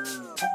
Ooh.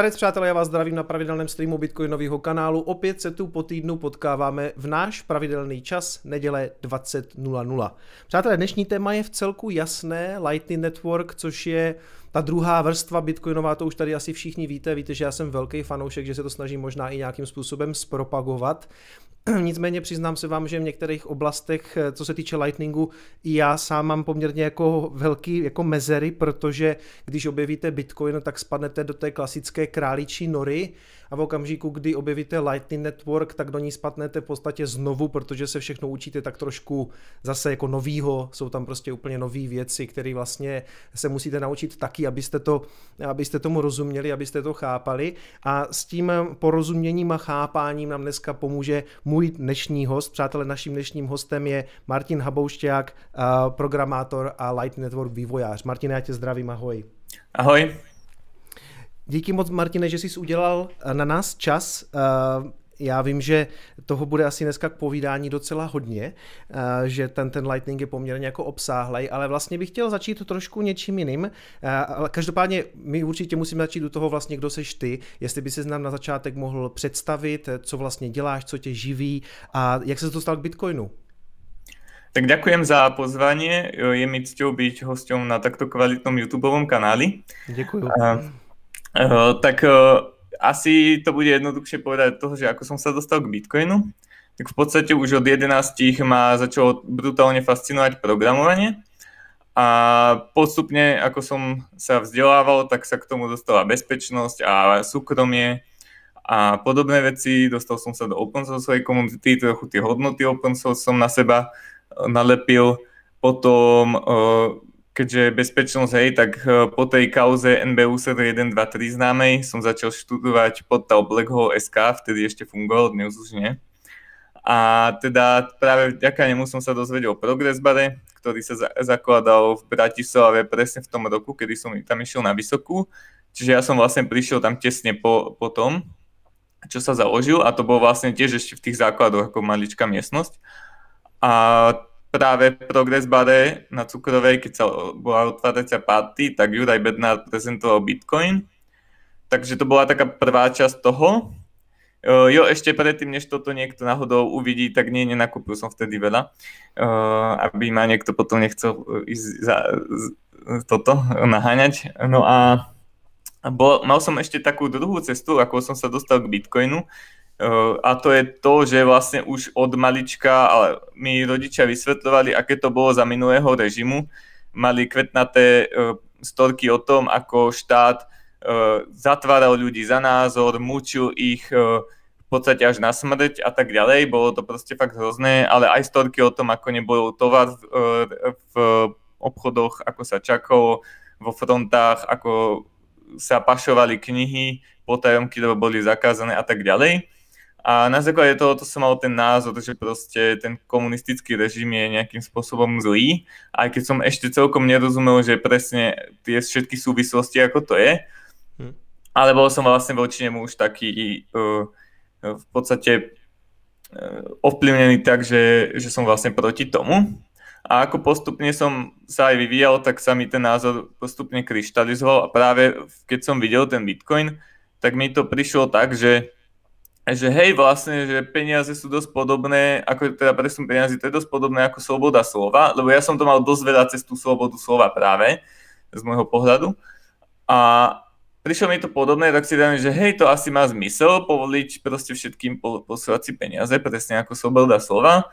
Zdarec přátelé, já vás zdravím na pravidelném streamu Bitcoinového kanálu. Opět se tu po týdnu potkáváme v náš pravidelný čas, neděle 20.00. Přátelé, dnešní téma je v celku jasné, Lightning Network, což je ta druhá vrstva bitcoinová, to už tady asi všichni víte, víte, že já jsem velký fanoušek, že se to snažím možná i nějakým způsobem zpropagovat. Nicméně přiznám se vám, že v některých oblastech, co se týče Lightningu, já sám mám poměrně jako velký jako mezery, protože když objevíte Bitcoin, tak spadnete do té klasické králičí nory, a v okamžiku, kdy objevíte Lightning Network, tak do ní spadnete v podstatě znovu, protože se všechno učíte tak trošku zase jako novýho, jsou tam prostě úplně nové věci, které vlastně se musíte naučit taky, abyste, to, abyste tomu rozuměli, abyste to chápali a s tím porozuměním a chápáním nám dneska pomůže můj dnešní host. Přátelé, naším dnešním hostem je Martin Haboušťák, programátor a Lightning Network vývojář. Martin, já tě zdravím, ahoj. Ahoj. Díky moc, Martine, že jsi udělal eh, na nás čas. Eh, já vím, že toho bude asi dneska k povídání docela hodně, eh, že ten, ten Lightning je poměrně jako obsáhlej, ale vlastně bych chtěl začít trošku něčím jiným. Každopádně my určitě musíme začít u toho vlastně, kdo seš ty, jestli by se nám na začátek mohl představit, co vlastně děláš, co tě živí a jak se dostal k Bitcoinu. Tak ďakujem za pozvanie. Je mi cťou byť hosťom na takto kvalitnom YouTube kanáli. Ďakujem. Tak uh, asi to bude jednoduchšie povedať toho, že ako som sa dostal k Bitcoinu, tak v podstate už od 11 ma začalo brutálne fascinovať programovanie a postupne, ako som sa vzdelával, tak sa k tomu dostala bezpečnosť a súkromie a podobné veci. Dostal som sa do open source komunity, trochu tie hodnoty open source som na seba nalepil. Potom uh, keďže bezpečnosť, hej, tak e, po tej kauze NBU 1, 2, 3 známej som začal študovať portál Blackhole SK, vtedy ešte fungoval, dnes už nie. A teda práve vďaka nemu som sa dozvedel o Progressbare, ktorý sa zakladal v Bratislave presne v tom roku, kedy som tam išiel na vysokú. Čiže ja som vlastne prišiel tam tesne po, po tom, čo sa založil a to bol vlastne tiež ešte v tých základoch ako maličká miestnosť. A práve v Progress Bare na Cukrovej, keď sa bola otváracia party, tak Juraj Bednár prezentoval Bitcoin. Takže to bola taká prvá časť toho. Jo, ešte predtým, než toto niekto náhodou uvidí, tak nie, nenakúpil som vtedy veľa, aby ma niekto potom nechcel ísť za, toto naháňať. No a bol, mal som ešte takú druhú cestu, ako som sa dostal k Bitcoinu, a to je to, že vlastne už od malička ale mi rodičia vysvetľovali, aké to bolo za minulého režimu. Mali kvetnaté storky o tom, ako štát zatváral ľudí za názor, mučil ich, podstate až na smrť a tak ďalej. Bolo to proste fakt hrozné, ale aj storky o tom, ako nebol tovar v, v obchodoch, ako sa čakalo, vo frontách, ako sa pašovali knihy, potajomky, lebo boli zakázané a tak ďalej. A na základe toho to som mal ten názor, že proste ten komunistický režim je nejakým spôsobom zlý, aj keď som ešte celkom nerozumel, že presne tie všetky súvislosti, ako to je. Hm. Ale bol som vlastne voči nemu už taký uh, v podstate uh, ovplyvnený tak, že, že som vlastne proti tomu. A ako postupne som sa aj vyvíjal, tak sa mi ten názor postupne kryštalizoval a práve keď som videl ten Bitcoin, tak mi to prišlo tak, že že hej, vlastne, že peniaze sú dosť podobné, ako teda presun peniazy, to je dosť podobné ako sloboda slova, lebo ja som to mal dosť veľa cez tú slobodu slova práve, z môjho pohľadu. A prišlo mi to podobné, tak si dám, že hej, to asi má zmysel povoliť proste všetkým posielať si peniaze, presne ako sloboda slova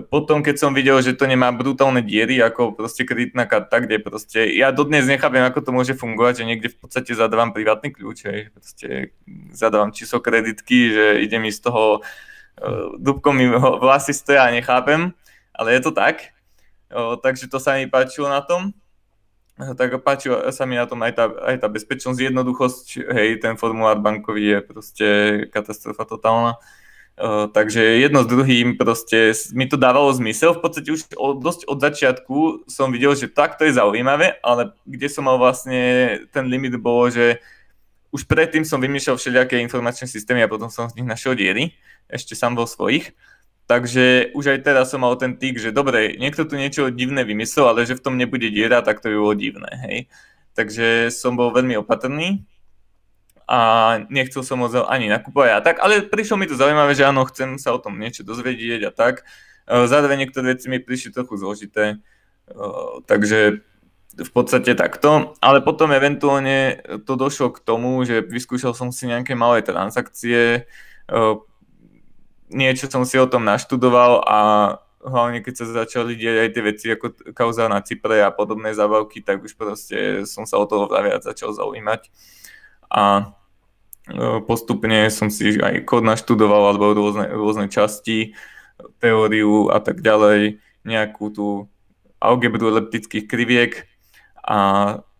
potom, keď som videl, že to nemá brutálne diery, ako proste kreditná karta, kde proste, ja dodnes nechápem, ako to môže fungovať, že niekde v podstate zadávam privátny kľúč, hej, proste zadávam číslo kreditky, že ide mi z toho, uh, dubkom mi vlasy stoja nechápem, ale je to tak. Takže to sa mi páčilo na tom. Tak páčila sa mi na tom aj tá, aj tá bezpečnosť, jednoduchosť, hej, ten formulár bankový je proste katastrofa totálna. Uh, Takže jedno s druhým proste mi to dávalo zmysel. V podstate už od, dosť od začiatku som videl, že tak to je zaujímavé, ale kde som mal vlastne ten limit bolo, že už predtým som vymýšľal všelijaké informačné systémy a potom som z nich našiel diery, ešte sám vo svojich. Takže už aj teraz som mal ten týk, že dobre, niekto tu niečo divné vymyslel, ale že v tom nebude diera, tak to by bolo divné, hej. Takže som bol veľmi opatrný a nechcel som ho ani nakupovať a tak, ale prišlo mi to zaujímavé, že áno, chcem sa o tom niečo dozvedieť a tak. E, zároveň niektoré veci mi prišli trochu zložité, e, takže v podstate takto, ale potom eventuálne to došlo k tomu, že vyskúšal som si nejaké malé transakcie, e, niečo som si o tom naštudoval a hlavne keď sa začali diať aj tie veci ako kauza na Cypre a podobné zábavky, tak už proste som sa o toho viac začal zaujímať. A E, postupne som si aj kód naštudoval alebo rôzne, rôzne časti, teóriu a tak ďalej, nejakú tú algebru elliptických kriviek a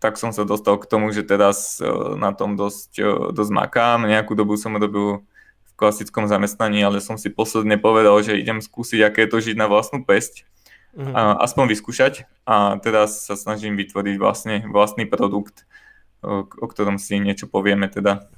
tak som sa dostal k tomu, že teraz e, na tom dosť, e, dosť makám. Nejakú dobu som robil v klasickom zamestnaní, ale som si posledne povedal, že idem skúsiť, aké je to žiť na vlastnú pesť. Mm-hmm. A, aspoň vyskúšať a teraz sa snažím vytvoriť vlastne vlastný produkt, o, ktorom si niečo povieme teda.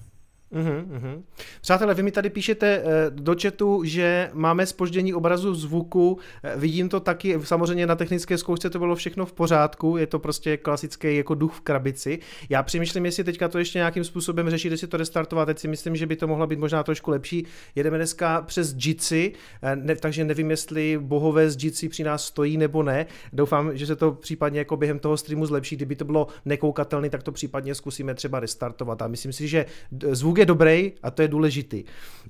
Uhum, uhum. Přátelé, vy mi tady píšete eh, do chatu, že máme spoždění obrazu zvuku, eh, vidím to taky, samozřejmě na technické zkoušce to bylo všechno v pořádku, je to prostě klasický jako duch v krabici. Já přemýšlím, jestli teďka to ještě nějakým způsobem řešit, jestli to restartovat, teď si myslím, že by to mohlo být možná trošku lepší. Jedeme dneska přes Jitsi, eh, ne, takže nevím, jestli bohové z Jitsi při nás stojí nebo ne. Doufám, že se to případně jako během toho streamu zlepší, kdyby to bylo nekoukatelné, tak to případně zkusíme třeba restartovat. A myslím si, že zvuk je je dobrý a to je důležitý.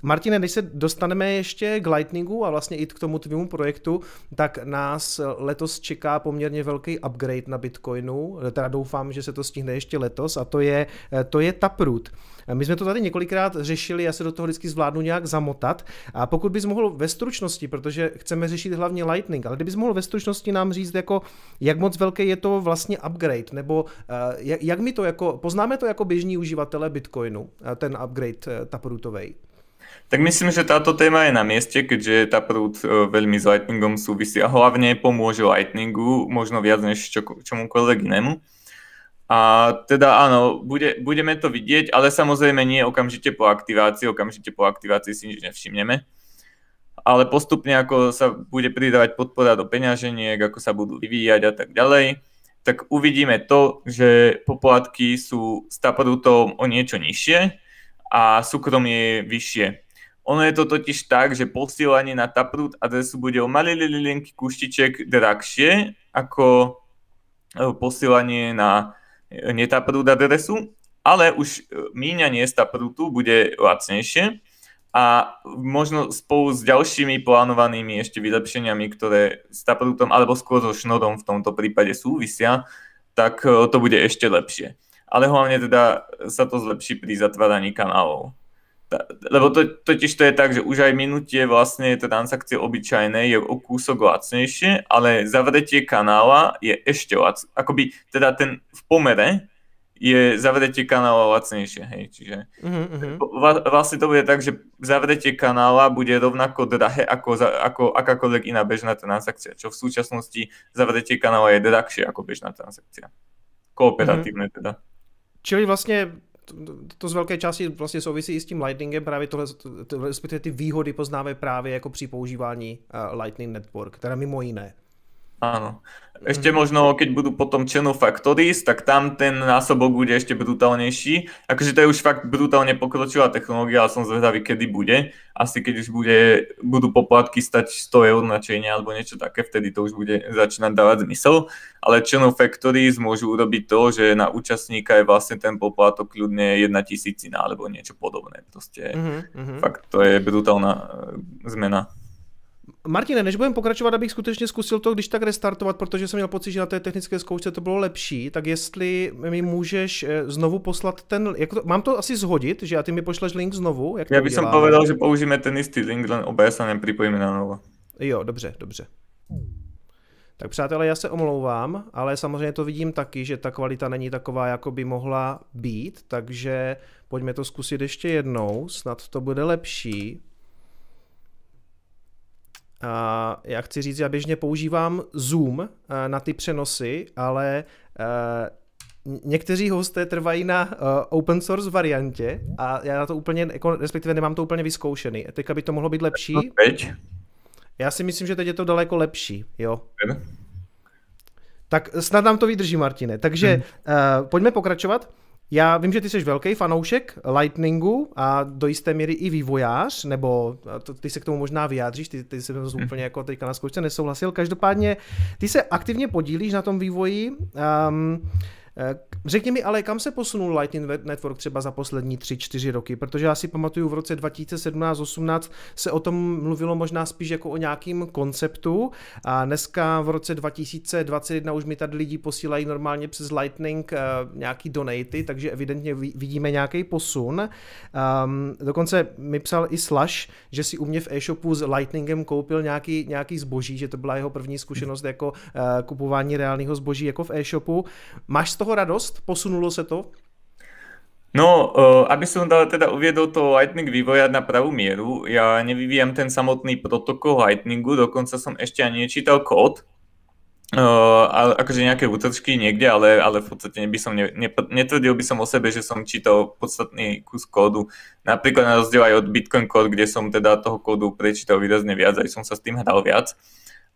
Martine, než se dostaneme ještě k Lightningu a vlastně i k tomu tvému projektu, tak nás letos čeká poměrně velký upgrade na Bitcoinu, teda doufám, že se to stihne ještě letos a to je, to je Taproot. My jsme to tady několikrát řešili, já se do toho vždycky zvládnu nějak zamotat. A pokud bys mohl ve stručnosti, protože chceme řešit hlavně Lightning, ale kdybys mohl ve stručnosti nám říct, jako, jak moc velký je to vlastně upgrade, nebo uh, jak, jak my to jako, poznáme to jako běžní uživatelé Bitcoinu, eh, ten upgrade uh, taprootovej? Tak myslím, že táto téma je na mieste, keďže Taproot veľmi s Lightningom súvisí a hlavne pomôže Lightningu, možno viac než čo, čomukoľvek inému. A teda áno, bude, budeme to vidieť, ale samozrejme nie okamžite po aktivácii, okamžite po aktivácii si nič nevšimneme. Ale postupne, ako sa bude pridávať podpora do peňaženiek, ako sa budú vyvíjať a tak ďalej, tak uvidíme to, že poplatky sú s Taprotom o niečo nižšie a súkromie je vyššie. Ono je to totiž tak, že posielanie na Taproot adresu bude o malý lilienky kuštiček drahšie ako posielanie na netaprúd adresu, ale už míňanie z taprútu bude lacnejšie a možno spolu s ďalšími plánovanými ešte vylepšeniami, ktoré s taprútom alebo skôr so šnodom v tomto prípade súvisia, tak e, to bude ešte lepšie. Ale hlavne teda sa to zlepší pri zatváraní kanálov. Lebo to, totiž to je tak, že už aj minutie vlastne to transakcie obyčajné je o kúsok lacnejšie, ale zavretie kanála je ešte lac, akoby teda ten v pomere je zavretie kanála lacnejšie, hej, čiže uh-huh. vlastne to bude tak, že zavretie kanála bude rovnako drahé ako, za, ako akákoľvek iná bežná transakcia, čo v súčasnosti zavretie kanála je drahšie ako bežná transakcia. Kooperatívne uh-huh. teda. Čili vlastně to, to z velké části vlastně souvisí i s tím Lightningem, právě tohle, to, respektive ty výhody poznáme právě jako při používání uh, Lightning Network, teda mimo jiné. Áno. Ešte možno, keď budú potom Channel Factories, tak tam ten násobok bude ešte brutálnejší. Akože to je už fakt brutálne pokročilá technológia, ale som zvedavý, kedy bude. Asi keď už bude, budú poplatky stať 100 eur na chaine alebo niečo také, vtedy to už bude začínať dávať zmysel. Ale Channel Factories môžu urobiť to, že na účastníka je vlastne ten poplatok ľudne jedna tisícina alebo niečo podobné. Proste mm-hmm. fakt to je brutálna e, zmena. Martine, než budeme pokračovat, abych skutečně zkusil to, když tak restartovat, protože jsem měl pocit, že na té technické zkoušce to bylo lepší, tak jestli mi můžeš eh, znovu poslat ten, jak to, mám to asi zhodit, že a ty mi pošleš link znovu? Jak Já bych som povedal, že použijeme ten istý link, len oba sa nepřipojíme na novo. Jo, dobře, dobře. Tak přátelé, já se omlouvám, ale samozřejmě to vidím taky, že ta kvalita není taková, jako by mohla být, takže pojďme to zkusit ještě jednou, snad to bude lepší. Já chci říct, já běžně používám Zoom uh, na ty přenosy, ale uh, někteří hosté trvají na uh, open source variantě a já na to úplně, jako, respektive nemám to úplně vyzkoušený. Teďka by to mohlo být lepší. No, teď? Já si myslím, že teď je to daleko lepší, jo. Tak snad nám to vydrží, Martine. Takže hmm. uh, pojďme pokračovat. Já vím, že ty jsi velký fanoušek Lightningu a do jisté míry i vývojář, nebo to, ty se k tomu možná vyjádříš, ty, ty jsi to úplně jako teďka na zkoušce nesouhlasil. Každopádně ty se aktivně podílíš na tom vývoji. Um, řekni mi ale, kam se posunul Lightning Network třeba za poslední 3-4 roky, protože já si pamatuju v roce 2017-18 se o tom mluvilo možná spíš jako o nějakým konceptu a dneska v roce 2021 už mi tady lidi posílají normálně přes Lightning uh, nějaký donaty, takže evidentně vidíme nějaký posun. Um, dokonce mi psal i Slash, že si u mě v e-shopu s Lightningem koupil nějaký, nějaký zboží, že to byla jeho první zkušenost jako uh, kupování reálného zboží jako v e-shopu. Máš toho toho radost? Posunulo se to? No, uh, aby som teda uviedol to Lightning vývoja na pravú mieru, ja nevyvíjam ten samotný protokol Lightningu, dokonca som ešte ani nečítal kód, uh, akože nejaké útržky niekde, ale, ale v podstate by som ne, ne, netvrdil by som o sebe, že som čítal podstatný kus kódu. Napríklad na rozdiel aj od Bitcoin kód, kde som teda toho kódu prečítal výrazne viac, aj som sa s tým hral viac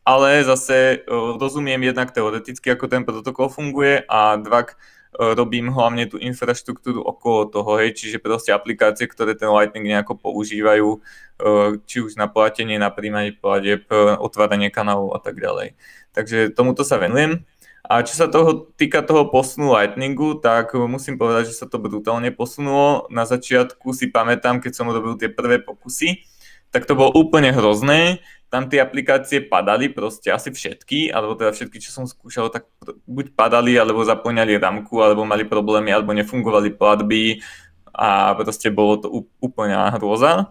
ale zase rozumiem jednak teoreticky, ako ten protokol funguje a dvak robím hlavne tú infraštruktúru okolo toho, hej, čiže proste aplikácie, ktoré ten Lightning nejako používajú, či už na platenie, na príjmanie pladeb, otváranie kanálov a tak ďalej. Takže tomuto sa venujem. A čo sa toho týka toho posunu Lightningu, tak musím povedať, že sa to brutálne posunulo. Na začiatku si pamätám, keď som robil tie prvé pokusy, tak to bolo úplne hrozné tam tie aplikácie padali proste asi všetky, alebo teda všetky, čo som skúšal, tak buď padali, alebo zaplňali ramku, alebo mali problémy, alebo nefungovali platby a proste bolo to úplne hrôza.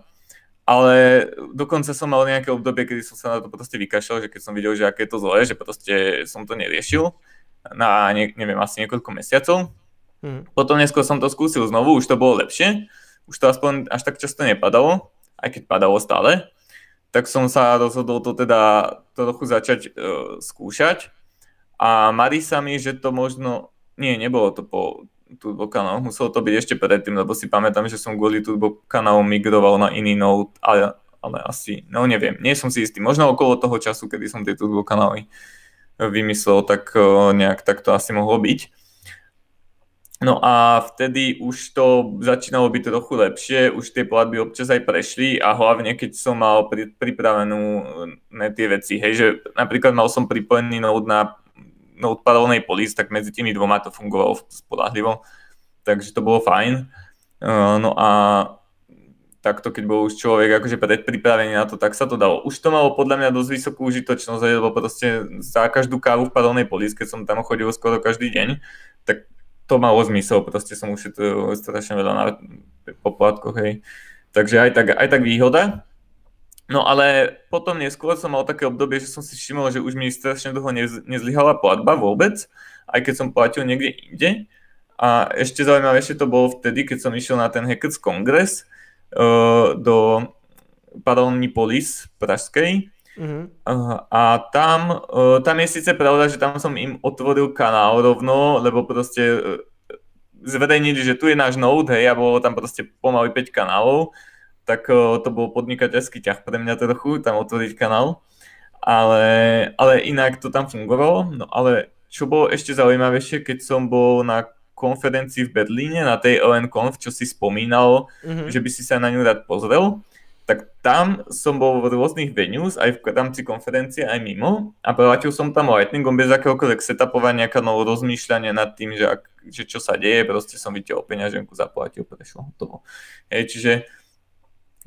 Ale dokonca som mal nejaké obdobie, kedy som sa na to proste vykašľal, že keď som videl, že aké je to zlé, že proste som to neriešil na, ne, neviem, asi niekoľko mesiacov. Hmm. Potom neskôr som to skúsil znovu, už to bolo lepšie, už to aspoň až tak často nepadalo, aj keď padalo stále tak som sa rozhodol to teda trochu začať uh, skúšať. A marí sa mi, že to možno... Nie, nebolo to po Turbo kanál, muselo to byť ešte predtým, lebo si pamätám, že som kvôli Turbo kanálu migroval na iný node, ale, ale asi, no neviem, nie som si istý. Možno okolo toho času, kedy som tie Turbo kanály vymyslel, tak uh, nejak tak to asi mohlo byť. No a vtedy už to začínalo byť trochu lepšie, už tie platby občas aj prešli a hlavne keď som mal pri, pripravenú na tie veci, hej, že napríklad mal som pripojený node na node paralelnej polis, tak medzi tými dvoma to fungovalo spolahlivo, takže to bolo fajn. Uh, no a takto, keď bol už človek akože predpripravený na to, tak sa to dalo. Už to malo podľa mňa dosť vysokú užitočnosť, lebo proste za každú kávu v paralelnej polis, keď som tam chodil skoro každý deň, tak to malo zmysel, proste som ušetril strašne veľa na poplatkoch, hej. Takže aj tak, aj tak výhoda. No ale potom neskôr som mal také obdobie, že som si všimol, že už mi strašne dlho nez, nezlyhala platba vôbec, aj keď som platil niekde inde. A ešte zaujímavejšie to bolo vtedy, keď som išiel na ten Hackers Congress uh, do Polis Pražskej. Uh-huh. Uh, a tam, uh, tam je síce pravda, že tam som im otvoril kanál rovno, lebo proste uh, zverejnili, že tu je náš node, hej, a bolo tam proste pomaly 5 kanálov tak to bol podnikateľský ťah pre mňa trochu, tam otvoriť kanál. Ale, ale inak to tam fungovalo. No ale čo bolo ešte zaujímavejšie, keď som bol na konferencii v Berlíne, na tej LNConf, čo si spomínal, mm-hmm. že by si sa na ňu rád pozrel, tak tam som bol v rôznych venues, aj v rámci konferencie, aj mimo a platil som tam lightningom bez akéhokoľvek setupovania, kanálov rozmýšľania nad tým, že, ak, že čo sa deje, proste som videl peňaženku, zaplatil, prešlo toho. Hej, čiže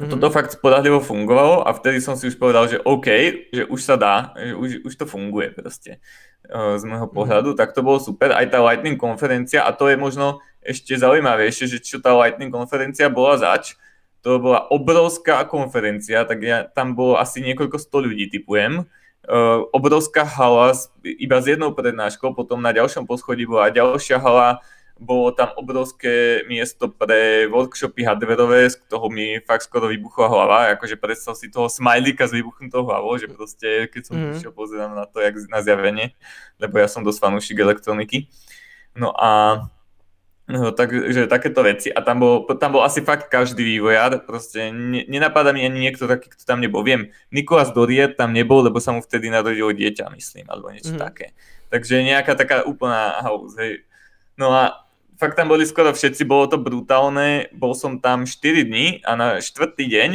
Mm-hmm. Toto fakt podľahlivo fungovalo a vtedy som si už povedal, že OK, že už sa dá, že už, už to funguje proste uh, z môjho mhm. pohľadu, mm-hmm. tak to bolo super. Aj tá Lightning konferencia a to je možno ešte zaujímavejšie, že čo tá Lightning konferencia bola zač, to bola obrovská konferencia, tak ja, tam bolo asi niekoľko sto ľudí, typujem. Uh, obrovská hala iba s jednou prednáškou, potom na ďalšom poschodí bola ďalšia hala bolo tam obrovské miesto pre workshopy hardwareové, z toho mi fakt skoro vybuchla hlava, akože predstav si toho smajlíka s vybuchnutou hlavou, že proste keď som mm. išiel pozerám na to, jak na zjavenie, lebo ja som dosť fanúšik elektroniky. No a no, takže takéto veci a tam bol, tam bol asi fakt každý vývojár, proste ne, nenapadá mi ani niekto taký, kto tam nebol. Viem, Nikolás Doriet tam nebol, lebo sa mu vtedy narodilo dieťa, myslím, alebo niečo mm. také. Takže nejaká taká úplná house, hej. No a fakt tam boli skoro všetci, bolo to brutálne, bol som tam 4 dní a na štvrtý deň,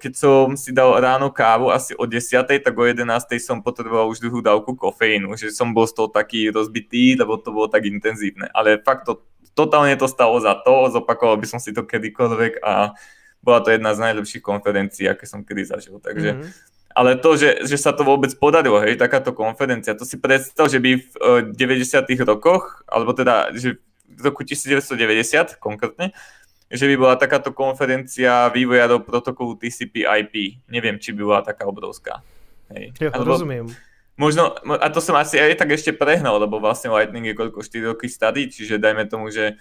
keď som si dal ráno kávu asi o 10, tak o 11 som potreboval už druhú dávku kofeínu, že som bol z toho taký rozbitý, lebo to bolo tak intenzívne. Ale fakt to, totálne to stalo za to, zopakoval by som si to kedykoľvek a bola to jedna z najlepších konferencií, aké som kedy zažil. Takže mm-hmm ale to, že, že sa to vôbec podarilo, hej, takáto konferencia, to si predstav, že by v 90. rokoch, alebo teda, že v roku 1990 konkrétne, že by bola takáto konferencia vývojárov protokolu TCP/IP. Neviem, či by bola taká obrovská. Hej. Ja, Alebo, rozumiem. Možno, a to som asi aj tak ešte prehnal, lebo vlastne Lightning je koľko 4 roky starý, čiže dajme tomu, že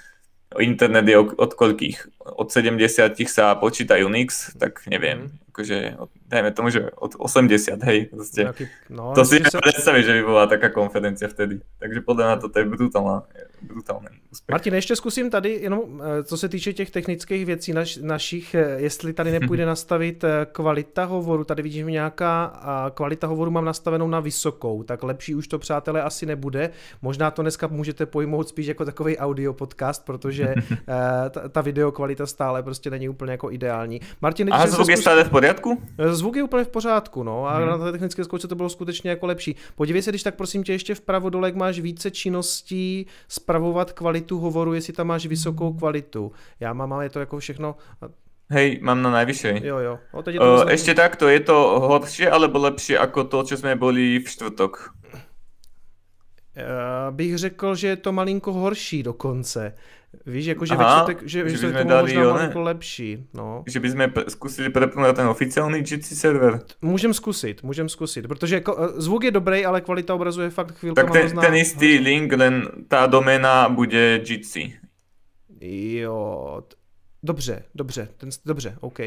internet je od koľkých? Od 70 sa počíta Unix, tak neviem. Akože, dajme tomu, že od 80, hej, proste. No, to si som... predstaviť, že by bola taká konferencia vtedy. Takže podľa mňa to je brutálna, brutálne úspěch. Martin, ještě zkusím tady, jenom eh, co se týče těch technických věcí naš, našich, eh, jestli tady nepůjde nastavit eh, kvalita hovoru, tady vidím nějaká kvalita hovoru mám nastavenou na vysokou, tak lepší už to, přátelé, asi nebude. Možná to dneska můžete pojmout spíš jako takový audio podcast, protože ta, ta video kvalita stále prostě není úplně jako ideální. Martin, A zvuk je stále v poriadku? Zvuk je úplně v pořádku, no, a hmm. na té technické zkoušce to bylo skutečně jako lepší. Podívej se, když tak prosím tě ještě vpravo dole, máš více činností spravovat kvalitu hovoru, jestli tam máš vysokou kvalitu. Já mám, ale je to jako všechno Hej, mám na najvyššej. Jo, jo. O, teď je to uh, ešte takto, je to horšie alebo lepšie ako to, čo sme boli v čtvrtok? Já bych řekl, že je to malinko horší dokonce. Víš, jako, že Aha, ve že, že, že by možná jako lepší. No. Že bychom zkusili prepnout ten oficiální Jitsi server. Můžem zkusit, můžem zkusit, protože jako, eh, zvuk je dobrý, ale kvalita obrazu je fakt chvíli. Tak ten, hrozná, ten istý link, len ta doména bude Jitsi. Jo, dobře, dobře, ten, dobře, OK.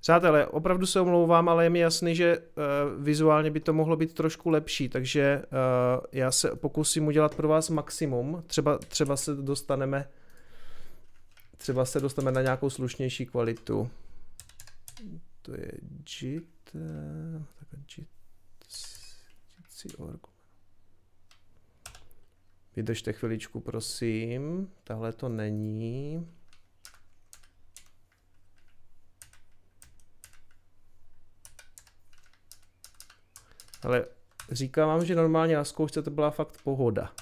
Přátelé, opravdu se omlouvám, ale je mi jasný, že uh, vizuálně by to mohlo být trošku lepší, takže uh, já se pokusím udělat pro vás maximum. Třeba, třeba se dostaneme třeba se dostaneme na nějakou slušnější kvalitu. To je JIT, uh, tak JIT, JIT.org. Vydržte chviličku, prosím. Tahle to není. Ale říkám vám, že normálně na zkoušce to byla fakt pohoda.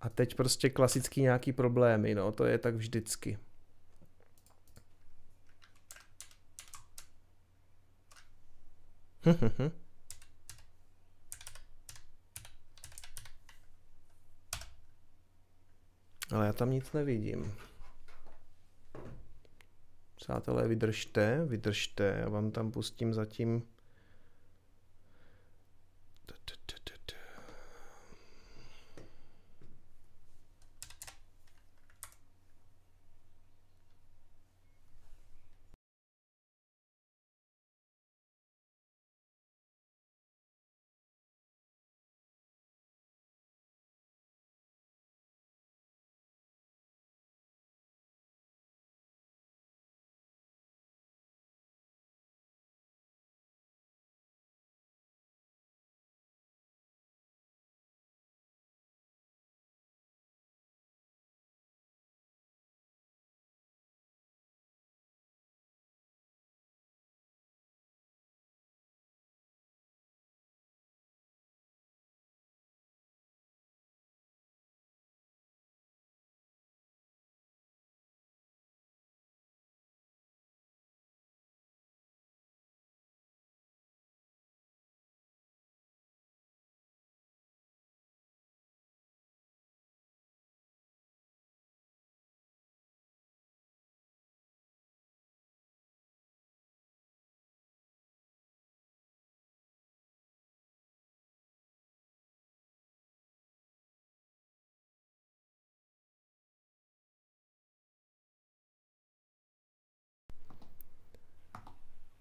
A teď prostě klasický nějaký problémy, no, to je tak vždycky. Ale já tam nic nevidím. Přátelé, vydržte, vydržte, já vám tam pustím zatím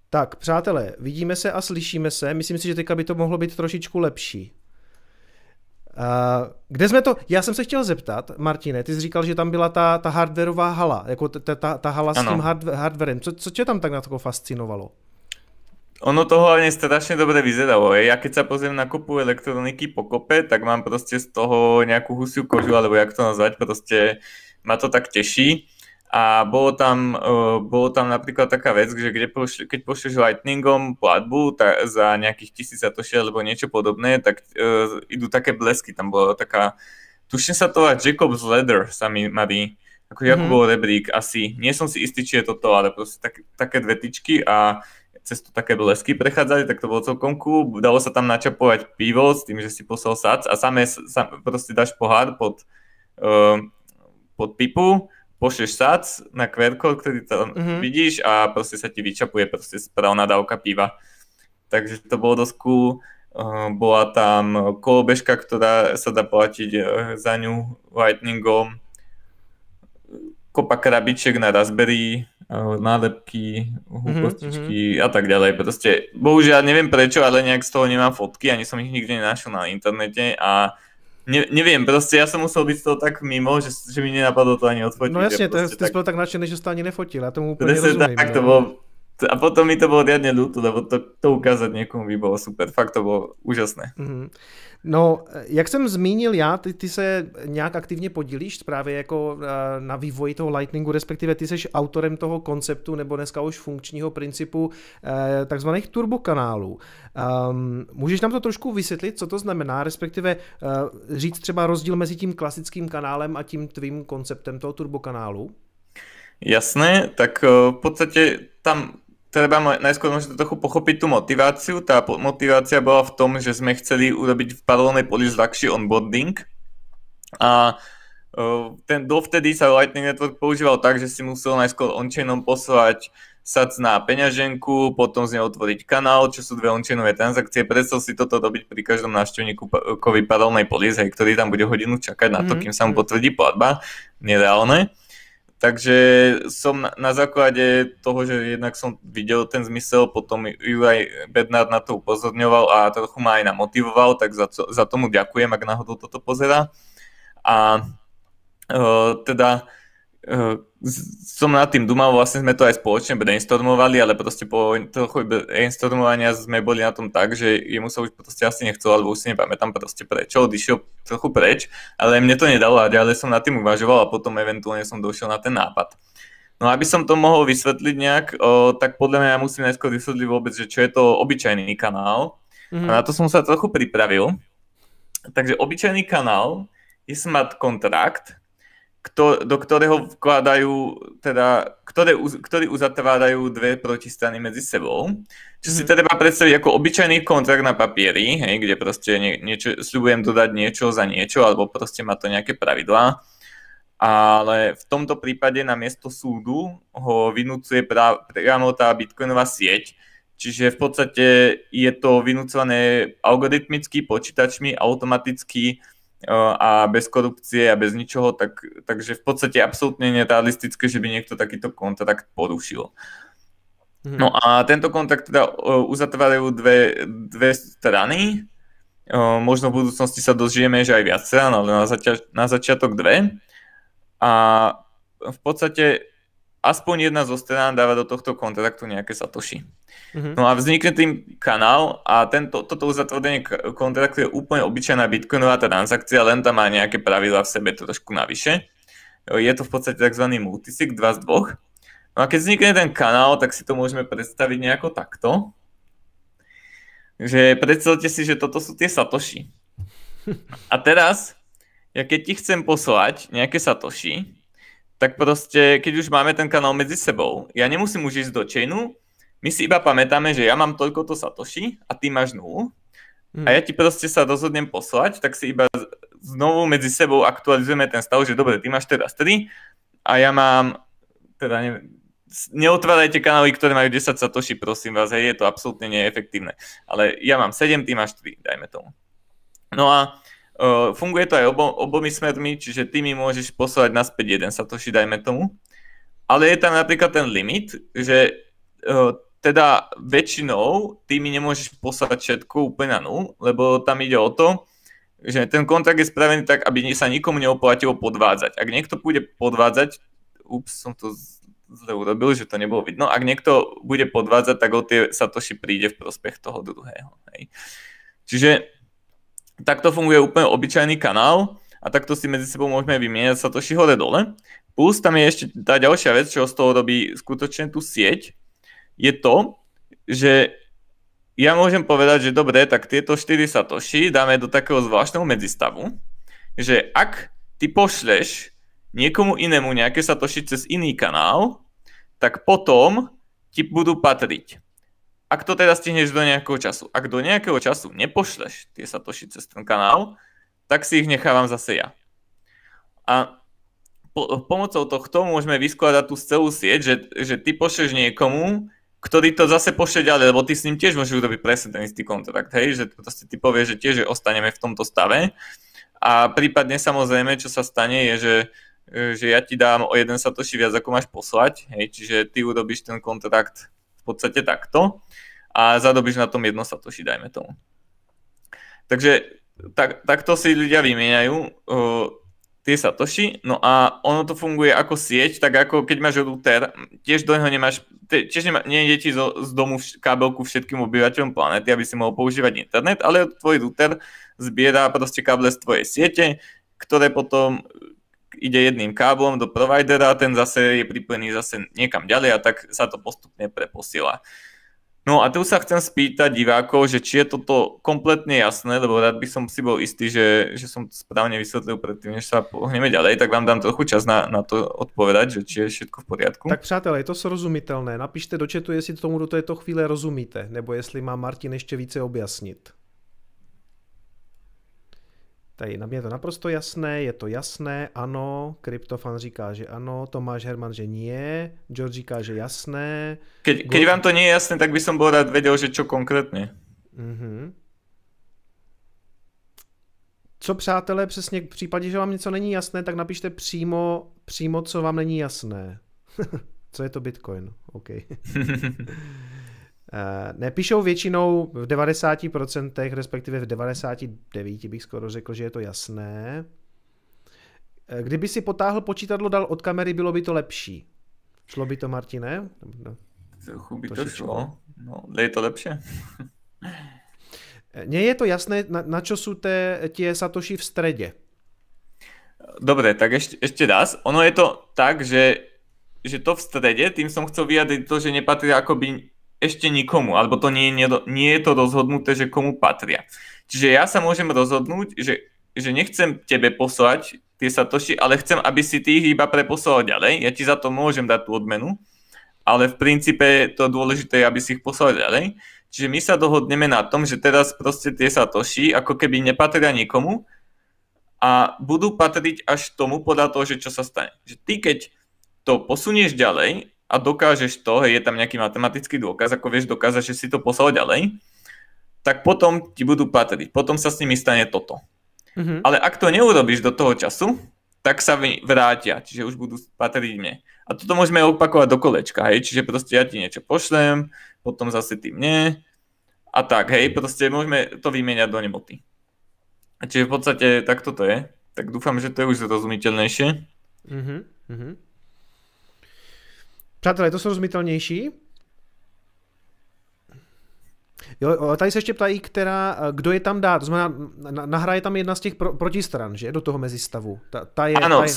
Tak, přátelé, vidíme se a slyšíme se. Myslím si, že teďka by to mohlo být trošičku lepší. Uh, kde jsme to, já jsem se chtěl zeptat, Martine, ty jsi říkal, že tam byla ta, ta hardwareová hala, jako ta, ta, ta hala ano. s tím hard, hardwarem. Co, co tě tam tak na to fascinovalo? Ono to hlavne strašne dobre vyzeralo. Ja keď sa pozriem na kopu elektroniky po kope, tak mám proste z toho nejakú husiu kožu, alebo jak to nazvať, proste ma to tak teší. A bolo tam, uh, bolo tam napríklad taká vec, že kde pošli, keď pošleš Lightningom platbu tak za nejakých tisíc satoshi alebo niečo podobné, tak uh, idú také blesky. Tam bola taká, tuším sa to Jacob's Leather sa mi marí, ako mm-hmm. bol rebrík asi. Nie som si istý, či je to to, ale proste tak, také dve tyčky a cez to také blesky prechádzali, tak to bolo celkom cool. Dalo sa tam načapovať pivo s tým, že si poslal sac a samé, sam, proste dáš pohár pod, uh, pod pipu pošleš sac na QR kód, ktorý tam mm-hmm. vidíš a proste sa ti vyčapuje proste správna dávka piva. Takže to bolo dosť cool. Uh, bola tam kolobežka, ktorá sa dá platiť uh, za ňu lightningom. Kopa krabiček na Raspberry, uh, nálepky, húpostičky mm-hmm. a tak ďalej. Proste, bohužiaľ neviem prečo, ale nejak z toho nemám fotky, ani som ich nikde nenašiel na internete a ne, neviem, proste ja som musel byť z toho tak mimo, že, že mi nenapadlo to ani odfotiť. No jasne, to, ty tak... bol tak nadšený, že si to ani nefotil, ja tomu úplne Presne rozumiem. Tak, to bol, a potom mi to bolo riadne ľúto, lebo to, to ukázať niekomu by bolo super. Fakt to bolo úžasné. Mm-hmm. No, jak jsem zmínil já, ty, ty se nějak aktivně podílíš právě jako eh, na vývoji toho Lightningu, respektive ty jsi autorem toho konceptu nebo dneska už funkčního principu eh, takzvaných turbokanálů. Um, můžeš nám to trošku vysvětlit, co to znamená, respektive uh, říct třeba rozdíl mezi tím klasickým kanálem a tím tvým konceptem toho turbokanálu? Jasné, tak v podstate tam treba najskôr možno trochu pochopiť tú motiváciu. Tá motivácia bola v tom, že sme chceli urobiť v paralelnej poli ľahší onboarding a ten dovtedy sa Lightning Network používal tak, že si musel najskôr onchainom poslať sac na peňaženku, potom z neho otvoriť kanál, čo sú dve onchainové transakcie. Predstav si toto robiť pri každom návštevníkovi paralelnej polis, ktorý tam bude hodinu čakať na to, mhm, kým sa mu mhm. potvrdí platba. Nereálne. Takže som na, základe toho, že jednak som videl ten zmysel, potom ju aj Bednard na to upozorňoval a trochu ma aj namotivoval, tak za, to, za tomu ďakujem, ak náhodou toto pozera. A uh, teda som nad tým dumal, vlastne sme to aj spoločne brainstormovali, ale proste po trochu brainstormovania sme boli na tom tak, že jemu sa už proste asi nechcel, alebo už si nepamätám proste prečo, odišiel trochu preč, ale mne to nedalo a ďalej som nad tým uvažoval a potom eventuálne som došiel na ten nápad. No aby som to mohol vysvetliť nejak, o, tak podľa mňa ja musím najskôr vysvetliť vôbec, že čo je to obyčajný kanál. Mm-hmm. A na to som sa trochu pripravil. Takže obyčajný kanál je smart kontrakt, kto, do ktorého vkladajú, teda, ktoré, ktorí uzatvárajú dve protistrany medzi sebou. Čo si mhm. treba predstaviť ako obyčajný kontrakt na papieri, hej, kde proste nie, niečo, sľubujem dodať niečo za niečo, alebo proste má to nejaké pravidlá. ale v tomto prípade na miesto súdu ho vynúcuje priamo tá bitcoinová sieť, čiže v podstate je to vynúcované algoritmicky, počítačmi, automaticky a bez korupcie a bez ničoho, tak, takže v podstate absolútne nerealistické, že by niekto takýto kontrakt porušil. Mhm. No a tento kontrakt teda uzatvárajú dve, dve strany, možno v budúcnosti sa dožijeme, že aj viac strán, ale na, zaťa- na začiatok dve a v podstate aspoň jedna zo strán dáva do tohto kontraktu nejaké satoshi. Mm-hmm. No a vznikne tým kanál a tento, toto uzatvorenie kontraktu je úplne obyčajná bitcoinová transakcia, len tam má nejaké pravidla v sebe trošku navyše. Je to v podstate tzv. multisig 2 z 2. No a keď vznikne ten kanál, tak si to môžeme predstaviť nejako takto. Že predstavte si, že toto sú tie satoshi. A teraz ja keď ti chcem poslať nejaké satoshi, tak proste, keď už máme ten kanál medzi sebou, ja nemusím už ísť do chainu, my si iba pamätáme, že ja mám toľko to satoshi a ty máš nulu a ja ti proste sa rozhodnem poslať, tak si iba znovu medzi sebou aktualizujeme ten stav, že dobre, ty máš teraz 3 a ja mám, teda neviem, neotvárajte kanály, ktoré majú 10 satoshi, prosím vás, hej, je to absolútne neefektívne. Ale ja mám 7, ty máš 3, dajme tomu. No a Uh, funguje to aj obo, obomi smermi, čiže ty mi môžeš poslať naspäť jeden satoshi, dajme tomu. Ale je tam napríklad ten limit, že uh, teda väčšinou ty mi nemôžeš poslať všetko úplne na nul, lebo tam ide o to, že ten kontrakt je spravený tak, aby sa nikomu neoplatilo podvádzať. Ak niekto bude podvádzať, ups, som to zle urobil, že to nebolo vidno, ak niekto bude podvádzať, tak o tie satoshi príde v prospech toho druhého. Hej. Čiže takto funguje úplne obyčajný kanál a takto si medzi sebou môžeme vymieňať Satoshi hore dole. Plus tam je ešte tá ďalšia vec, čo z toho robí skutočne tú sieť, je to, že ja môžem povedať, že dobre, tak tieto 4 Satoshi dáme do takého zvláštneho medzistavu, že ak ty pošleš niekomu inému nejaké Satoshi cez iný kanál, tak potom ti budú patriť. Ak to teda stihneš do nejakého času. Ak do nejakého času nepošleš tie satoši cez ten kanál, tak si ich nechávam zase ja. A po, pomocou tohto môžeme vyskladať tú celú sieť, že, že ty pošleš niekomu, ktorý to zase pošle ďalej, lebo ty s ním tiež môžeš urobiť presne ten istý kontrakt, hej, že proste ty povieš, že tiež že ostaneme v tomto stave a prípadne samozrejme, čo sa stane, je, že, že ja ti dám o jeden satoshi viac, ako máš poslať, hej, čiže ty urobíš ten kontrakt podstate takto a zadobíš na tom jedno satoshi, dajme tomu. Takže tak, takto si ľudia vymieňajú uh, tie satoshi, no a ono to funguje ako sieť, tak ako keď máš router, tiež do neho nemáš, tiež nemá, nejde ti zo, z domu vš, kábelku všetkým obyvateľom planety, aby si mohol používať internet, ale tvoj router zbiera proste káble z tvojej siete, ktoré potom ide jedným káblom do providera, ten zase je pripojený zase niekam ďalej a tak sa to postupne preposiela. No a tu sa chcem spýtať divákov, že či je toto kompletne jasné, lebo rád by som si bol istý, že, že som to správne vysvetlil predtým, než sa pohneme ďalej, tak vám dám trochu čas na, na to odpovedať, že či je všetko v poriadku. Tak přátelé, je to srozumitelné. Napište do chatu, jestli tomu do této chvíle rozumíte, nebo jestli má Martin ještě více objasnit. Tady na mě je to naprosto jasné, je to jasné, ano, Kryptofan říká, že ano, Tomáš Herman, že nie, George říká, že jasné. Keď, keď vám to nie je jasné, tak by som bol rád vedel, že čo konkrétně. Mm-hmm. Co přátelé, přesně v případě, že vám něco není jasné, tak napište přímo, přímo co vám není jasné. co je to Bitcoin? OK. Eh, nepíšou většinou v 90%, respektive v 99% bych skoro řekl, že je to jasné. Eh, kdyby si potáhl počítadlo dal od kamery, bylo by to lepší. Šlo by to, Martine? Trochu by to šlo. No, je to lepší. Nie je to jasné, na, na čo sú te, tie satoši v strede. Dobre, tak ešte, ešte raz. Ono je to tak, že, že to v strede, tým som chcel vyjadriť to, že nepatrí akoby ešte nikomu, alebo to nie, nie, nie je to rozhodnuté, že komu patria. Čiže ja sa môžem rozhodnúť, že, že nechcem tebe poslať tie satoši, ale chcem, aby si ty ich iba preposlal ďalej. Ja ti za to môžem dať tú odmenu, ale v princípe to dôležité je, aby si ich poslal ďalej. Čiže my sa dohodneme na tom, že teraz proste tie satoši ako keby nepatria nikomu a budú patriť až tomu podľa toho, že čo sa stane. Že ty keď to posunieš ďalej a dokážeš to, hej, je tam nejaký matematický dôkaz, ako vieš dokázať, že si to poslal ďalej, tak potom ti budú patriť. Potom sa s nimi stane toto. Mm-hmm. Ale ak to neurobiš do toho času, tak sa vrátia, čiže už budú patriť mne. A toto môžeme opakovať do kolečka, hej, čiže proste ja ti niečo pošlem, potom zase ty mne a tak, hej, proste môžeme to vymieňať do nemoty. Čiže v podstate takto to je. Tak dúfam, že to je už zrozumiteľnejšie. Mm-hmm. Přátelé, to srozumitelnější. Jo, tady se ještě ptají, která, kdo je tam dá, to znamená, nahraje tam jedna z těch pro, protistran, že, do toho mezistavu. Ta, ta je, Áno, ta je...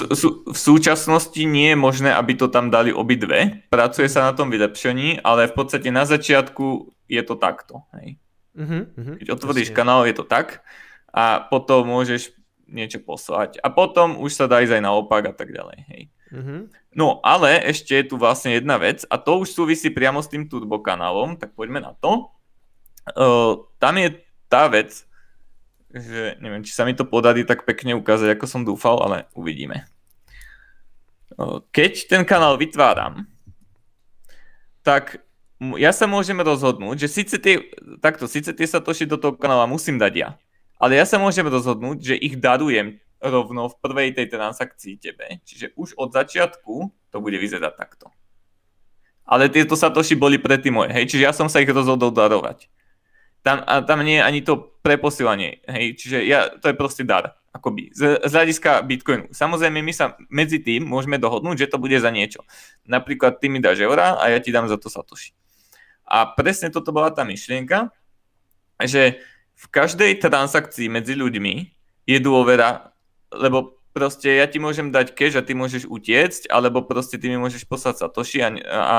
v súčasnosti nie je možné, aby to tam dali obidve, pracuje sa na tom vylepšení, ale v podstate na začiatku je to takto. Hej. Uh-huh, uh-huh, Keď otvoríš kanál, je to tak a potom môžeš niečo poslať. A potom už sa dá ísť aj naopak a tak ďalej. Hej. Mm-hmm. No ale ešte je tu vlastne jedna vec a to už súvisí priamo s tým turbo kanálom, tak poďme na to. Uh, tam je tá vec, že neviem, či sa mi to podarí tak pekne ukázať, ako som dúfal, ale uvidíme. Uh, keď ten kanál vytváram, tak ja sa môžem rozhodnúť, že síce tie, takto, síce tie satoshi do toho kanála musím dať ja, ale ja sa môžem rozhodnúť, že ich darujem rovno v prvej tej transakcii tebe. Čiže už od začiatku to bude vyzerať takto. Ale tieto satoshi boli predtým moje, hej, čiže ja som sa ich rozhodol darovať. Tam, a tam nie je ani to preposielanie, hej, čiže ja, to je proste dar, akoby, z, z hľadiska Bitcoinu. Samozrejme, my sa medzi tým môžeme dohodnúť, že to bude za niečo. Napríklad ty mi dáš eura a ja ti dám za to satoshi. A presne toto bola tá myšlienka, že v každej transakcii medzi ľuďmi je dôvera, lebo proste ja ti môžem dať cash a ty môžeš utiecť, alebo proste ty mi môžeš poslať satoshi a, a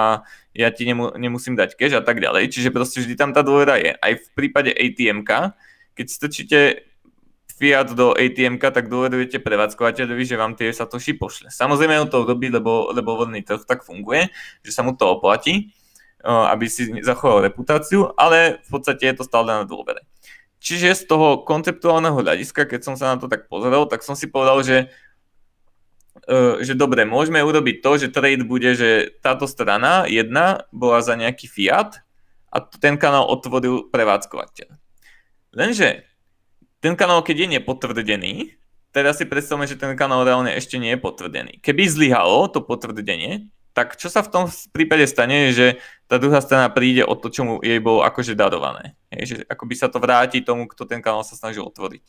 ja ti nemu, nemusím dať cash a tak ďalej. Čiže proste vždy tam tá dôvera je. Aj v prípade atm keď strčíte fiat do atm tak dôverujete prevádzkovateľovi, že vám tie satoshi pošle. Samozrejme on to robí, lebo, lebo voľný trh tak funguje, že sa mu to oplatí, aby si zachoval reputáciu, ale v podstate je to stále na dôvere. Čiže z toho konceptuálneho hľadiska, keď som sa na to tak pozrel, tak som si povedal, že, uh, že dobre, môžeme urobiť to, že trade bude, že táto strana jedna bola za nejaký fiat a ten kanál otvoril prevádzkovateľ. Lenže ten kanál, keď je nepotvrdený, teraz si predstavme, že ten kanál reálne ešte nie je potvrdený. Keby zlyhalo to potvrdenie, tak čo sa v tom prípade stane, že tá druhá strana príde o to, čo mu jej bolo akože darované. Hej, že akoby sa to vráti tomu, kto ten kanál sa snažil otvoriť.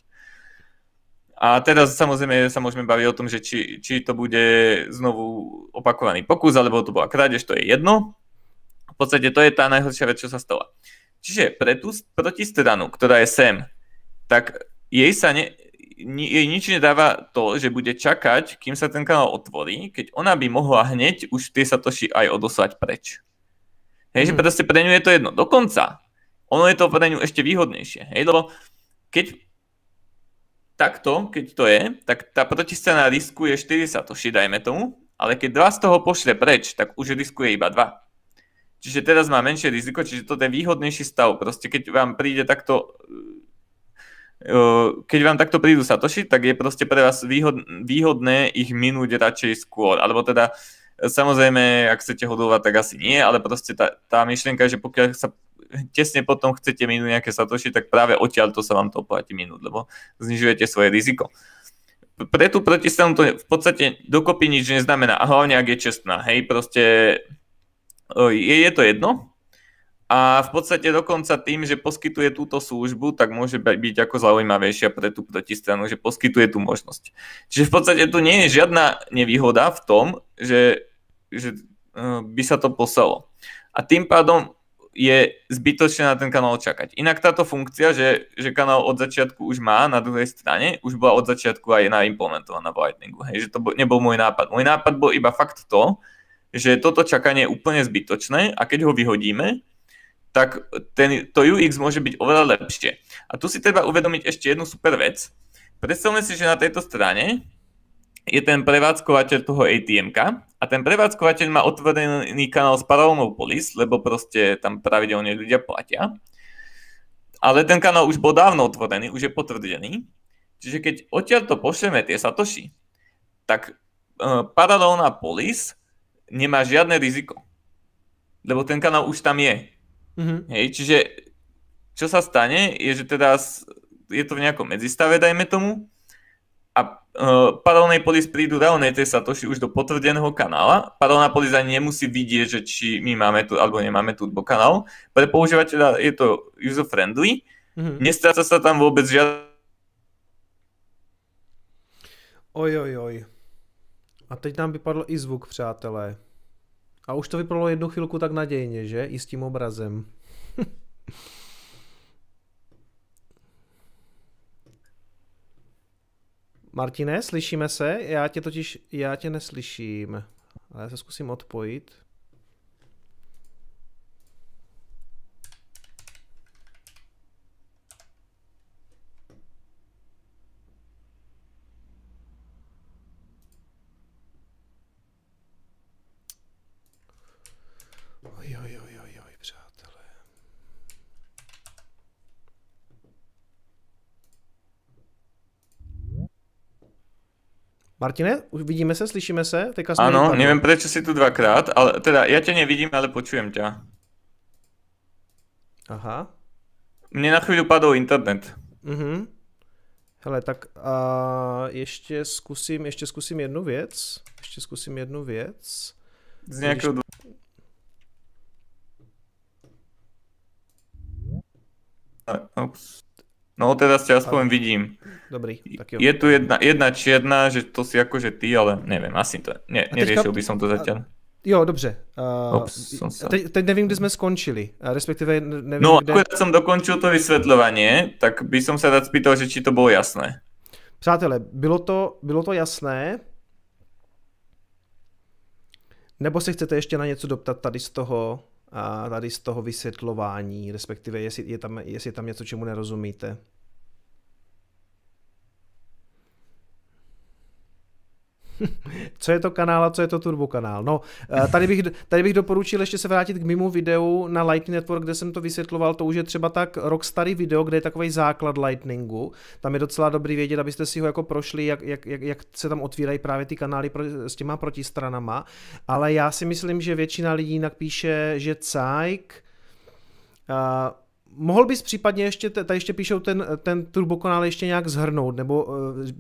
A teraz samozrejme sa môžeme baviť o tom, že či, či to bude znovu opakovaný pokus, alebo to bola krádež, to je jedno. V podstate to je tá najhoršia vec, čo sa stala. Čiže pre tú protistranu, ktorá je sem, tak jej sa ne, jej nič nedáva to, že bude čakať, kým sa ten kanál otvorí, keď ona by mohla hneď už tie satoshi aj odoslať preč. Hej, mm. že mhm. proste pre ňu je to jedno. Dokonca, ono je to pre ňu ešte výhodnejšie. Hej, lebo keď takto, keď to je, tak tá protistrana riskuje 4 satoshi, dajme tomu, ale keď dva z toho pošle preč, tak už riskuje iba 2. Čiže teraz má menšie riziko, čiže to je výhodnejší stav. Proste keď vám príde takto keď vám takto prídu Satoshi, tak je proste pre vás výhod, výhodné ich minúť radšej skôr. Alebo teda samozrejme, ak chcete hodovať, tak asi nie, ale proste tá, tá myšlienka, že pokiaľ sa tesne potom chcete minúť nejaké Satoshi, tak práve odtiaľ to sa vám to oplatí minúť, lebo znižujete svoje riziko. Pre tú protistranu to v podstate dokopy nič neznamená, a hlavne ak je čestná, hej, proste je, je to jedno, a v podstate dokonca tým, že poskytuje túto službu, tak môže byť ako zaujímavejšia pre tú protistranu, že poskytuje tú možnosť. Čiže v podstate tu nie je žiadna nevýhoda v tom, že, že e, by sa to poslalo. A tým pádom je zbytočné na ten kanál čakať. Inak táto funkcia, že, že kanál od začiatku už má na druhej strane, už bola od začiatku aj naimplementovaná v Lightningu. Hej, že to nebol môj nápad. Môj nápad bol iba fakt to, že toto čakanie je úplne zbytočné a keď ho vyhodíme, tak ten, to UX môže byť oveľa lepšie. A tu si treba uvedomiť ešte jednu super vec. Predstavme si, že na tejto strane je ten prevádzkovateľ toho atm a ten prevádzkovateľ má otvorený kanál s paralelnou polis, lebo proste tam pravidelne ľudia platia. Ale ten kanál už bol dávno otvorený, už je potvrdený. Čiže keď odtiaľ to pošleme tie satoshi, tak uh, paralelná polis nemá žiadne riziko. Lebo ten kanál už tam je. Mm-hmm. Hej, čiže čo sa stane, je, že teraz je to v nejakom medzistave, dajme tomu, a uh, paralelnej polis prídu reálne tie satoshi už do potvrdeného kanála. Paralelná polis ani nemusí vidieť, že či my máme tu alebo nemáme turbo kanál. Pre používateľa je to user-friendly. Mm-hmm. Nestráca sa tam vôbec žiadne Oj, oj, oj. A teď nám vypadl i zvuk, přátelé. A už to vypadalo jednu chvilku tak nadějně, že? I s tím obrazem. Martine, slyšíme se? Já tě totiž, já tě neslyším. Ale já se zkusím odpojit. Martine, už vidíme se, slyšíme se? Teďka Áno, neviem prečo si tu dvakrát, ale teda ja ťa nevidím, ale počujem ťa. Aha. Mne na chvíľu padol internet. Mhm. Hele, tak a ještě zkusím, ještě zkusím jednu věc. Ještě zkusím jednu věc. Z nějakého Když... Ups. No teraz ťa aspoň vidím. Dobrý, tak jo. Je tu jedna, jedna čierna, že to si akože ty, ale neviem, asi to, ne, neriešil by som to zatiaľ. Jo, dobře. Uh, Ops, sa... teď, teď nevím, kde jsme skončili. Respektive nevím, No, kde... som dokončil to vysvetľovanie, tak by som sa rád spýtal, že či to bolo jasné. Přátelé, bylo to, bylo to jasné? Nebo se chcete ještě na něco doptat tady z toho, tady z toho vysvětlování, respektive jestli je tam, jestli je tam něco, čemu nerozumíte? co je to kanál a co je to turbokanál. No, eh, tady bych, tady bych doporučil ještě se vrátit k mimo videu na Lightning Network, kde jsem to vysvětloval, to už je třeba tak rok starý video, kde je takový základ Lightningu. Tam je docela dobrý vědět, abyste si ho jako prošli, jak, jak, jak, jak se tam otvírají právě ty kanály pro, s těma protistranama. Ale já si myslím, že většina lidí jinak píše, že cajk, uh, Mohl bys případně ještě, tady ještě píšou ten, ten turbokanál ještě nějak zhrnout, nebo uh,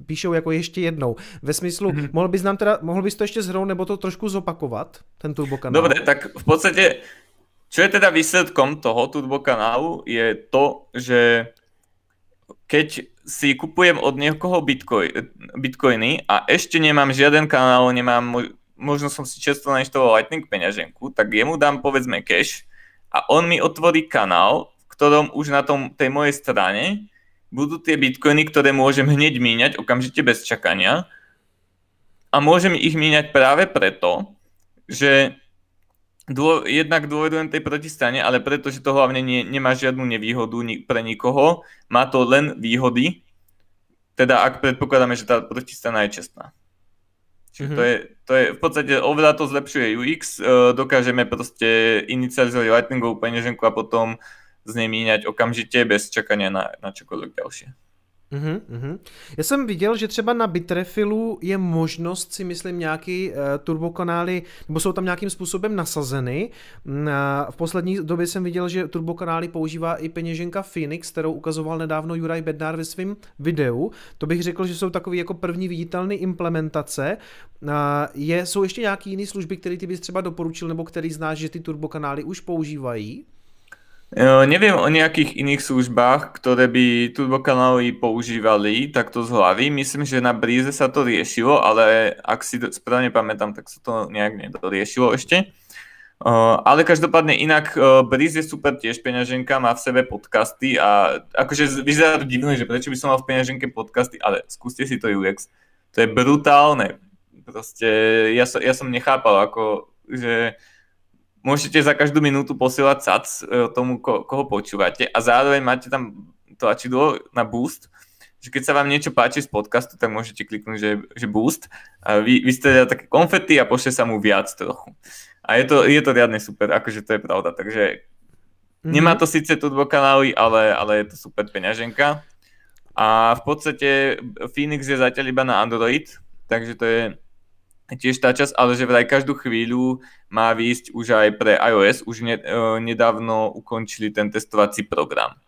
píšou jako ještě jednou. Ve smyslu, mm-hmm. mohl bys nám teda, mohl bys to ještě zhrnout, nebo to trošku zopakovat, ten turbokanál? Dobre, tak v podstate, čo je teda výsledkom toho turbokanálu, je to, že keď si kupujem od niekoho bitcoin, bitcoiny a ešte nemám žiaden kanál, nemám, možno som si často nainštaloval Lightning peňaženku, tak jemu dám povedzme cash a on mi otvorí kanál, ktorom už na tom, tej mojej strane budú tie bitcoiny, ktoré môžem hneď míňať okamžite bez čakania. A môžem ich míňať práve preto, že dô, jednak dôverujem tej protistrane, ale preto, že to hlavne nie, nemá žiadnu nevýhodu ni, pre nikoho, má to len výhody, teda ak predpokladáme, že tá protistrana je čestná. Čiže mm-hmm. to, je, to je v podstate oveľa to zlepšuje UX, e, dokážeme proste inicializovať Lightningovú peňaženku a potom z nej míňať okamžite bez čakania na, na čokoľvek ďalšie. Uhum, uhum. Já jsem viděl, že třeba na Bitrefilu je možnost si myslím nějaký uh, turbokanály, nebo jsou tam nějakým způsobem nasazeny. Uh, v poslední době jsem viděl, že turbokanály používá i peněženka Phoenix, kterou ukazoval nedávno Juraj Bednár ve svém videu. To bych řekl, že jsou takové jako první viditelné implementace. Uh, je, jsou ještě nějaké jiné služby, které ty bys třeba doporučil, nebo který znáš, že ty turbokanály už používají? Neviem o nejakých iných službách, ktoré by turbokanály používali takto z hlavy. Myslím, že na Breeze sa to riešilo, ale ak si správne pamätám, tak sa to nejak nedoriešilo ešte. Ale každopádne inak Breeze je super tiež peňaženka, má v sebe podcasty a akože vyzerá to divné, že prečo by som mal v peňaženke podcasty, ale skúste si to UX. To je brutálne. Proste ja, som, ja som nechápal, ako, že môžete za každú minútu posielať sac e, tomu, ko, koho počúvate a zároveň máte tam tlačidlo na boost, že keď sa vám niečo páči z podcastu, tak môžete kliknúť, že, že boost a vy, vy ste také konfety a pošle sa mu viac trochu. A je to, je to riadne super, akože to je pravda, takže mm-hmm. nemá to síce turbo kanály, ale, ale je to super peňaženka. A v podstate Phoenix je zatiaľ iba na Android, takže to je tiež tá časť, ale že vraj každú chvíľu má výjsť už aj pre iOS. Už ne, uh, nedávno ukončili ten testovací program.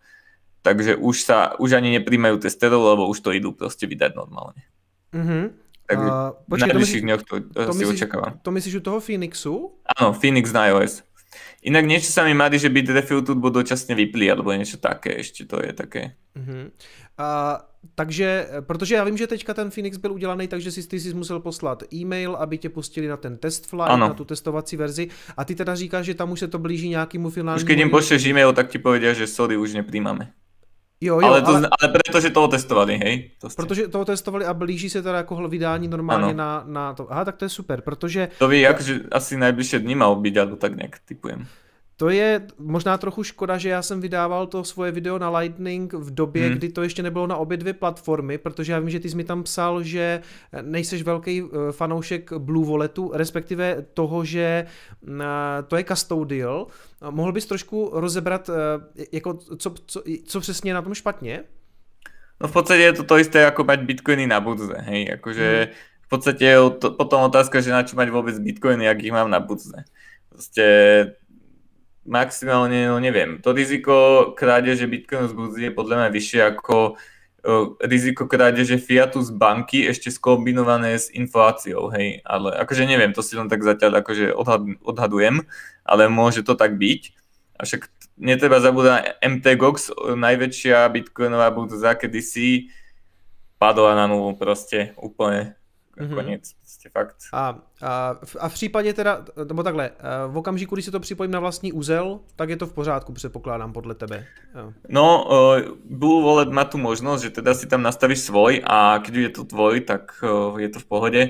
Takže už sa už ani nepríjmajú testerov, lebo už to idú proste vydať normálne. Mm-hmm. Takže uh, počkej, v najbližších dňoch to, to, to si myslíš, očakávam. To myslíš u toho Phoenixu? Áno, Phoenix na iOS. Inak niečo sa mi mári, že Bitrefill tu budú dočasne vyplí, alebo niečo také, ešte to je také. Uh-huh. A, takže, protože já vím, že teďka ten Phoenix byl udělaný, takže si ty si musel poslat e-mail, aby tě pustili na ten test flight, ano. na tu testovací verzi. A ty teda říkáš, že tam už se to blíží nějakému finálnímu... Už keď im pošleš e-mail, tak ti povedia, že sorry, už nepríjmame. Jo, jo, ale, to, ale, ale protože toho testovali, hej? To ste... Protože toho testovali a blíží se teda jako vydání normálně na, na to. Aha, tak to je super, protože... To ví, akože asi najbližšie dní mal byť, alebo tak nejak typujem. To je možná trochu škoda, že já jsem vydával to svoje video na Lightning v době, hmm. kdy to ještě nebylo na obě dvě platformy, protože já vím, že ty jsi mi tam psal, že nejseš velký eh, fanoušek Blue Walletu, respektive toho, že mm, eh, to je custodial. Mohl bys trošku rozebrat, eh, jako co, co, co přesně je na tom špatně? No v podstate je to to isté ako mať bitcoiny na budze, hej, akože v podstate je to, potom otázka, že na čo mať vôbec bitcoiny, ak ich mám na budze. Proste maximálne, no neviem, to riziko krádeže Bitcoinu z burzy je podľa mňa vyššie ako uh, riziko krádeže fiatu z banky ešte skombinované s infláciou, hej, ale akože neviem, to si len tak zatiaľ akože odhad, odhadujem, ale môže to tak byť. A však netreba zabúdať, MTGOX, najväčšia bitcoinová burza kedysi, padla na nulu proste úplne mm-hmm. konec, prostě fakt. A, a, a v případě teda, nebo takhle, eh, v okamžiku, když si to připojím na vlastní úzel, tak je to v pořádku, předpokládám, podle tebe. Jo. No, uh, Blue Wallet má tu možnosť, že teda si tam nastavíš svoj a keď je to tvoj, tak uh, je to v pohode,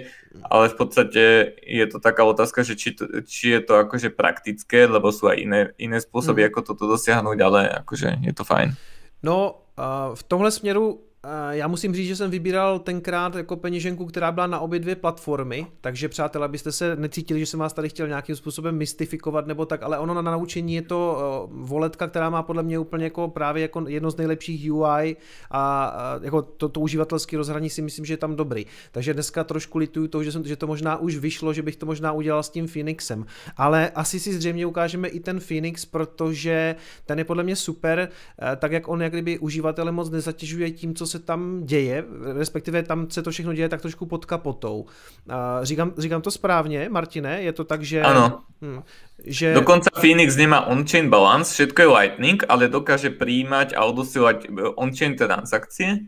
ale v podstate je to taká otázka, že či, to, či je to akože praktické, lebo sú aj iné, iné spôsoby, mm. ako toto dosiahnuť, ale akože je to fajn. No, v tomhle směru já musím říct, že jsem vybíral tenkrát jako peněženku, která byla na obě dvě platformy, takže přátelé, abyste se necítili, že jsem vás tady chtěl nějakým způsobem mystifikovat nebo tak, ale ono na naučení je to voletka, která má podle mě úplně jako právě jako jedno z nejlepších UI a jako to, to uživatelské rozhraní si myslím, že je tam dobrý. Takže dneska trošku lituju to, že, jsem, že to možná už vyšlo, že bych to možná udělal s tím Phoenixem, ale asi si zřejmě ukážeme i ten Phoenix, protože ten je podle mě super, tak jak on jak kdyby uživatele moc nezatěžuje tím, co se se tam děje, respektive tam se to všechno děje tak trošku pod kapotou. Říkám, říkám to správně, Martine? Je to tak, že... Ano. Hm, že... Dokonca Phoenix nemá on-chain balance, všetko je Lightning, ale dokáže príjmať a odosielať e, on-chain transakcie e,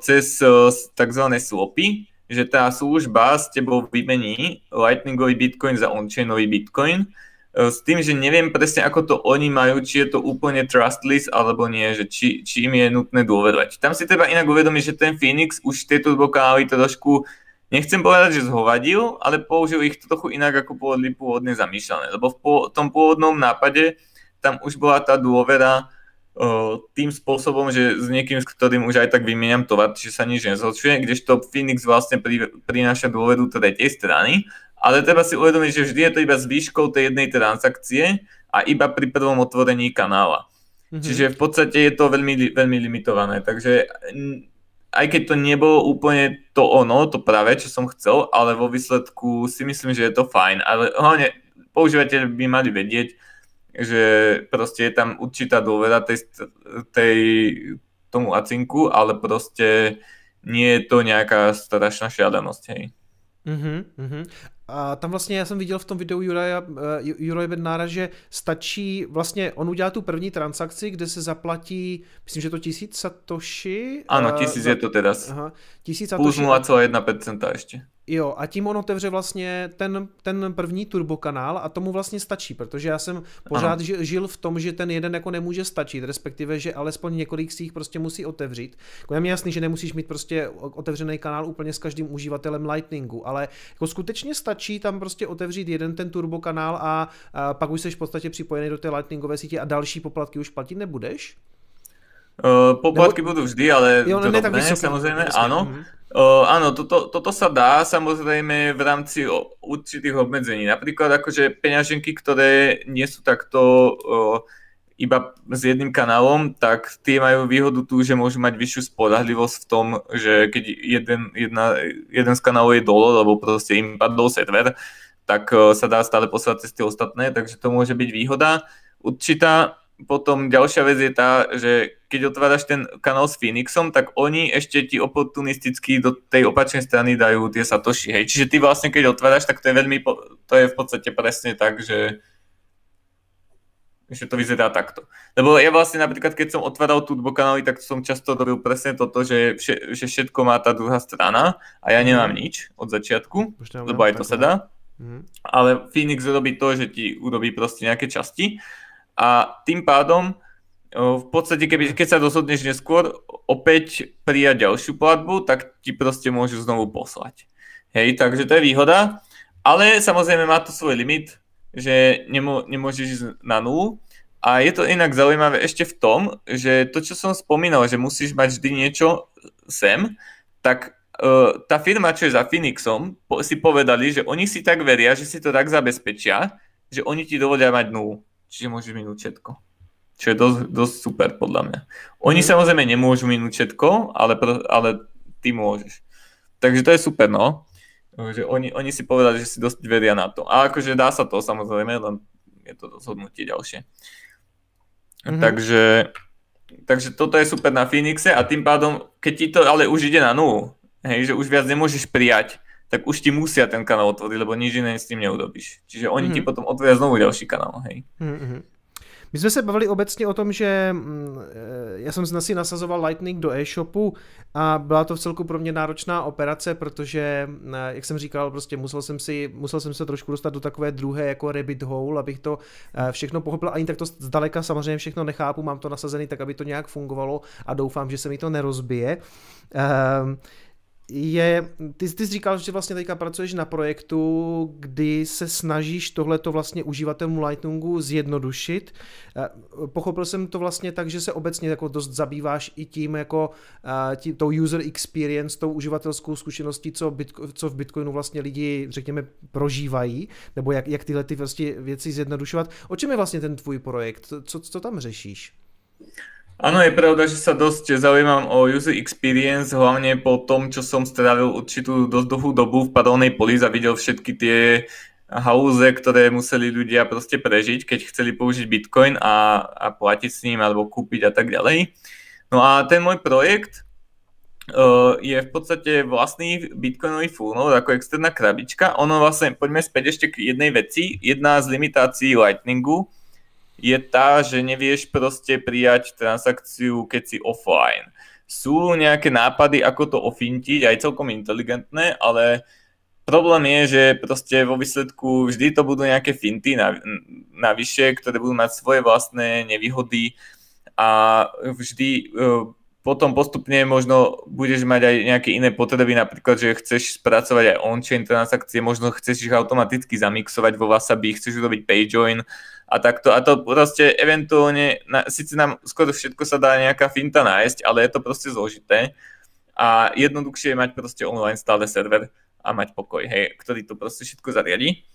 cez e, tzv. swapy, že tá služba s tebou vymení Lightningový Bitcoin za on-chainový Bitcoin s tým, že neviem presne, ako to oni majú, či je to úplne trustless alebo nie, že či, či im je nutné dôverovať. Tam si treba inak uvedomiť, že ten Phoenix už tieto turbokanály trošku, nechcem povedať, že zhovadil, ale použil ich trochu inak, ako boli pôvodne zamýšľané. Lebo v tom pôvodnom nápade tam už bola tá dôvera uh, tým spôsobom, že s niekým, s ktorým už aj tak vymieňam tovar, že sa nič nezhoršuje, kdežto Phoenix vlastne pri, prináša dôveru tretej strany ale treba si uvedomiť, že vždy je to iba s výškou tej jednej transakcie a iba pri prvom otvorení kanála. Mm-hmm. Čiže v podstate je to veľmi, veľmi limitované, takže aj keď to nebolo úplne to ono, to práve, čo som chcel, ale vo výsledku si myslím, že je to fajn, ale hlavne používateľ by mali vedieť, že proste je tam určitá dôvera tej, tej, tomu acinku, ale proste nie je to nejaká strašná šialenosť, hej. Uh-huh, uh-huh. A tam vlastně já jsem viděl v tom videu Juraja, uh, Juraje Bednára, že stačí, vlastně on udělá tu první transakci, kde se zaplatí, myslím, že to tisíc satoshi. Ano, tisíc uh, je to teda. Aha, tisíc satoshi. Plus 0,1% ještě. Jo, a tím on otevře vlastně ten, ten první turbokanál a tomu vlastně stačí, protože já jsem pořád Aha. žil v tom, že ten jeden jako nemůže stačit, respektive, že alespoň několik si jich prostě musí otevřít. Jako je mi jasný, že nemusíš mít prostě otevřený kanál úplně s každým uživatelem Lightningu, ale jako skutečně stačí tam prostě otevřít jeden ten turbokanál a, a pak už jsi v podstatě připojený do té Lightningové sítě a další poplatky už platit nebudeš? Uh, poplatky Nebo... budú vždy, ale jo, no, ne, samozrejme, áno. Uh, áno, toto, toto sa dá samozrejme v rámci určitých obmedzení. Napríklad akože peňaženky, ktoré nie sú takto uh, iba s jedným kanálom, tak tie majú výhodu tu, že môžu mať vyššiu spolahlivosť v tom, že keď jeden, jedna, jeden z kanálov je dole, lebo proste im padol server, tak e, sa dá stále poslať cez tie ostatné, takže to môže byť výhoda. Určitá potom ďalšia vec je tá, že keď otváraš ten kanál s Phoenixom, tak oni ešte ti oportunisticky do tej opačnej strany dajú tie satoshi. Hej. Čiže ty vlastne keď otváraš, tak to je veľmi, to je v podstate presne tak, že že to vyzerá takto. Lebo ja vlastne napríklad, keď som otváral tu dvo kanály, tak som často robil presne toto, že, že všetko má tá druhá strana a ja nemám mhm. nič od začiatku, lebo aj to sa dá. Mm. Ale Phoenix robí to, že ti urobí proste nejaké časti a tým pádom v podstate, keby, keď sa rozhodneš neskôr opäť prijať ďalšiu platbu, tak ti proste môžu znovu poslať. Hej, takže to je výhoda, ale samozrejme má to svoj limit, že nemô, nemôžeš ísť na nulu. A je to inak zaujímavé ešte v tom, že to, čo som spomínal, že musíš mať vždy niečo sem, tak uh, tá firma, čo je za Phoenixom, po, si povedali, že oni si tak veria, že si to tak zabezpečia, že oni ti dovolia mať nulu čiže môžeš minúť všetko. Čo je dosť, dosť super podľa mňa. Oni mm. samozrejme nemôžu minúť všetko, ale, ale ty môžeš. Takže to je super, no. Že oni, oni si povedali, že si dosť vedia na to. A akože dá sa to samozrejme, len je to rozhodnutie ďalšie. Mm-hmm. Takže, takže toto je super na Phoenixe a tým pádom, keď ti to ale už ide na nulu, hej, že už viac nemôžeš prijať, tak už ti musia ten kanál otvoriť, lebo nič iné s tím neudobíš. Čiže oni mm-hmm. ti mhm. potom otvoria znovu ďalší kanál, hej. Mm-hmm. My jsme se bavili obecně o tom, že mm, já jsem si nasazoval Lightning do e-shopu a byla to v celku pro mě náročná operace, protože, mm, jak jsem říkal, prostě musel jsem, si, musel jsem se trošku dostat do takové druhé jako rabbit hole, abych to eh, všechno pochopil. Ani tak to zdaleka samozřejmě všechno nechápu, mám to nasazený tak, aby to nějak fungovalo a doufám, že se mi to nerozbije. Um, je, ty, ty jsi říkal, že vlastně teďka pracuješ na projektu, kdy se snažíš tohleto vlastně uživatelům Lightningu zjednodušit. Eh, pochopil jsem to vlastně tak, že se obecně jako dost zabýváš i tím jako eh, tí, tou user experience, tou uživatelskou zkušeností, co, Bitco, co v Bitcoinu vlastně lidi, řekněme, prožívají, nebo jak, jak tyhle ty vlastně věci zjednodušovat. O čem je vlastně ten tvůj projekt? Co, co tam řešíš? Áno, je pravda, že sa dosť zaujímam o user experience, hlavne po tom, čo som strávil určitú dosť dlhú dobu v padolnej polis a videl všetky tie hauze, ktoré museli ľudia proste prežiť, keď chceli použiť Bitcoin a, a platiť s ním alebo kúpiť a tak ďalej. No a ten môj projekt uh, je v podstate vlastný bitcoinový node ako externá krabička. Ono vlastne, poďme späť ešte k jednej veci. Jedna z limitácií Lightningu je tá, že nevieš proste prijať transakciu, keď si offline. Sú nejaké nápady, ako to ofintiť, aj celkom inteligentné, ale problém je, že proste vo výsledku vždy to budú nejaké finty navyše, ktoré budú mať svoje vlastné nevýhody a vždy e, potom postupne možno budeš mať aj nejaké iné potreby, napríklad, že chceš spracovať aj on-chain transakcie, možno chceš ich automaticky zamixovať vo Wasabi, chceš urobiť PayJoin a takto. A to proste eventuálne, na, síce nám skoro všetko sa dá nejaká finta nájsť, ale je to proste zložité. A jednoduchšie je mať proste online stále server a mať pokoj, hej, ktorý to proste všetko zariadi.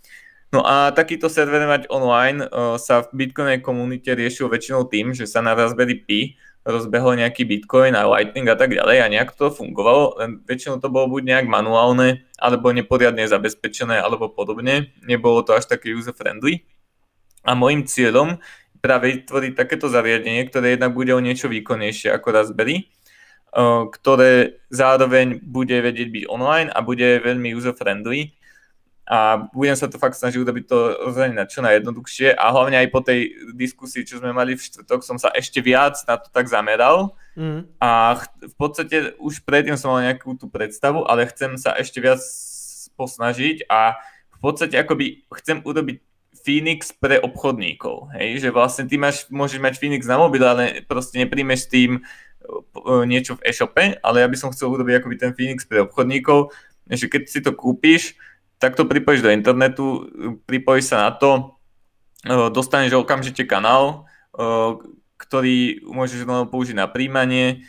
No a takýto server mať online uh, sa v Bitcoinovej komunite riešil väčšinou tým, že sa na Raspberry Pi rozbehol nejaký Bitcoin a Lightning a tak ďalej a nejak to fungovalo, len väčšinou to bolo buď nejak manuálne, alebo neporiadne zabezpečené, alebo podobne. Nebolo to až také user-friendly. A môjim cieľom práve vytvoriť takéto zariadenie, ktoré jednak bude o niečo výkonnejšie ako Raspberry, ktoré zároveň bude vedieť byť online a bude veľmi user-friendly a budem sa to fakt snažiť urobiť to rozhodne na čo najjednoduchšie a hlavne aj po tej diskusii, čo sme mali v štvrtok, som sa ešte viac na to tak zameral mm. a v podstate už predtým som mal nejakú tú predstavu, ale chcem sa ešte viac posnažiť a v podstate akoby chcem urobiť Phoenix pre obchodníkov, hej, že vlastne ty máš, môžeš mať Phoenix na mobil, ale proste nepríjmeš s tým e, niečo v e-shope, ale ja by som chcel urobiť akoby ten Phoenix pre obchodníkov, že keď si to kúpiš, tak to pripojíš do internetu, pripojíš sa na to, e, dostaneš okamžite kanál, e, ktorý môžeš použiť na príjmanie.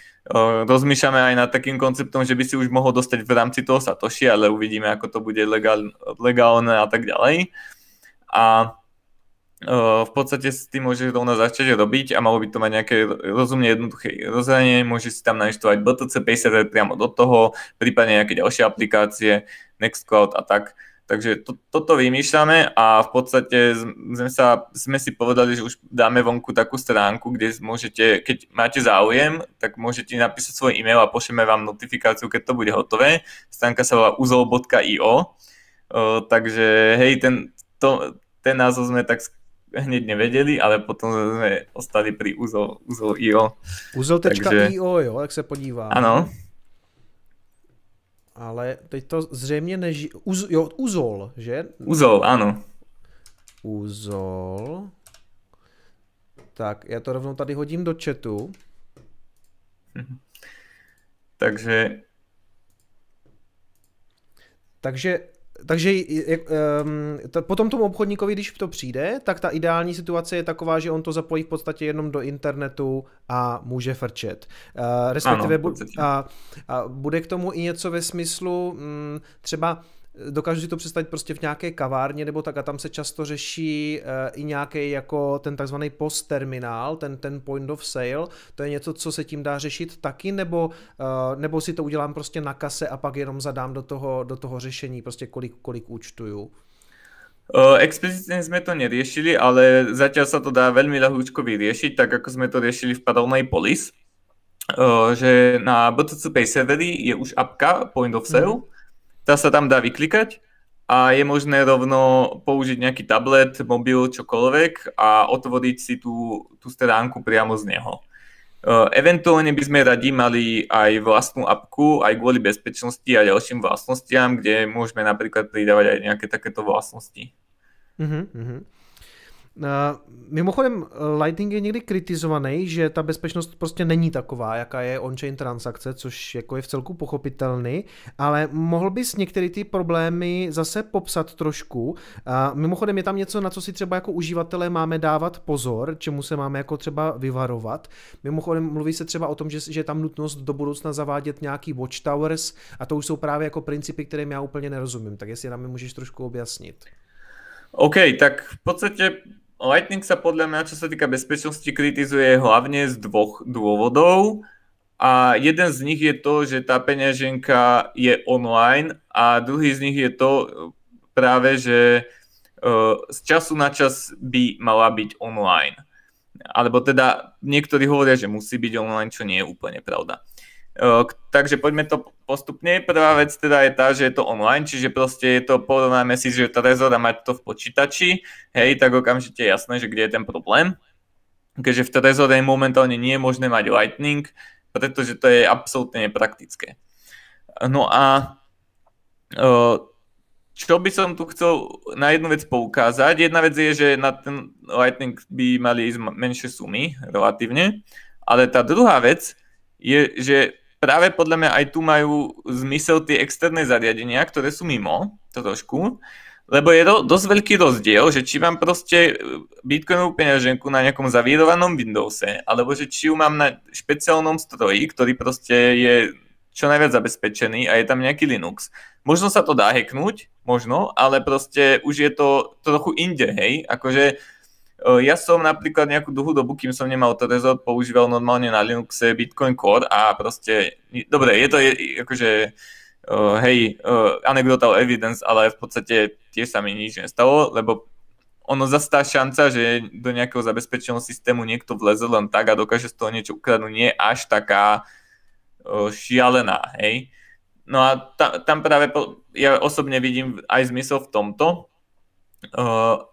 Rozmýšľame aj nad takým konceptom, že by si už mohol dostať v rámci toho Satoshi, ale uvidíme, ako to bude legál, legálne a tak ďalej. A v podstate s tým môžeš rovno začať robiť a malo by to mať nejaké rozumne jednoduché rozhranie, môžeš si tam nainštalovať BTC Pay server priamo do toho, prípadne nejaké ďalšie aplikácie, Nextcloud a tak. Takže to, toto vymýšľame a v podstate sme, sa, sme si povedali, že už dáme vonku takú stránku, kde môžete, keď máte záujem, tak môžete napísať svoj e-mail a pošleme vám notifikáciu, keď to bude hotové. Stránka sa volá uzol.io, takže hej, ten, to, ten názov sme tak hneď nevedeli, ale potom sme ostali pri uzol, uzol.io. Uzol.io, jo, jak se podívá. Ano ale teď to zřejmě neží... Uz, jo, Uzol, že? Uzol, ano. Uzol. Tak, já to rovnou tady hodím do chatu. Takže... Takže takže um, to, potom tomu obchodníkovi, když to přijde, tak ta ideální situace je taková, že on to zapojí v podstatě jenom do internetu a může frčet. Uh, respektive ano, bu- a, a bude k tomu i něco ve smyslu um, třeba dokážu si to představit prostě v nějaké kavárně nebo tak a tam se často řeší uh, i nějaký jako ten takzvaný post terminál, ten, ten point of sale, to je něco, co se tím dá řešit taky, nebo, uh, nebo si to udělám prostě na kase a pak jenom zadám do toho, do toho řešení, prostě kolik, kolik účtuju. Explicitne sme to neriešili, ale zatiaľ sa to dá veľmi ľahúčko vyriešiť, tak ako sme to riešili v Padovnej Polis, že na BTC Pay serveri je už apka Point of Sale, mm tá sa tam dá vyklikať a je možné rovno použiť nejaký tablet, mobil, čokoľvek a otvoriť si tú, tú stránku priamo z neho. Uh, eventuálne by sme radi mali aj vlastnú apku, aj kvôli bezpečnosti a ďalším vlastnostiam, kde môžeme napríklad pridávať aj nejaké takéto vlastnosti. Uh-huh, uh-huh. Mimochodem, Lightning je někdy kritizovaný, že ta bezpečnost prostě není taková, jaká je on-chain transakce, což jako je v celku pochopitelný, ale mohl bys některé ty problémy zase popsat trošku. Mimochodem je tam něco, na co si třeba jako uživatelé máme dávat pozor, čemu se máme jako třeba vyvarovat. Mimochodem mluví se třeba o tom, že, že je tam nutnost do budoucna zavádět nějaký watchtowers a to už jsou právě jako principy, kterým já úplně nerozumím. Tak jestli nám je můžeš trošku objasnit. OK, tak v podstate Lightning sa podľa mňa, čo sa týka bezpečnosti, kritizuje hlavne z dvoch dôvodov. A jeden z nich je to, že tá peňaženka je online a druhý z nich je to práve, že z času na čas by mala byť online. Alebo teda niektorí hovoria, že musí byť online, čo nie je úplne pravda. Takže poďme to postupne. Prvá vec teda je tá, že je to online, čiže proste je to, porovnáme si, že Trezor a mať to v počítači, hej, tak okamžite je jasné, že kde je ten problém. Keďže v Trezore momentálne nie je možné mať Lightning, pretože to je absolútne nepraktické. No a čo by som tu chcel na jednu vec poukázať. Jedna vec je, že na ten Lightning by mali ísť menšie sumy relatívne, ale tá druhá vec je, že práve podľa mňa aj tu majú zmysel tie externé zariadenia, ktoré sú mimo trošku, lebo je to dosť veľký rozdiel, že či mám proste e, bitcoinovú peňaženku na nejakom zavírovanom Windowse, alebo že či ju mám na špeciálnom stroji, ktorý proste je čo najviac zabezpečený a je tam nejaký Linux. Možno sa to dá hacknúť, možno, ale proste už je to trochu inde, hej, akože ja som napríklad nejakú dlhú dobu, kým som nemal Trezor, používal normálne na Linuxe Bitcoin Core a proste, dobre, je to je, akože, uh, hej, uh, anecdotal evidence, ale v podstate tiež sa mi nič nestalo, lebo ono zase tá šanca, že do nejakého zabezpečeného systému niekto vleze len tak a dokáže z toho niečo ukradnúť, nie je až taká uh, šialená, hej. No a ta, tam práve po, ja osobne vidím aj zmysel v tomto,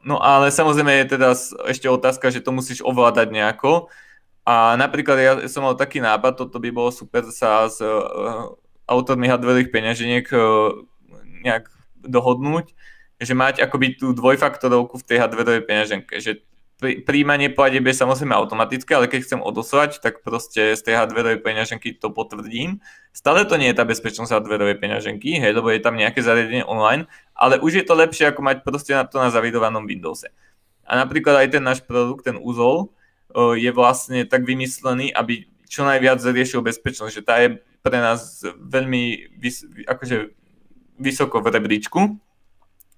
No ale samozrejme je teda ešte otázka, že to musíš ovládať nejako. A napríklad ja som mal taký nápad, toto by bolo super sa s uh, autormi hardwareových peňaženiek uh, nejak dohodnúť, že mať akoby tú dvojfaktorovku v tej hardwareovej peňaženke, že príjmanie platieb je samozrejme automatické, ale keď chcem odosovať, tak proste z tej hardwareovej peňaženky to potvrdím. Stále to nie je tá bezpečnosť hardwareovej peňaženky, hej, lebo je tam nejaké zariadenie online, ale už je to lepšie ako mať proste na to na zavidovanom Windowse. A napríklad aj ten náš produkt, ten úzol, je vlastne tak vymyslený, aby čo najviac riešil bezpečnosť, že tá je pre nás veľmi vys- akože vysoko v rebríčku.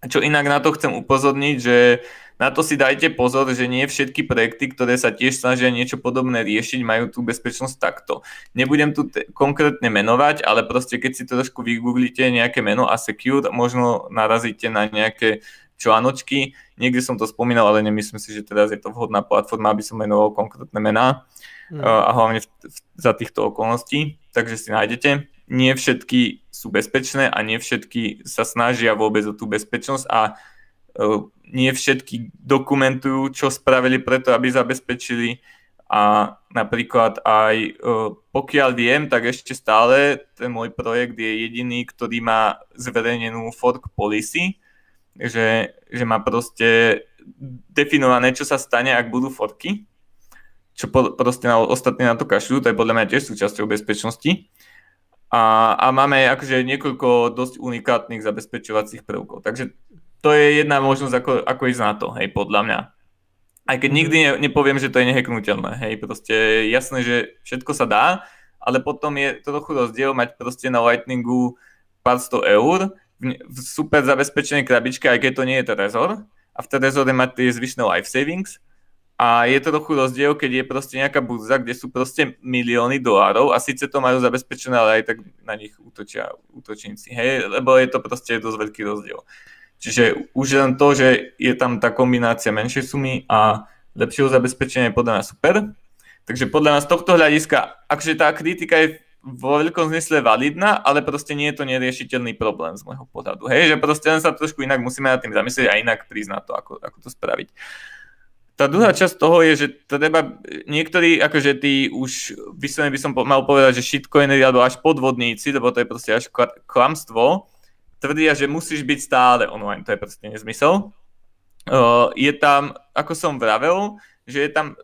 Čo inak na to chcem upozorniť, že na to si dajte pozor, že nie všetky projekty, ktoré sa tiež snažia niečo podobné riešiť, majú tú bezpečnosť takto. Nebudem tu te- konkrétne menovať, ale proste keď si trošku vygooglite nejaké meno a secure, možno narazíte na nejaké článočky. Niekde som to spomínal, ale nemyslím si, že teraz je to vhodná platforma, aby som menoval konkrétne mená mm. a hlavne v, v, za týchto okolností. Takže si nájdete. Nie všetky sú bezpečné a nie všetky sa snažia vôbec o tú bezpečnosť a nie všetky dokumentujú, čo spravili preto, aby zabezpečili a napríklad aj pokiaľ viem, tak ešte stále ten môj projekt je jediný, ktorý má zverejnenú fork policy, že, že má proste definované, čo sa stane, ak budú forky, čo po, proste na, ostatní na to kašľú, to je podľa mňa tiež súčasťou bezpečnosti. A, a máme akože niekoľko dosť unikátnych zabezpečovacích prvkov. Takže to je jedna možnosť, ako, ako ísť na to, hej, podľa mňa. Aj keď nikdy ne, nepoviem, že to je neheknutelné, hej, proste je jasné, že všetko sa dá, ale potom je trochu rozdiel mať proste na Lightningu pár sto eur v, v super zabezpečenej krabičke, aj keď to nie je Trezor, a v Trezore mať tie zvyšné life savings, a je to trochu rozdiel, keď je proste nejaká burza, kde sú proste milióny dolárov a síce to majú zabezpečené, ale aj tak na nich útočia útočníci, hej, lebo je to proste dosť veľký rozdiel. Čiže už len to, že je tam tá kombinácia menšej sumy a lepšieho zabezpečenia je podľa mňa super. Takže podľa mňa z tohto hľadiska, akože tá kritika je vo veľkom zmysle validná, ale proste nie je to neriešiteľný problém z môjho pohľadu. Hej, že proste len sa trošku inak musíme nad tým zamyslieť a inak na to, ako, ako to spraviť. Tá druhá časť toho je, že treba, niektorí, akože tí už vyslovene by som mal povedať, že shitcoinery alebo až podvodníci, lebo to je proste až klamstvo, tvrdia, že musíš byť stále online, to je proste nezmysel. Uh, je tam, ako som vravel, že je tam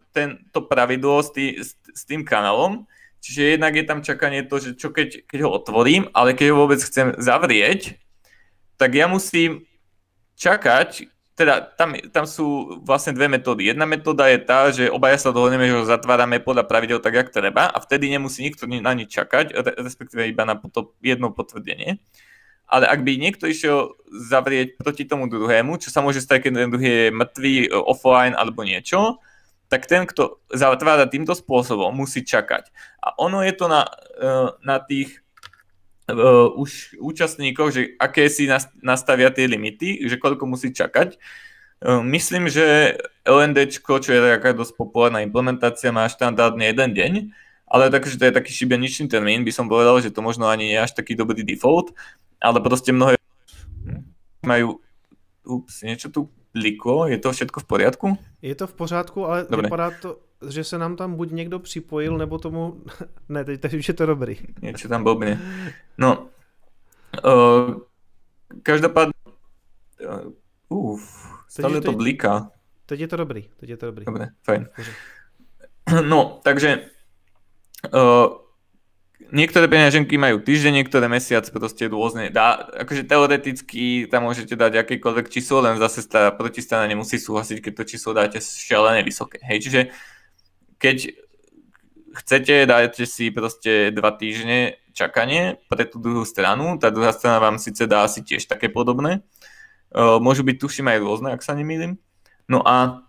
to pravidlo s, tý, s, s tým kanálom, čiže jednak je tam čakanie to, že čo keď, keď ho otvorím, ale keď ho vôbec chcem zavrieť, tak ja musím čakať, teda tam, tam sú vlastne dve metódy. Jedna metóda je tá, že obaja sa dohodneme, že ho zatvárame podľa pravidel tak, jak treba a vtedy nemusí nikto na nič čakať, respektíve iba na to jedno potvrdenie ale ak by niekto išiel zavrieť proti tomu druhému, čo sa môže stať, keď ten druhý je mŕtvý, e, offline alebo niečo, tak ten, kto zatvára týmto spôsobom, musí čakať. A ono je to na, e, na tých uh, už účastníkoch, že aké si nastavia tie limity, že koľko musí čakať. Myslím, že LND, čo je taká dosť populárna implementácia, má štandardne jeden deň, ale takže to je taký šibeničný termín, by som povedal, že to možno ani nie je až taký dobrý default, ale proste mnohé majú, ups, niečo tu bliklo, je to všetko v poriadku? Je to v pořádku, ale Dobre. vypadá to, že se nám tam buď někdo připojil, nebo tomu... ne, teď, teď už je to dobrý. Niečo tam blbne. No, uh, každopádne... Uh, uf, stále to bliká. Teď je to dobrý, teď je to dobrý. Dobre, fajn. No, takže uh, niektoré peňaženky majú týždeň, niektoré mesiac, proste rôzne. Dá, akože teoreticky tam môžete dať akékoľvek číslo, len zase tá protistrana nemusí súhlasiť, keď to číslo dáte šialené vysoké. Hej, čiže keď chcete, dáte si proste dva týždne čakanie pre tú druhú stranu, tá druhá strana vám síce dá asi tiež také podobné. Môžu byť, tuším, aj rôzne, ak sa nemýlim. No a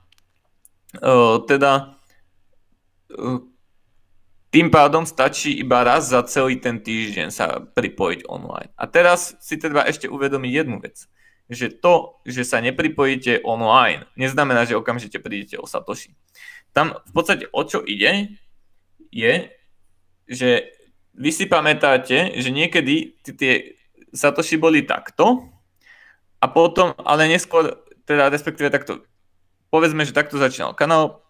teda tým pádom stačí iba raz za celý ten týždeň sa pripojiť online. A teraz si treba ešte uvedomiť jednu vec. Že to, že sa nepripojíte online, neznamená, že okamžite prídete o Satoshi. Tam v podstate o čo ide, je, že vy si pamätáte, že niekedy tie Satoshi boli takto a potom, ale neskôr, teda respektíve takto, povedzme, že takto začínal kanál,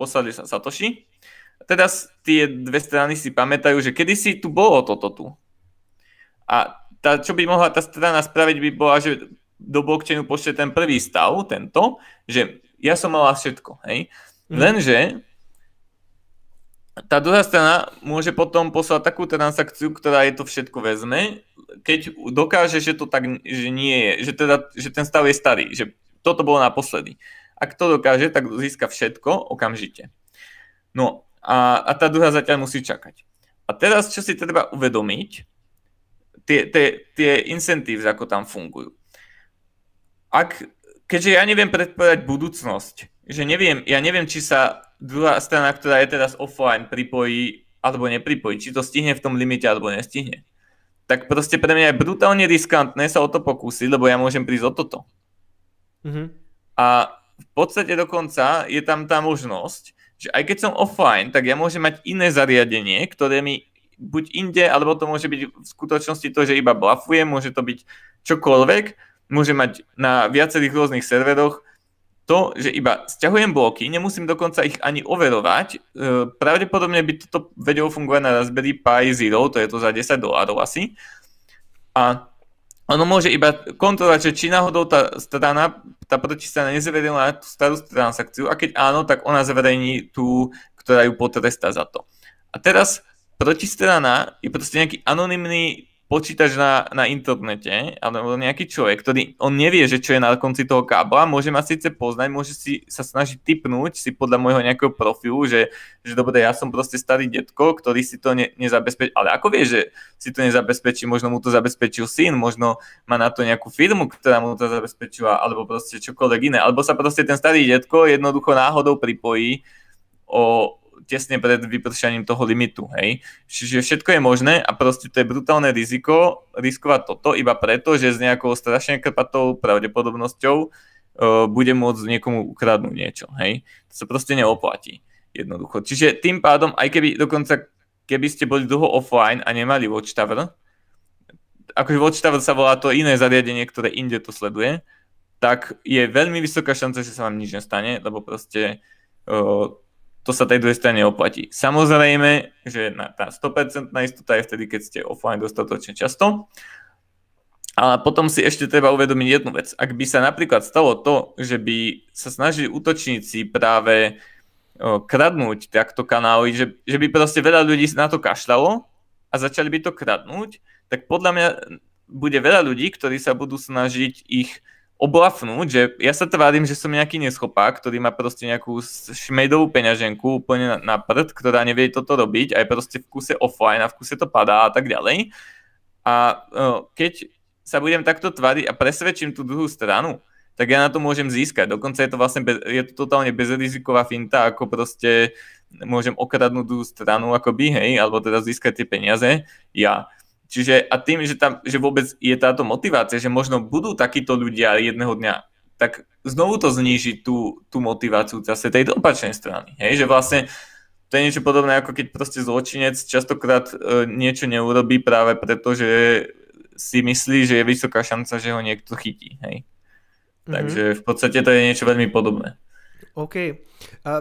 poslali sa Satoshi teraz tie dve strany si pamätajú, že kedysi tu bolo toto tu. A tá, čo by mohla tá strana spraviť, by bola, že do blockchainu pošle ten prvý stav, tento, že ja som mala všetko, hej. Mm. Lenže tá druhá strana môže potom poslať takú transakciu, ktorá je to všetko vezme, keď dokáže, že to tak že nie je, že, teda, že ten stav je starý, že toto bolo naposledy. Ak to dokáže, tak získa všetko okamžite. No a, a tá druhá zatiaľ musí čakať. A teraz, čo si treba uvedomiť, tie, tie, tie incentives, ako tam fungujú. Ak keďže ja neviem predpovedať budúcnosť, že neviem, ja neviem, či sa druhá strana, ktorá je teraz offline, pripojí alebo nepripojí, či to stihne v tom limite alebo nestihne. Tak proste pre mňa je brutálne riskantné sa o to pokúsiť, lebo ja môžem prísť o toto. Mm-hmm. A v podstate dokonca je tam tá možnosť, že aj keď som offline, tak ja môžem mať iné zariadenie, ktoré mi buď inde, alebo to môže byť v skutočnosti to, že iba blafuje, môže to byť čokoľvek, môže mať na viacerých rôznych serveroch to, že iba stiahujem bloky, nemusím dokonca ich ani overovať. E, pravdepodobne by toto vedelo fungovať na Raspberry Pi Zero, to je to za 10 dolárov asi. A ono môže iba kontrolovať, že či náhodou tá strana, tá protistrana nezverejnila tú starú transakciu a keď áno, tak ona zverejní tú, ktorá ju potrestá za to. A teraz protistrana je proste nejaký anonymný počítač na, na internete, alebo nejaký človek, ktorý on nevie, že čo je na konci toho kábla, môže ma síce poznať, môže si sa snažiť typnúť si podľa môjho nejakého profilu, že, že dobre, ja som proste starý detko, ktorý si to ne, nezabezpečí, ale ako vie, že si to nezabezpečí, možno mu to zabezpečil syn, možno má na to nejakú firmu, ktorá mu to zabezpečila, alebo proste čokoľvek iné, alebo sa proste ten starý detko jednoducho náhodou pripojí o, tesne pred vypršaním toho limitu, hej. Čiže všetko je možné a proste to je brutálne riziko riskovať toto iba preto, že s nejakou strašne krpatou pravdepodobnosťou uh, bude môcť niekomu ukradnúť niečo, hej. To sa proste neoplatí jednoducho. Čiže tým pádom, aj keby dokonca, keby ste boli dlho offline a nemali Watchtower, akože Watchtower sa volá to iné zariadenie, ktoré inde to sleduje, tak je veľmi vysoká šanca, že sa vám nič nestane, lebo proste uh, to sa tej druhej strane oplatí. Samozrejme, že na, tá 100% istota je vtedy, keď ste offline dostatočne často. Ale potom si ešte treba uvedomiť jednu vec. Ak by sa napríklad stalo to, že by sa snažili útočníci práve kradnúť takto kanály, že, že by proste veľa ľudí na to kašľalo a začali by to kradnúť, tak podľa mňa bude veľa ľudí, ktorí sa budú snažiť ich oblafnúť, že ja sa tvárim, že som nejaký neschopák, ktorý má proste nejakú šmejdovú peňaženku úplne na, na prd, ktorá nevie toto robiť a je proste v kuse offline a v kuse to padá a tak ďalej. A uh, keď sa budem takto tváriť a presvedčím tú druhú stranu, tak ja na to môžem získať. Dokonca je to vlastne bez, je to totálne bezriziková finta, ako proste môžem okradnúť druhú stranu akoby, hej, alebo teda získať tie peniaze ja. Čiže a tým, že, tam, že vôbec je táto motivácia, že možno budú takíto ľudia jedného dňa, tak znovu to zníži tú, tú motiváciu zase tej opačnej strany. Hej? Že vlastne to je niečo podobné, ako keď proste zločinec častokrát e, niečo neurobí práve preto, že si myslí, že je vysoká šanca, že ho niekto chytí. Hej? Mm-hmm. Takže v podstate to je niečo veľmi podobné. OK. Eh,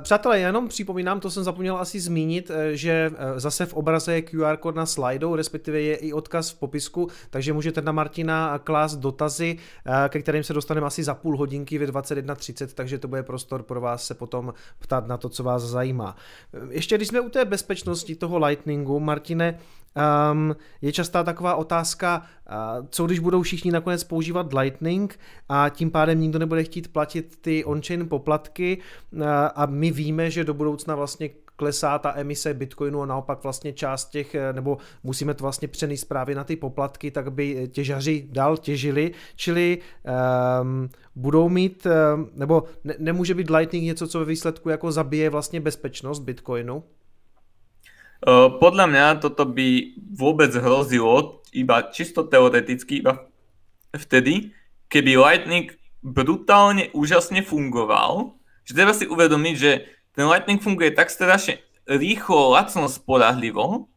přátelé, jenom připomínám, to jsem zapomněl asi zmínit, eh, že eh, zase v obraze je QR kód na slidou, respektive je i odkaz v popisku, takže můžete na Martina klást dotazy, ke kterým se dostaneme asi za půl hodinky ve 21.30, takže to bude prostor pro vás se potom ptát na to, co vás zajímá. Ještě když jsme u té bezpečnosti toho Lightningu, Martine, Um, je častá taková otázka, uh, co když budou všichni nakonec používat Lightning a tím pádem nikdo nebude chtít platit ty on-chain poplatky uh, a my víme, že do budoucna vlastně klesá ta emise Bitcoinu a naopak vlastně část těch, eh, nebo musíme to vlastně přenést právě na ty poplatky, tak by těžaři dál těžili, čili um, budou mít, um, nebo ne, nemůže být Lightning něco, co ve výsledku jako zabije vlastně bezpečnost Bitcoinu? Podľa mňa toto by vôbec hrozilo iba čisto teoreticky, iba vtedy, keby Lightning brutálne úžasne fungoval, že treba si uvedomiť, že ten Lightning funguje tak strašne rýchlo, lacno, spolahlivo,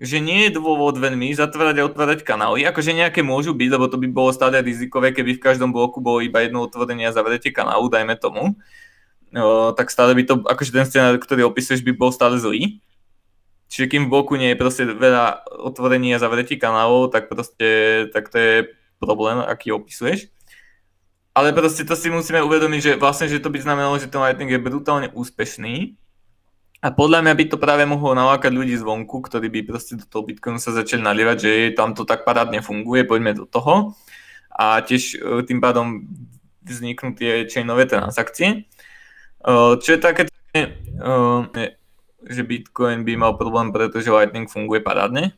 že nie je dôvod veľmi zatvárať a otvárať kanály. Akože nejaké môžu byť, lebo to by bolo stále rizikové, keby v každom bloku bolo iba jedno otvorenie a zavretie kanálu, dajme tomu. O, tak stále by to, akože ten scenár, ktorý opisuješ, by bol stále zlý. Čiže kým v bloku nie je proste veľa otvorení a zavretí kanálov, tak proste, tak to je problém, aký opisuješ. Ale proste to si musíme uvedomiť, že vlastne, že to by znamenalo, že ten Lightning je brutálne úspešný. A podľa mňa by to práve mohlo nalákať ľudí zvonku, ktorí by proste do toho Bitcoinu sa začali nalievať, že tam to tak parádne funguje, poďme do toho. A tiež e, tým pádom vzniknú tie chainové transakcie. E, čo je také e, že Bitcoin by mal problém, pretože Lightning funguje parádne.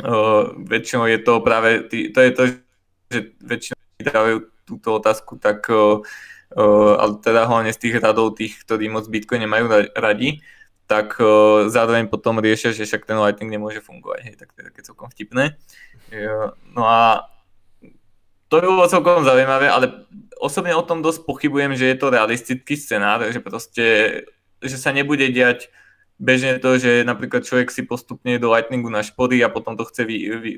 Uh, väčšinou je to práve, tý, to je to, že väčšinou dávajú túto otázku, tak ale teda hlavne z tých radov tých, ktorí moc Bitcoin nemajú radi, tak zároveň potom riešia, že však ten Lightning nemôže fungovať, hej, tak to je také celkom vtipné. No a to je bolo celkom zaujímavé, ale osobne o tom dosť pochybujem, že je to realistický scenár, že proste, že sa nebude diať bežne to, že napríklad človek si postupne do Lightningu našporí a potom to chce vy, vy,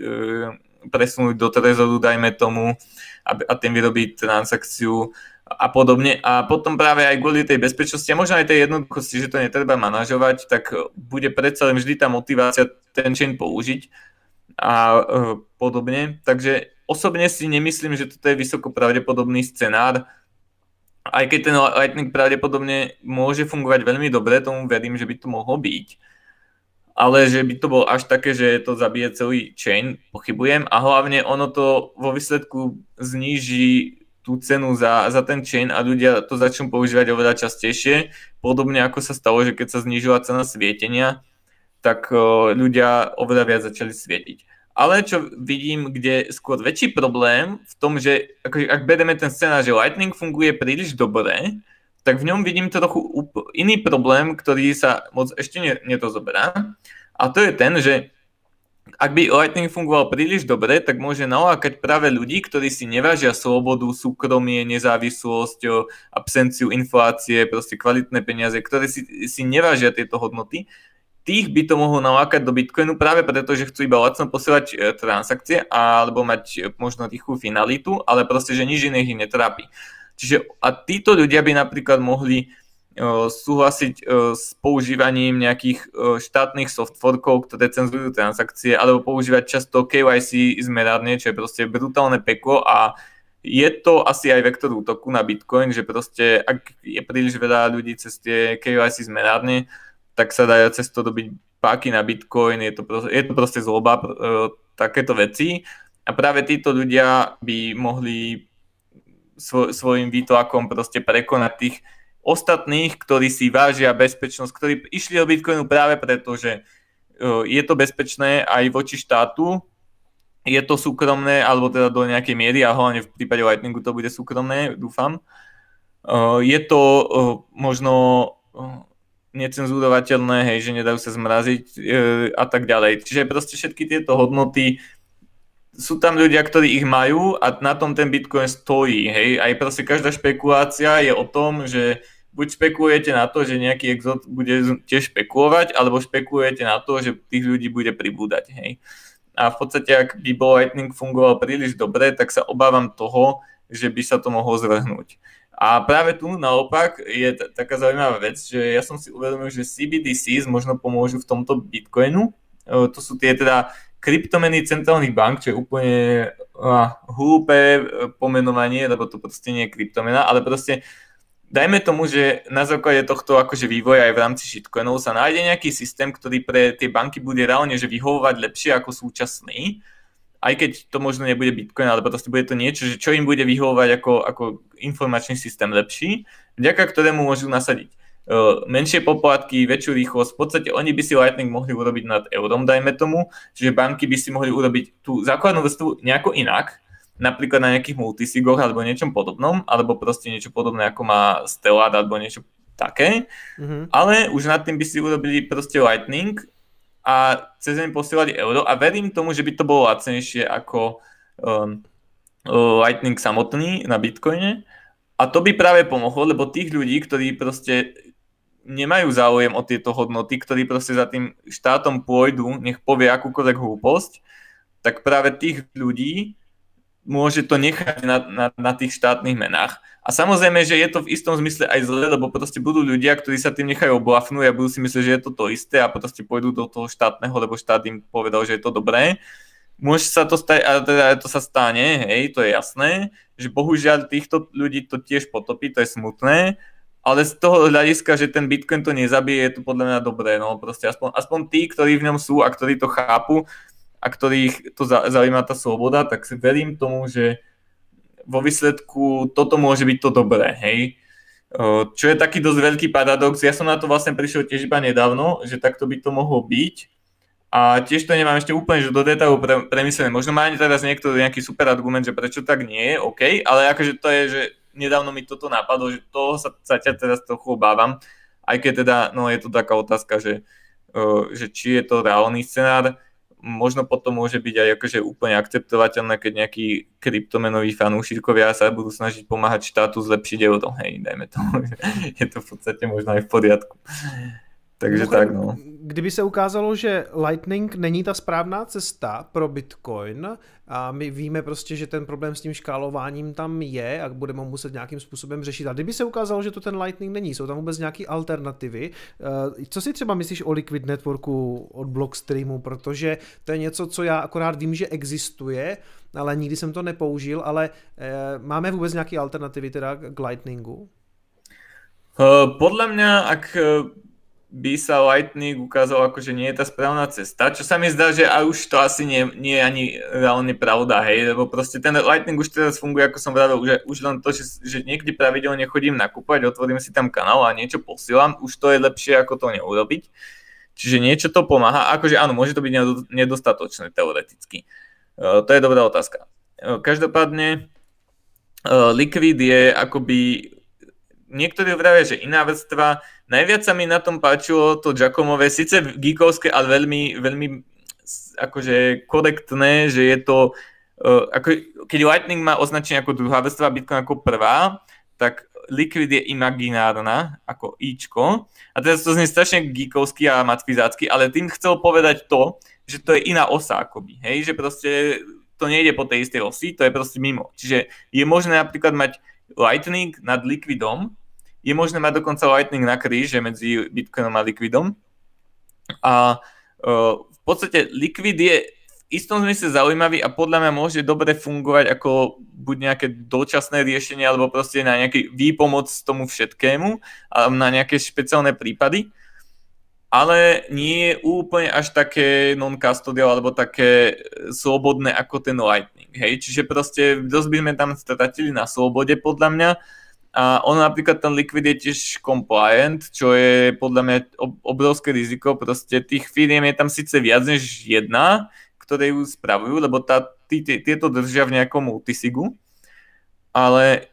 presunúť do Trezoru, dajme tomu, a, a tým vyrobiť transakciu a podobne. A potom práve aj kvôli tej bezpečnosti a možno aj tej jednoduchosti, že to netreba manažovať, tak bude predsa len vždy tá motivácia ten chain použiť a uh, podobne. Takže osobne si nemyslím, že toto je vysoko pravdepodobný scenár, aj keď ten Lightning pravdepodobne môže fungovať veľmi dobre, tomu verím, že by to mohlo byť. Ale že by to bolo až také, že to zabije celý chain, pochybujem. A hlavne ono to vo výsledku zníži tú cenu za, za ten chain a ľudia to začnú používať oveľa častejšie. Podobne ako sa stalo, že keď sa znížila cena svietenia, tak ľudia oveľa viac začali svietiť. Ale čo vidím, kde skôr väčší problém v tom, že akože, ak bereme ten scenár, že Lightning funguje príliš dobre, tak v ňom vidím trochu iný problém, ktorý sa moc ešte nedozoberá. A to je ten, že ak by Lightning fungoval príliš dobre, tak môže nalákať práve ľudí, ktorí si nevážia slobodu, súkromie, nezávislosť, absenciu inflácie, proste kvalitné peniaze, ktoré si, si nevážia tieto hodnoty tých by to mohlo nalákať do Bitcoinu práve preto, že chcú iba lacno posielať e, transakcie alebo mať e, možno tichú finalitu, ale proste, že nič iné ich netrápi. Čiže a títo ľudia by napríklad mohli uh, súhlasiť s používaním nejakých štátnych softforkov, ktoré cenzurujú transakcie, alebo používať často KYC zmerárne, čo je proste brutálne peklo a je to asi aj vektor útoku na Bitcoin, že proste ak je príliš veľa ľudí cez tie KYC zmerárne, tak sa dajú cez to dobiť páky na Bitcoin, je to proste, je to proste zloba, e, takéto veci. A práve títo ľudia by mohli svo, svojim výtlakom proste prekonať tých ostatných, ktorí si vážia bezpečnosť, ktorí išli do Bitcoinu práve preto, že e, je to bezpečné aj voči štátu, je to súkromné, alebo teda do nejakej miery, a hlavne v prípade Lightningu to bude súkromné, dúfam. E, je to možno necenzurovateľné, hej, že nedajú sa zmraziť e, a tak ďalej. Čiže proste všetky tieto hodnoty sú tam ľudia, ktorí ich majú a na tom ten Bitcoin stojí, hej. Aj proste každá špekulácia je o tom, že buď špekulujete na to, že nejaký exot bude tiež špekulovať, alebo špekulujete na to, že tých ľudí bude pribúdať, hej. A v podstate, ak by bol Lightning fungoval príliš dobre, tak sa obávam toho, že by sa to mohlo zvrhnúť. A práve tu naopak je t- taká zaujímavá vec, že ja som si uvedomil, že CBDCs možno pomôžu v tomto Bitcoinu. E, to sú tie teda kryptomeny centrálnych bank, čo je úplne uh, hlúpe e, pomenovanie, lebo to proste nie je kryptomena, ale proste dajme tomu, že na základe tohto akože vývoja aj v rámci shitcoinov sa nájde nejaký systém, ktorý pre tie banky bude reálne že vyhovovať lepšie ako súčasný aj keď to možno nebude Bitcoin, ale proste bude to niečo, že čo im bude vyhovovať ako, ako informačný systém lepší, vďaka ktorému môžu nasadiť uh, menšie poplatky, väčšiu rýchlosť. V podstate oni by si Lightning mohli urobiť nad eurom, dajme tomu, čiže banky by si mohli urobiť tú základnú vrstvu nejako inak, napríklad na nejakých multisigoch alebo niečom podobnom, alebo proste niečo podobné ako má Stellar alebo niečo také, mm-hmm. ale už nad tým by si urobili proste Lightning a cez deň posielať euro a verím tomu, že by to bolo lacnejšie ako um, Lightning samotný na Bitcoine. A to by práve pomohlo, lebo tých ľudí, ktorí proste nemajú záujem o tieto hodnoty, ktorí proste za tým štátom pôjdu, nech povie akúkoľvek hlúposť, tak práve tých ľudí môže to nechať na, na, na tých štátnych menách. A samozrejme, že je to v istom zmysle aj zle, lebo proste budú ľudia, ktorí sa tým nechajú oblafnúť a budú si myslieť, že je to to isté a proste pôjdu do toho štátneho, lebo štát im povedal, že je to dobré. Môže sa to stať, a teda to sa stane, hej, to je jasné, že bohužiaľ týchto ľudí to tiež potopí, to je smutné, ale z toho hľadiska, že ten Bitcoin to nezabije, je to podľa mňa dobré, no proste aspoň, aspoň tí, ktorí v ňom sú a ktorí to chápu a ktorých to zaujíma tá sloboda, tak si verím tomu, že vo výsledku toto môže byť to dobré, hej. Čo je taký dosť veľký paradox, ja som na to vlastne prišiel tiež iba nedávno, že takto by to mohlo byť A tiež to nemám ešte úplne že do detailu pre, premyslené. Možno má teraz niekto nejaký super argument, že prečo tak nie je, OK, ale akože to je, že nedávno mi toto napadlo, že toho sa, sa ťa teraz trochu obávam, aj keď teda, no je to taká otázka, že, že či je to reálny scenár, možno potom môže byť aj akože úplne akceptovateľné, keď nejakí kryptomenoví fanúšikovia sa budú snažiť pomáhať štátu zlepšiť euro. Hej, dajme to. je to v podstate možno aj v poriadku. Takže tak, no. Kdyby se ukázalo, že Lightning není ta správná cesta pro Bitcoin a my víme prostě, že ten problém s tím škálováním tam je a budeme ho muset nějakým způsobem řešit. A kdyby se ukázalo, že to ten Lightning není, jsou tam vůbec nějaké alternativy. Eh, co si třeba myslíš o Liquid Networku od Blockstreamu, protože to je něco, co já akorát vím, že existuje, ale nikdy jsem to nepoužil, ale eh, máme vůbec nějaké alternativy teda k Lightningu? Uh, podľa mňa, ak by sa Lightning ukázal ako, že nie je tá správna cesta, čo sa mi zdá, že aj už to asi nie, nie je ani reálne pravda, hej, lebo proste ten Lightning už teraz funguje, ako som vravel, že už len to, že, že niekde pravidelne chodím nakúpať, otvorím si tam kanál a niečo posielam, už to je lepšie, ako to neurobiť. Čiže niečo to pomáha, akože áno, môže to byť nedostatočné teoreticky. Uh, to je dobrá otázka. Uh, každopádne uh, Liquid je akoby niektorí vravia, že iná vrstva. Najviac sa mi na tom páčilo to Giacomové, síce geekovské, ale veľmi, veľmi akože korektné, že je to, uh, ako, keď Lightning má označenie ako druhá vrstva, Bitcoin ako prvá, tak Liquid je imaginárna, ako Ičko. A teraz to znie strašne geekovský a matfizácky, ale tým chcel povedať to, že to je iná osa akoby, hej, že proste to nejde po tej istej osi, to je proste mimo. Čiže je možné napríklad mať Lightning nad Liquidom, je možné mať dokonca Lightning na kríže medzi Bitcoinom a Liquidom. A uh, v podstate Liquid je v istom zmysle zaujímavý a podľa mňa môže dobre fungovať ako buď nejaké dočasné riešenie alebo proste na nejaký výpomoc tomu všetkému a na nejaké špeciálne prípady ale nie je úplne až také non-custodial alebo také slobodné ako ten Lightning. Hej? Čiže proste dosť by sme tam stratili na slobode podľa mňa a ono napríklad ten Liquid je tiež compliant, čo je podľa mňa obrovské riziko. Proste tých firiem je tam síce viac než jedna, ktoré ju spravujú, lebo tá, tí, tí, tieto držia v nejakom multisigu, ale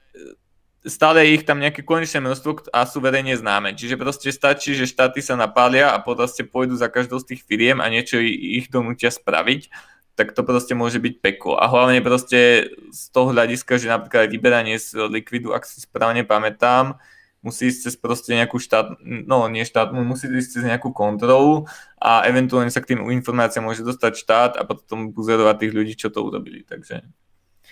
stále je ich tam nejaké konečné množstvo a sú verejne známe. Čiže proste stačí, že štáty sa napália a proste pôjdu za každou z tých firiem a niečo ich donútia spraviť tak to proste môže byť peklo. A hlavne proste z toho hľadiska, že napríklad vyberanie z likvidu, ak si správne pamätám, musí ísť cez proste nejakú štát, no nie štát, musí ísť cez nejakú kontrolu a eventuálne sa k tým informáciám môže dostať štát a potom buzerovať tých ľudí, čo to urobili. Takže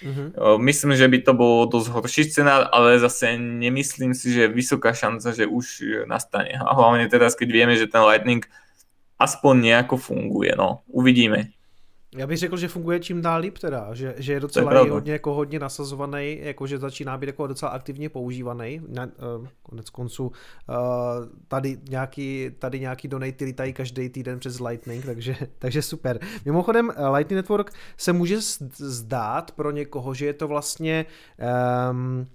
mm-hmm. myslím, že by to bol dosť horší scenár, ale zase nemyslím si, že je vysoká šanca, že už nastane. A hlavne teraz, keď vieme, že ten Lightning aspoň nejako funguje, no uvidíme. Já bych řekl, že funguje čím dál líp teda, že, že je docela je hodně, jako hodně nasazovaný, jako že začíná být jako docela aktivně používaný. Na, uh, konec konců uh, tady nějaký, tady nějaký donate lítají každý týden přes Lightning, takže, takže super. Mimochodem Lightning Network se může zdát pro někoho, že je to vlastně um,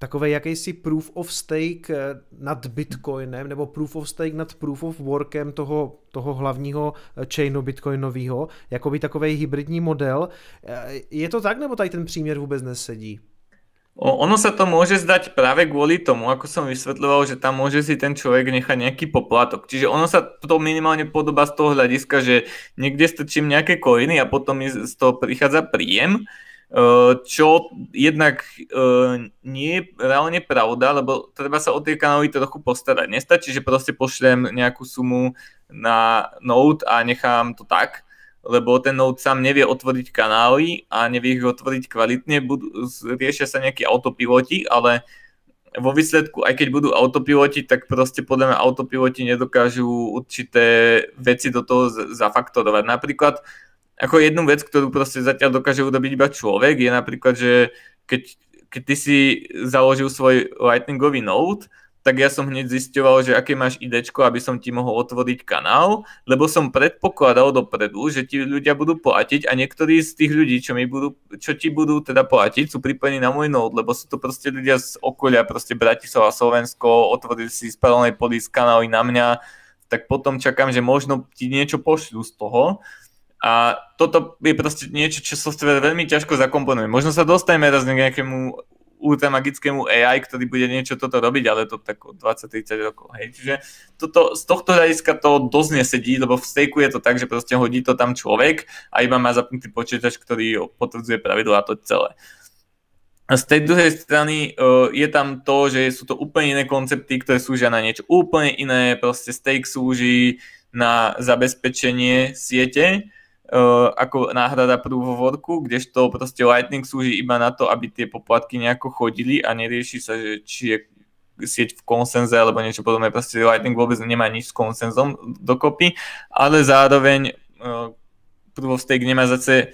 takový jakýsi proof of stake eh, nad Bitcoinem nebo proof of stake nad proof of workem toho, toho hlavního eh, chainu bitcoinového, jako by takový hybridní model. Eh, je to tak, nebo tady ten příměr vůbec nesedí? Ono sa to môže zdať práve kvôli tomu, ako som vysvetľoval, že tam môže si ten človek nechať nejaký poplatok. Čiže ono sa to minimálne podobá z toho hľadiska, že niekde strčím nejaké koiny a potom mi z toho prichádza príjem čo jednak nie je reálne pravda, lebo treba sa o tie kanály trochu postarať. Nestačí, že proste pošlem nejakú sumu na Node a nechám to tak, lebo ten Node sám nevie otvoriť kanály a nevie ich otvoriť kvalitne, budú, riešia sa nejakí autopiloti, ale vo výsledku, aj keď budú autopiloti, tak proste podľa mňa autopiloti nedokážu určité veci do toho zafaktorovať. Napríklad ako jednu vec, ktorú proste zatiaľ dokáže urobiť iba človek, je napríklad, že keď, keď ty si založil svoj lightningový node, tak ja som hneď zisťoval, že aké máš idečko, aby som ti mohol otvoriť kanál, lebo som predpokladal dopredu, že ti ľudia budú platiť a niektorí z tých ľudí, čo, mi budú, čo ti budú teda platiť, sú pripojení na môj node, lebo sú to proste ľudia z okolia, proste Bratislava, Slovensko, otvorili si z paralelnej podísť kanály na mňa, tak potom čakám, že možno ti niečo pošľú z toho. A toto je proste niečo, čo software veľmi ťažko zakomponuje. Možno sa dostaneme raz k nejakému ultramagickému AI, ktorý bude niečo toto robiť, ale to tak 20-30 rokov. Hej. Čiže toto, z tohto hľadiska to dosť nesedí, lebo v stejku je to tak, že proste hodí to tam človek a iba má zapnutý počítač, ktorý potvrdzuje pravidlo a to celé. A z tej druhej strany uh, je tam to, že sú to úplne iné koncepty, ktoré slúžia na niečo úplne iné. Proste stake slúži na zabezpečenie siete uh, ako náhrada worku, kdežto proste Lightning slúži iba na to, aby tie poplatky nejako chodili a nerieši sa, že či je sieť v konsenze alebo niečo podobné. Proste Lightning vôbec nemá nič s konsenzom dokopy, ale zároveň uh, proof of stake nemá zase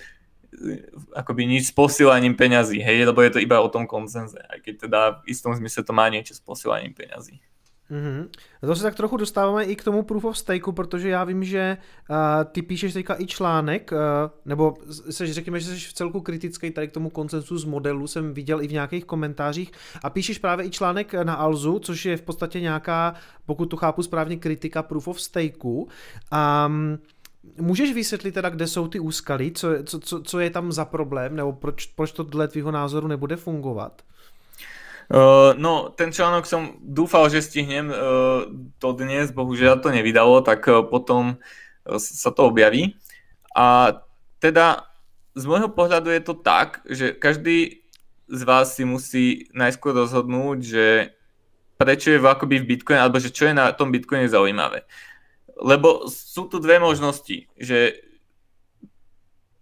akoby nič s posielaním peňazí, hej, lebo je to iba o tom koncenze, aj keď teda v istom zmysle to má niečo s posielaním peňazí. Mm-hmm. To se tak trochu dostáváme i k tomu proof of stakeu, protože já vím, že uh, ty píšeš teďka i článek, uh, nebo seš, řekněme, že jsi v celku kritický tady k tomu koncensu z modelu, jsem viděl i v nějakých komentářích a píšeš právě i článek na Alzu, což je v podstatě nějaká, pokud to chápu správně, kritika proof of stakeu. Um, Můžeš vysvětlit teda, kde jsou ty úskaly, co, co, co, co je tam za problém, nebo proč, proč to dle tvýho názoru nebude fungovat? Uh, no, ten článok som dúfal, že stihnem uh, to dnes, bohužiaľ to nevydalo, tak uh, potom uh, sa to objaví. A teda z môjho pohľadu je to tak, že každý z vás si musí najskôr rozhodnúť, že prečo je v, akoby v Bitcoin, alebo že čo je na tom Bitcoine zaujímavé lebo sú tu dve možnosti, že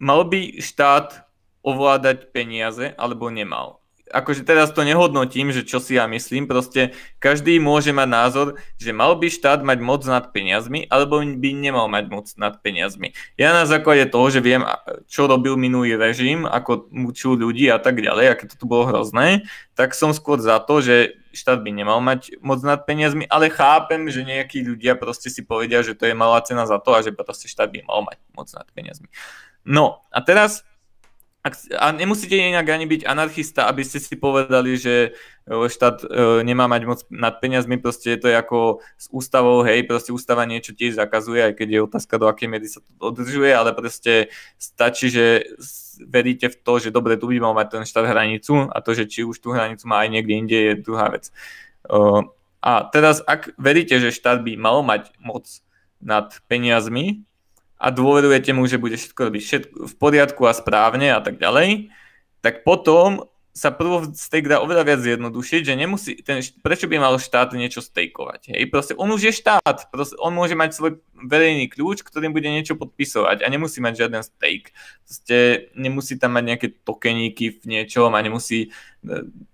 mal by štát ovládať peniaze, alebo nemal. Akože teraz to nehodnotím, že čo si ja myslím, proste každý môže mať názor, že mal by štát mať moc nad peniazmi, alebo by nemal mať moc nad peniazmi. Ja na základe toho, že viem, čo robil minulý režim, ako mučil ľudí a tak ďalej, aké to tu bolo hrozné, tak som skôr za to, že štát by nemal mať moc nad peniazmi, ale chápem, že nejakí ľudia proste si povedia, že to je malá cena za to a že proste štát by mal mať moc nad peniazmi. No a teraz ak, a nemusíte inak ani byť anarchista, aby ste si povedali, že e, štát e, nemá mať moc nad peniazmi, proste je to ako s ústavou, hej, proste ústava niečo tiež zakazuje, aj keď je otázka, do akej miery sa to dodržuje, ale proste stačí, že veríte v to, že dobre, tu by mal mať ten štát hranicu a to, že či už tú hranicu má aj niekde inde, je druhá vec. Uh, a teraz, ak veríte, že štát by mal mať moc nad peniazmi, a dôverujete mu, že bude všetko robiť všetko v poriadku a správne a tak ďalej, tak potom sa prvo stake dá oveľa viac zjednodušiť, že nemusí, ten, prečo by mal štát niečo stejkovať, hej? Proste on už je štát, proste on môže mať svoj verejný kľúč, ktorým bude niečo podpisovať a nemusí mať žiaden stake. Proste nemusí tam mať nejaké tokeníky v niečom a nemusí,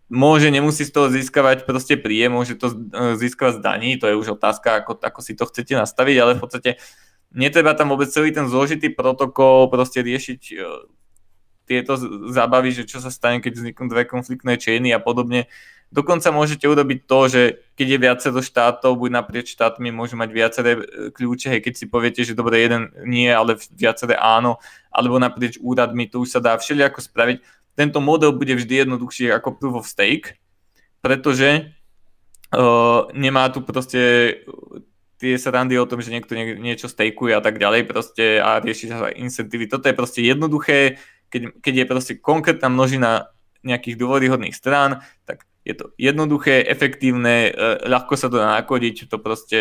môže, nemusí z toho získavať proste príjem, môže to e, získavať z daní, to je už otázka, ako, ako si to chcete nastaviť, ale v podstate netreba tam vôbec celý ten zložitý protokol proste riešiť e, tieto zábavy, že čo sa stane, keď vzniknú dve konfliktné činy a podobne. Dokonca môžete urobiť to, že keď je viacero štátov, buď naprieč štátmi môžu mať viaceré e, kľúče, hej, keď si poviete, že dobre, jeden nie, ale viaceré áno, alebo naprieč úradmi, to už sa dá všelijako spraviť. Tento model bude vždy jednoduchší ako proof of stake, pretože uh, nemá tu proste tie sa randy o tom, že niekto nie, niečo stejkuje a tak ďalej proste a rieši sa incentívy. Toto je proste jednoduché, keď, keď je proste konkrétna množina nejakých dôvodyhodných strán, tak je to jednoduché, efektívne, e, ľahko sa to dá nakodiť, to proste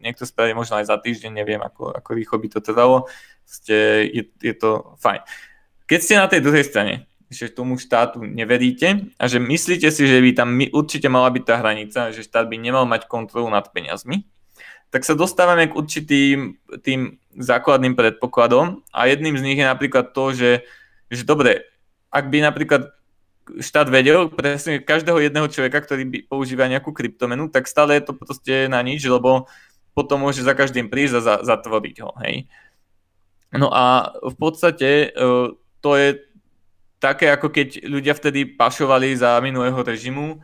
niekto spraví možno aj za týždeň, neviem, ako, ako rýchlo by to trvalo, proste je, je to fajn. Keď ste na tej druhej strane, že tomu štátu neveríte a že myslíte si, že by tam určite mala byť tá hranica, že štát by nemal mať kontrolu nad peniazmi, tak sa dostávame k určitým tým základným predpokladom a jedným z nich je napríklad to, že, že dobre, ak by napríklad štát vedel presne každého jedného človeka, ktorý by používa nejakú kryptomenu, tak stále je to proste na nič, lebo potom môže za každým prísť a za, zatvoriť ho, hej. No a v podstate e, to je také, ako keď ľudia vtedy pašovali za minulého režimu, e,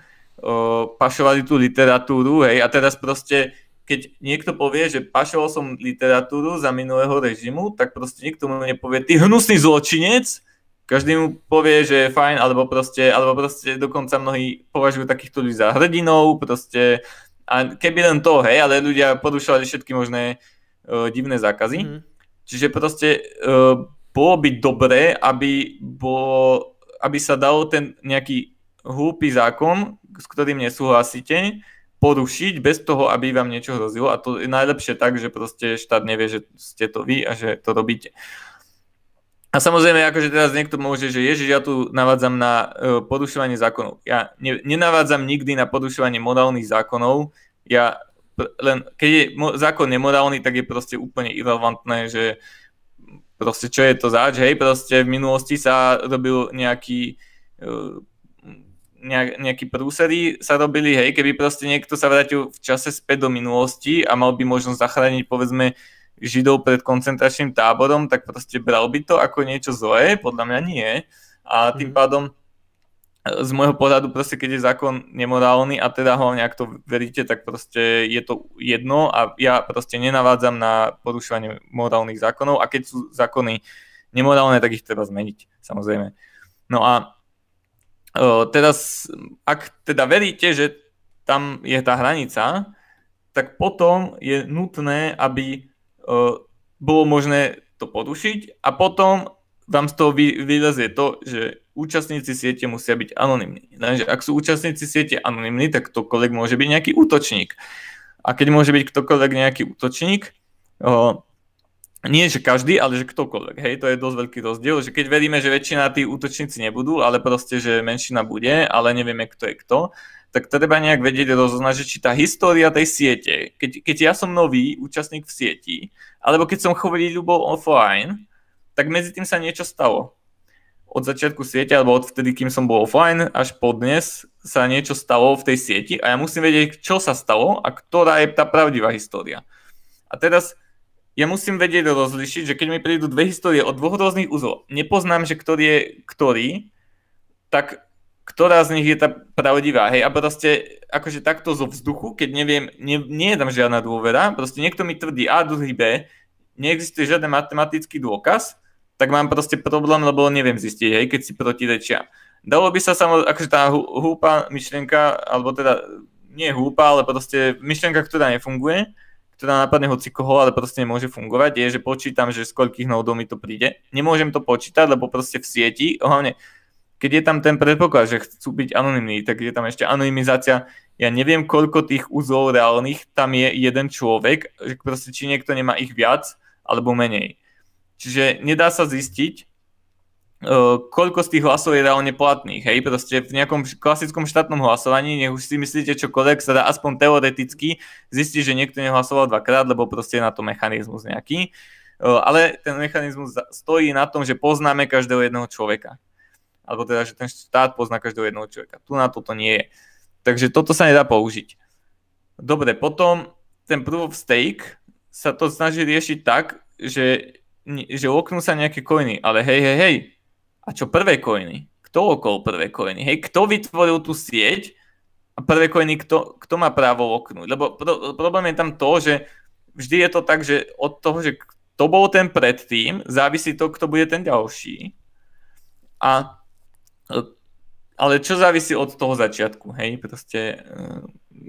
pašovali tú literatúru, hej, a teraz proste keď niekto povie, že pašoval som literatúru za minulého režimu, tak proste nikto mu nepovie, ty hnusný zločinec, každý mu povie, že je fajn, alebo proste, alebo proste dokonca mnohí považujú takýchto ľudí za hrdinov, proste A keby len to, hej, ale ľudia porušovali všetky možné uh, divné zákazy. Mm. Čiže proste uh, bolo by dobré, aby, bolo, aby sa dalo ten nejaký hlúpy zákon, s ktorým nesúhlasíte, porušiť bez toho, aby vám niečo hrozilo. A to je najlepšie tak, že proste štát nevie, že ste to vy a že to robíte. A samozrejme, akože teraz niekto môže, že ježiš, ja tu navádzam na uh, porušovanie zákonov. Ja ne, nenavádzam nikdy na porušovanie morálnych zákonov. Ja len, keď je zákon nemorálny, tak je proste úplne irrelevantné, že proste čo je to zač, hej, proste v minulosti sa robil nejaký nejaký prúsery sa robili, hej, keby proste niekto sa vrátil v čase späť do minulosti a mal by možnosť zachrániť povedzme Židov pred koncentračným táborom, tak proste bral by to ako niečo zlé? Podľa mňa nie. A tým mm. pádom e, z môjho pohľadu proste, keď je zákon nemorálny a teda hlavne ak to veríte, tak proste je to jedno a ja proste nenavádzam na porušovanie morálnych zákonov a keď sú zákony nemorálne, tak ich treba zmeniť, samozrejme. No a teraz, ak teda veríte, že tam je tá hranica, tak potom je nutné, aby bolo možné to porušiť a potom vám z toho vylezie to, že účastníci siete musia byť anonimní. Takže ak sú účastníci siete anonimní, tak ktokoľvek môže byť nejaký útočník. A keď môže byť ktokoľvek nejaký útočník, o, nie že každý, ale že ktokoľvek. Hej, to je dosť veľký rozdiel, že keď veríme, že väčšina tých útočníci nebudú, ale proste, že menšina bude, ale nevieme, kto je kto, tak treba nejak vedieť rozoznať, že či tá história tej siete, keď, keď ja som nový účastník v sieti, alebo keď som chvíľu bol offline, tak medzi tým sa niečo stalo. Od začiatku siete, alebo od vtedy, kým som bol offline, až po dnes sa niečo stalo v tej sieti a ja musím vedieť, čo sa stalo a ktorá je tá pravdivá história. A teraz ja musím vedieť rozlišiť, že keď mi prídu dve histórie od dvoch rôznych úzlov, nepoznám, že ktorý je ktorý, tak ktorá z nich je tá pravdivá, hej, a proste akože takto zo vzduchu, keď neviem, nie, nie je tam žiadna dôvera, proste niekto mi tvrdí A, druhý B, neexistuje žiaden matematický dôkaz, tak mám proste problém, lebo neviem zistiť, hej, keď si protirečia. Dalo by sa samozrejme, akože tá húpa myšlienka, alebo teda nie húpa, ale proste myšlienka, ktorá nefunguje, ktorá napadne hoci koho, ale proste nemôže fungovať, je, že počítam, že z koľkých nódov mi to príde. Nemôžem to počítať, lebo proste v sieti, hlavne keď je tam ten predpoklad, že chcú byť anonimní, tak je tam ešte anonymizácia. Ja neviem, koľko tých úzlov reálnych tam je jeden človek, že proste či niekto nemá ich viac alebo menej. Čiže nedá sa zistiť, Koľko z tých hlasov je reálne platných. Hej, proste v nejakom klasickom štátnom hlasovaní, nech už si myslíte čokoľvek, sa dá aspoň teoreticky zistiť, že niekto nehlasoval dvakrát, lebo proste je na to mechanizmus nejaký. Ale ten mechanizmus stojí na tom, že poznáme každého jedného človeka alebo teda, že ten štát pozná každého jedného človeka. Tu na toto nie je. Takže toto sa nedá použiť. Dobre, potom ten proof of stake sa to snaží riešiť tak, že, že oknú sa nejaké coiny, ale hej, hej, hej, a čo prvé coiny? Kto okol prvé coiny? Hej, kto vytvoril tú sieť a prvé coiny, kto, kto má právo oknúť? Lebo pro, problém je tam to, že vždy je to tak, že od toho, že kto bol ten predtým, závisí to, kto bude ten ďalší. A ale čo závisí od toho začiatku, hej, proste, uh,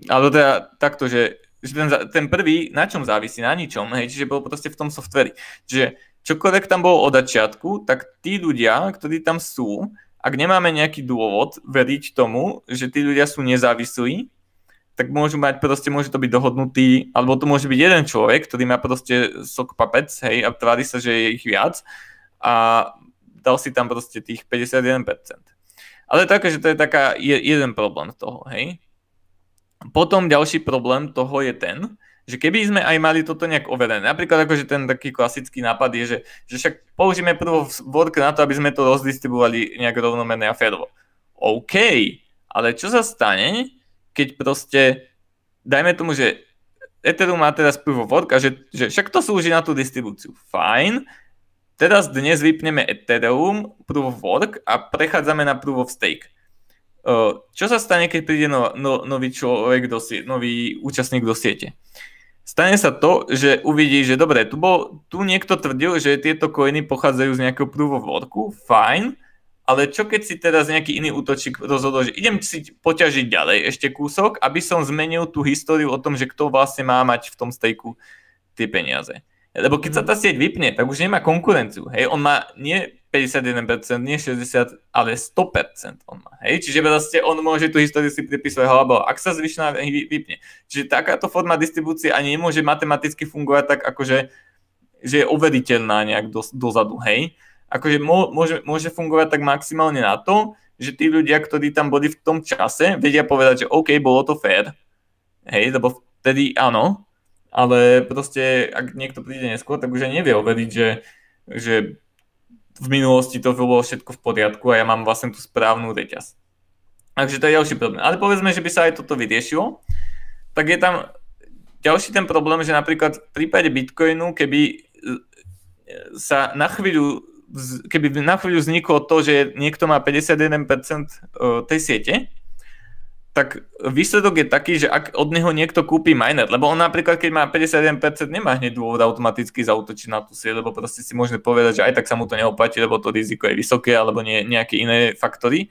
alebo teda takto, že, že ten, ten prvý na čom závisí, na ničom, hej, čiže bol proste v tom softveri. Čiže čokoľvek tam bolo od začiatku, tak tí ľudia, ktorí tam sú, ak nemáme nejaký dôvod veriť tomu, že tí ľudia sú nezávislí, tak môžu mať proste, môže to byť dohodnutý, alebo to môže byť jeden človek, ktorý má proste sok papec, hej, a tvári sa, že je ich viac a dal si tam proste tých 51%. Ale také, že to je taká je, jeden problém toho, hej. Potom ďalší problém toho je ten, že keby sme aj mali toto nejak overené, napríklad akože ten taký klasický nápad je, že, že však použijeme prvo work na to, aby sme to rozdistribuovali nejak rovnomerne a férovo. OK, ale čo sa stane, keď proste, dajme tomu, že Ethereum má teraz of work a že, že však to slúži na tú distribúciu. Fajn, Teraz dnes vypneme Ethereum, Proof of Work a prechádzame na Proof of Stake. Čo sa stane, keď príde no, no, nový človek, do, nový účastník do siete? Stane sa to, že uvidí, že dobre, tu, bol, tu niekto tvrdil, že tieto coiny pochádzajú z nejakého Proof of Worku, fajn, ale čo keď si teraz nejaký iný útočík rozhodol, že idem si poťažiť ďalej ešte kúsok, aby som zmenil tú históriu o tom, že kto vlastne má mať v tom stejku tie peniaze. Lebo keď sa tá sieť vypne, tak už nemá konkurenciu. Hej, on má nie 51%, nie 60%, ale 100% on má. Hej, čiže vlastne on môže tú históriu si pripisovať, alebo ak sa zvyšná vypne. Čiže takáto forma distribúcie ani nemôže matematicky fungovať tak, akože že je overiteľná nejak do, dozadu, hej. Akože môže, môže fungovať tak maximálne na to, že tí ľudia, ktorí tam boli v tom čase, vedia povedať, že OK, bolo to fair, hej, lebo vtedy áno, ale proste, ak niekto príde neskôr, tak už nevie overiť, že, že v minulosti to bolo všetko v poriadku a ja mám vlastne tú správnu reťaz. Takže to je ďalší problém. Ale povedzme, že by sa aj toto vyriešilo, tak je tam ďalší ten problém, že napríklad v prípade Bitcoinu, keby e, sa na chvíľu keby na chvíľu vzniklo to, že niekto má 51% e, tej siete, tak výsledok je taký, že ak od neho niekto kúpi miner, lebo on napríklad, keď má 51%, nemá hneď dôvod automaticky zautočiť na tú sieť, lebo proste si môžeme povedať, že aj tak sa mu to neoplatí, lebo to riziko je vysoké, alebo nie, nejaké iné faktory.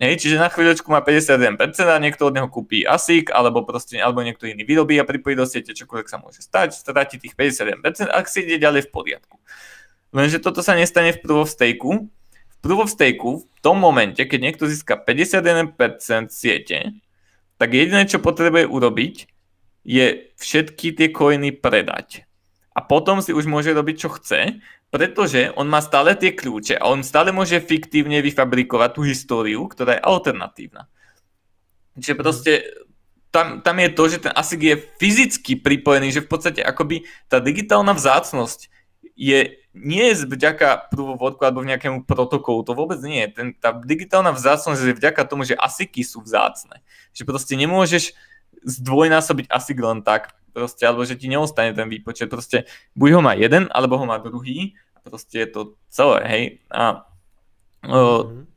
Hej, čiže na chvíľočku má 51% a niekto od neho kúpi ASIC, alebo proste, alebo niekto iný vyrobí a pripojí do siete, čokoľvek sa môže stať, stráti tých 51%, ak si ide ďalej v poriadku. Lenže toto sa nestane v of stake proof of stake v tom momente, keď niekto získa 51% siete, tak jediné, čo potrebuje urobiť, je všetky tie coiny predať. A potom si už môže robiť, čo chce, pretože on má stále tie kľúče a on stále môže fiktívne vyfabrikovať tú históriu, ktorá je alternatívna. Čiže mhm. proste tam, tam je to, že ten ASIC je fyzicky pripojený, že v podstate akoby tá digitálna vzácnosť je nie je vďaka prúvovodku alebo nejakému protokolu, to vôbec nie. Ten, tá digitálna vzácnosť je vďaka tomu, že ASICy sú vzácne. Že proste nemôžeš zdvojnásobiť ASIC len tak, proste, alebo že ti neostane ten výpočet. Proste buď ho má jeden, alebo ho má druhý a proste je to celé, hej. A.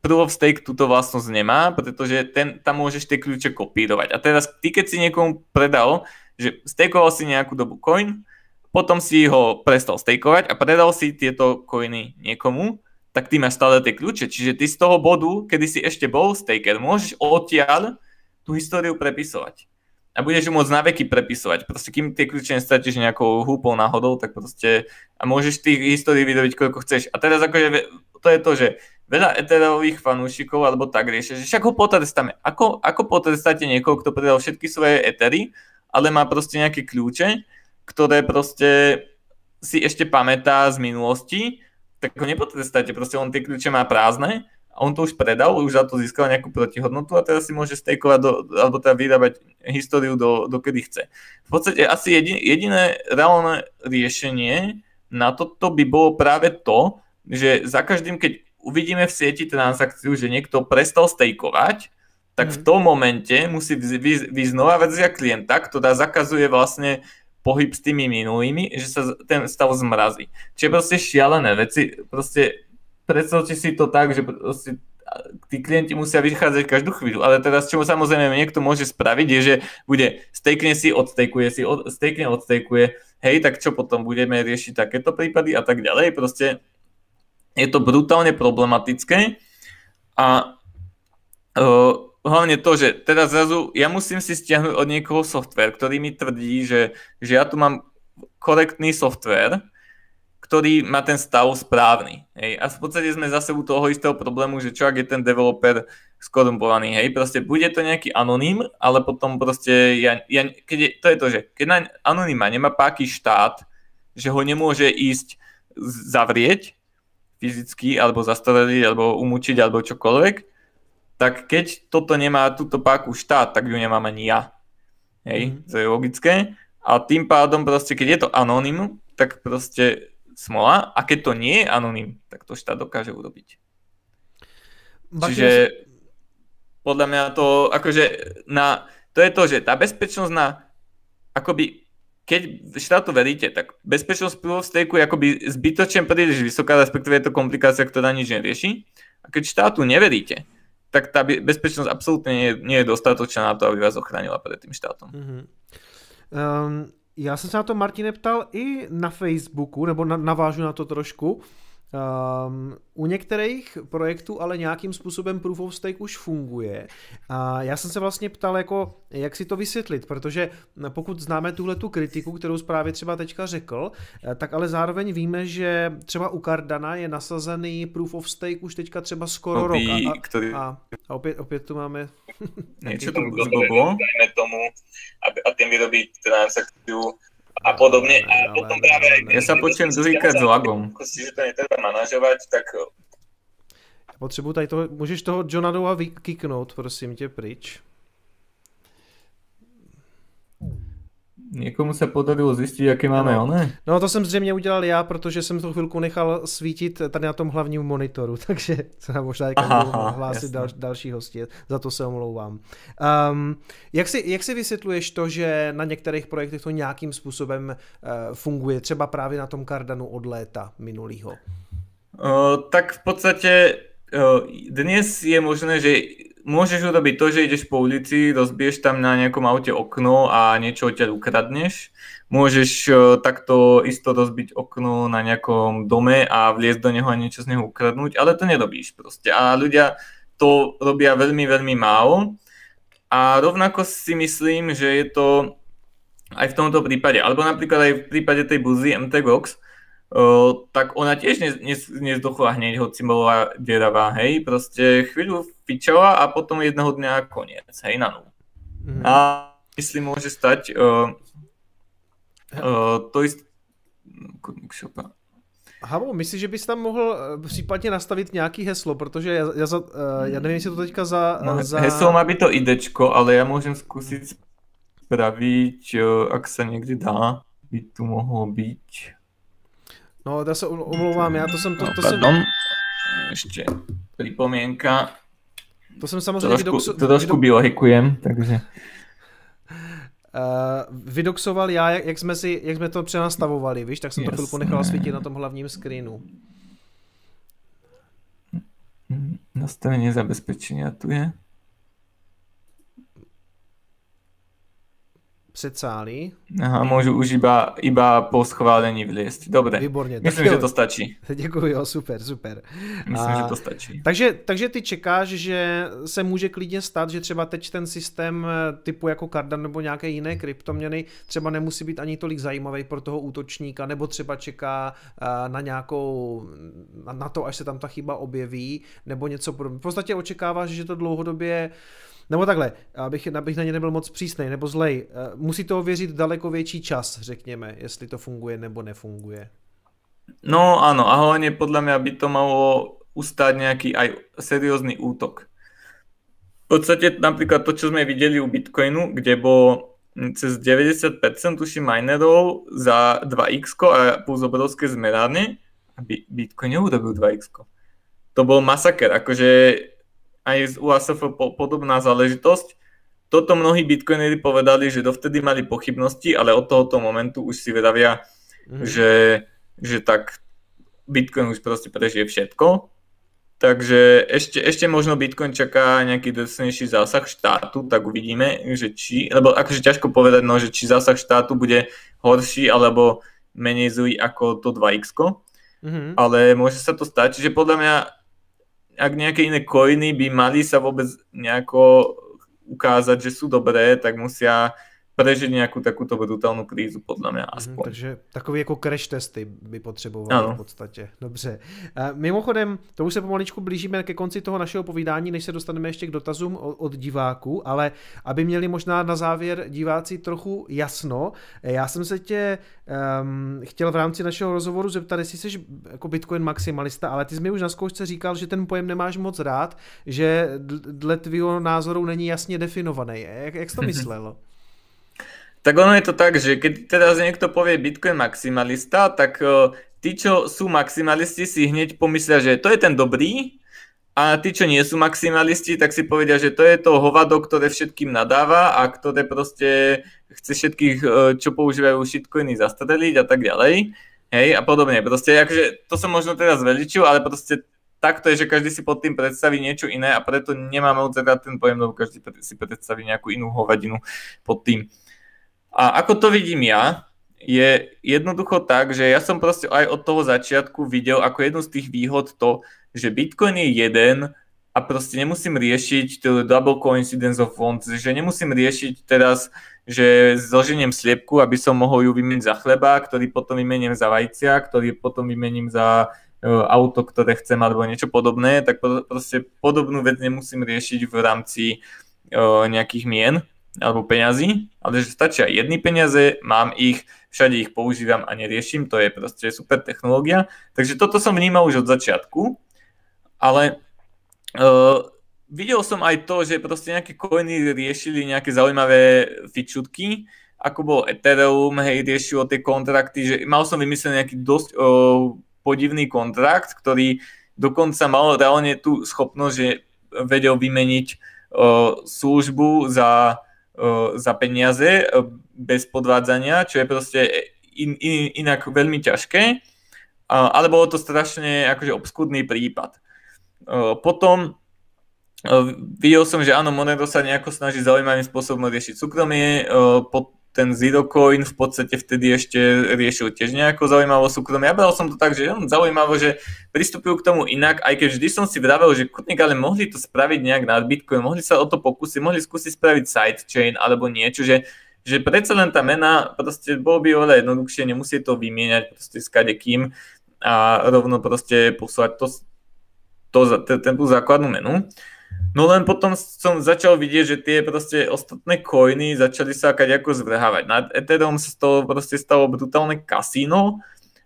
Proof of Stake túto vlastnosť nemá, pretože ten, tam môžeš tie kľúče kopírovať. A teraz ty, keď si niekomu predal, že stakeoval si nejakú dobu coin, potom si ho prestal stakeovať a predal si tieto coiny niekomu, tak ty máš stále tie kľúče. Čiže ty z toho bodu, kedy si ešte bol staker, môžeš odtiaľ tú históriu prepisovať. A budeš ju môcť na veky prepisovať. Proste kým tie kľúče nestratíš nejakou húpou náhodou, tak proste a môžeš tých histórií vydobiť koľko chceš. A teraz akože to je to, že veľa eterových fanúšikov alebo tak riešia, že však ho potrestáme. Ako, ako potrestáte niekoho, kto predal všetky svoje etery, ale má proste nejaké kľúče, ktoré proste si ešte pamätá z minulosti, tak ho nepotrestáte, proste on tie kľúče má prázdne a on to už predal, už za to získal nejakú protihodnotu a teraz si môže stejkovať do, alebo teda vyrábať históriu do, do kedy chce. V podstate asi jedin, jediné reálne riešenie na toto by bolo práve to, že za každým, keď uvidíme v sieti transakciu, že niekto prestal stejkovať, tak mm. v tom momente musí vyjsť nová verzia klienta, ktorá zakazuje vlastne pohyb s tými minulými, že sa ten stav zmrazí. Čiže proste šialené veci, proste predstavte si to tak, že proste tí klienti musia vychádzať každú chvíľu, ale teraz čo samozrejme niekto môže spraviť je, že bude stakne si, odstejkuje si, od, stakne, odstejkuje, hej, tak čo potom budeme riešiť takéto prípady a tak ďalej, proste je to brutálne problematické. A uh, hlavne to, že teraz zrazu ja musím si stiahnuť od niekoho software, ktorý mi tvrdí, že, že ja tu mám korektný software, ktorý má ten stav správny. Hej. A v podstate sme zase u toho istého problému, že čo ak je ten developer skorumpovaný, hej, proste bude to nejaký anonym, ale potom proste, ja, ja, keď je, to je to, že keď na anonyma nemá páky štát, že ho nemôže ísť zavrieť fyzicky, alebo zastareliť, alebo umúčiť, alebo čokoľvek, tak keď toto nemá túto páku štát, tak ju nemám ani ja. Hej, mm-hmm. to je logické. A tým pádom proste, keď je to anonym, tak proste smola. A keď to nie je anonym, tak to štát dokáže urobiť. Baky Čiže podľa mňa to, akože na, to je to, že tá bezpečnosť na, akoby, keď štátu veríte, tak bezpečnosť of stake je akoby zbytočne príliš vysoká, respektíve je to komplikácia, ktorá nič nerieši. A keď štátu neveríte, tak tá bezpečnosť absolútne nie, nie je dostatočná na to, aby vás ochránila pred tým štátom. Mm-hmm. Um, já jsem se na to, Martine, ptal i na Facebooku, nebo na, navážu na to trošku. Um, u některých projektů ale nějakým způsobem Proof of Stake už funguje. A já jsem se vlastně ptal, jako, jak si to vysvětlit, protože pokud známe tuhle tu kritiku, kterou právě třeba teďka řekl, eh, tak ale zároveň víme, že třeba u Cardana je nasazený Proof of Stake už teďka třeba skoro no, rok. A, a, a opět, opět tu máme... Něco tam dajme tomu, aby, a tím vyrobit transakciu a podobne. A potom práve... Ja sa počujem druhýkrát s lagom. Si, že to netreba manažovať, tak... Já potřebuji tady toho, můžeš toho Jonadova vykiknout, prosím tě, pryč. Někomu se podarilo zjistit, jaký máme no. one? No to jsem zřejmě udělal já, protože jsem to chvilku nechal svítit tady na tom hlavním monitoru, takže se možná Aha, hlásit dal, další hosti, za to se omlouvám. Um, jak, si, jak si vysvětluješ to, že na některých projektech to nějakým způsobem uh, funguje, třeba právě na tom Cardanu od léta minulého? Uh, tak v podstatě uh, dnes je možné, že môžeš urobiť to, že ideš po ulici, rozbiješ tam na nejakom aute okno a niečo odtiaľ ukradneš. Môžeš uh, takto isto rozbiť okno na nejakom dome a vliesť do neho a niečo z neho ukradnúť, ale to nerobíš proste. A ľudia to robia veľmi, veľmi málo. A rovnako si myslím, že je to aj v tomto prípade, alebo napríklad aj v prípade tej buzy MTGOX, Uh, tak ona tiež nezdochla hneď, hoci bola deravá, hej, proste chvíľu fičala a potom jedného dňa koniec, hej, na nulu. Mm. A myslím, môže stať uh, uh, to isté... Havo, myslíš, že bys tam mohl případně nastavit nějaký heslo, protože já, já, za, já nevím, jestli to teďka za... No, za... Heslo má být to idečko, ale já můžem zkusit spraviť, ak sa niekde dá, by tu mohlo byť. No, já se omlouvám, já to jsem... To, to no, jsem... Ještě připoměnka. To jsem samozřejmě... Trošku, vydoxo... to trošku biohikujem, takže... Uh, vydoxoval já, jak, jak, jsme si, jak jsme to přenastavovali, víš, tak jsem to chvilku nechal svítit na tom hlavním screenu. Nastavení zabezpečení tu je. Předsálí. Aha, můžu už iba, iba po schválení vliesť. Dobre, Výborně. myslím, že to stačí. Děkuji, jo, super, super. Myslím, a, že to stačí. Takže, takže ty čekáš, že se může klidně stát, že třeba teď ten systém eh, typu jako Cardano nebo nějaké jiné kryptoměny třeba nemusí být ani tolik zajímavý pro toho útočníka, nebo třeba čeká eh, na nějakou, na to, až se tam ta chyba objeví, nebo něco podobného. V podstatě očekáváš, že to dlouhodobě nebo takhle, abych, abych na ně nebyl moc přísnej nebo zlej, eh, musí to ověřit daleko větší čas, řekněme, jestli to funguje nebo nefunguje. No áno, a hlavne podľa mňa by to malo ustať nejaký aj seriózny útok. V podstate napríklad to, čo sme videli u Bitcoinu, kde bolo cez 90% tuším minerov za 2x a plus obrovské zmerárne a Bitcoin neurobil 2x. To bol masaker, akože aj z UASF po, podobná záležitosť. Toto mnohí bitcoinery povedali, že dovtedy mali pochybnosti, ale od tohoto momentu už si vravia, mm. že, že tak Bitcoin už proste prežije všetko. Takže ešte, ešte možno Bitcoin čaká nejaký drsnejší zásah štátu, tak uvidíme, že či, lebo akože ťažko povedať, no, že či zásah štátu bude horší alebo menej zlý ako to 2x, mm-hmm. ale môže sa to stať, čiže podľa mňa ak nejaké iné coiny by mali sa vôbec nejako ukázať, že sú dobré, tak musia prežiť nějakou takúto brutálnu krízu, podle mě aspoň. Mm, takže takový jako crash testy by potřebovali ano. v podstatě. Dobře. Mimochodem, to už se pomaličku blížíme ke konci toho našeho povídání, než se dostaneme ještě k dotazům od diváků, ale aby měli možná na závěr diváci trochu jasno, já jsem se tě um, chtěl v rámci našeho rozhovoru zeptat, jestli jsi jako Bitcoin maximalista, ale ty jsi mi už na zkoušce říkal, že ten pojem nemáš moc rád, že dle tvýho názoru není jasně definovaný. Jak, jak jsi to myslel? Tak ono je to tak, že keď teraz niekto povie Bitcoin maximalista, tak uh, tí, čo sú maximalisti, si hneď pomyslia, že to je ten dobrý, a tí, čo nie sú maximalisti, tak si povedia, že to je to hovado, ktoré všetkým nadáva a ktoré proste chce všetkých, čo používajú shitcoiny, zastreliť a tak ďalej. Hej, a podobne. Proste, akože, to som možno teraz zveličil, ale proste takto je, že každý si pod tým predstaví niečo iné a preto nemáme moc ten pojem, lebo každý si predstaví nejakú inú hovadinu pod tým. A ako to vidím ja, je jednoducho tak, že ja som proste aj od toho začiatku videl ako jednu z tých výhod to, že Bitcoin je jeden a proste nemusím riešiť double coincidence of funds, že nemusím riešiť teraz, že zloženiem sliepku, aby som mohol ju vymeniť za chleba, ktorý potom vymením za vajcia, ktorý potom vymením za e, auto, ktoré chcem alebo niečo podobné, tak proste podobnú vec nemusím riešiť v rámci e, nejakých mien alebo peňazí, ale že stačia jedny peniaze, mám ich, všade ich používam a neriešim, to je proste super technológia. Takže toto som vnímal už od začiatku, ale uh, videl som aj to, že proste nejaké coiny riešili nejaké zaujímavé fičutky, ako bol Ethereum, hej, riešilo tie kontrakty, že mal som vymyslený nejaký dosť uh, podivný kontrakt, ktorý dokonca mal reálne tú schopnosť, že vedel vymeniť uh, službu za za peniaze bez podvádzania, čo je proste in, in, inak veľmi ťažké, ale bolo to strašne akože obskudný prípad. Potom videl som, že áno, Monero sa nejako snaží zaujímavým spôsobom riešiť súkromie, ten Zero Coin v podstate vtedy ešte riešil tiež nejako zaujímavé súkromie. Ja bral som to tak, že on zaujímavé, že pristupujú k tomu inak, aj keď vždy som si vravel, že kutník, ale mohli to spraviť nejak na Bitcoin, mohli sa o to pokúsiť, mohli skúsiť spraviť sidechain alebo niečo, že, že predsa len tá mena, proste bolo by oveľa jednoduchšie, nemusí to vymieňať proste s kadekým a rovno proste poslať to, to, to, tú základnú menu. No len potom som začal vidieť, že tie proste ostatné coiny začali sa ako zvrhávať. Na Ethereum sa z toho proste stalo brutálne kasíno,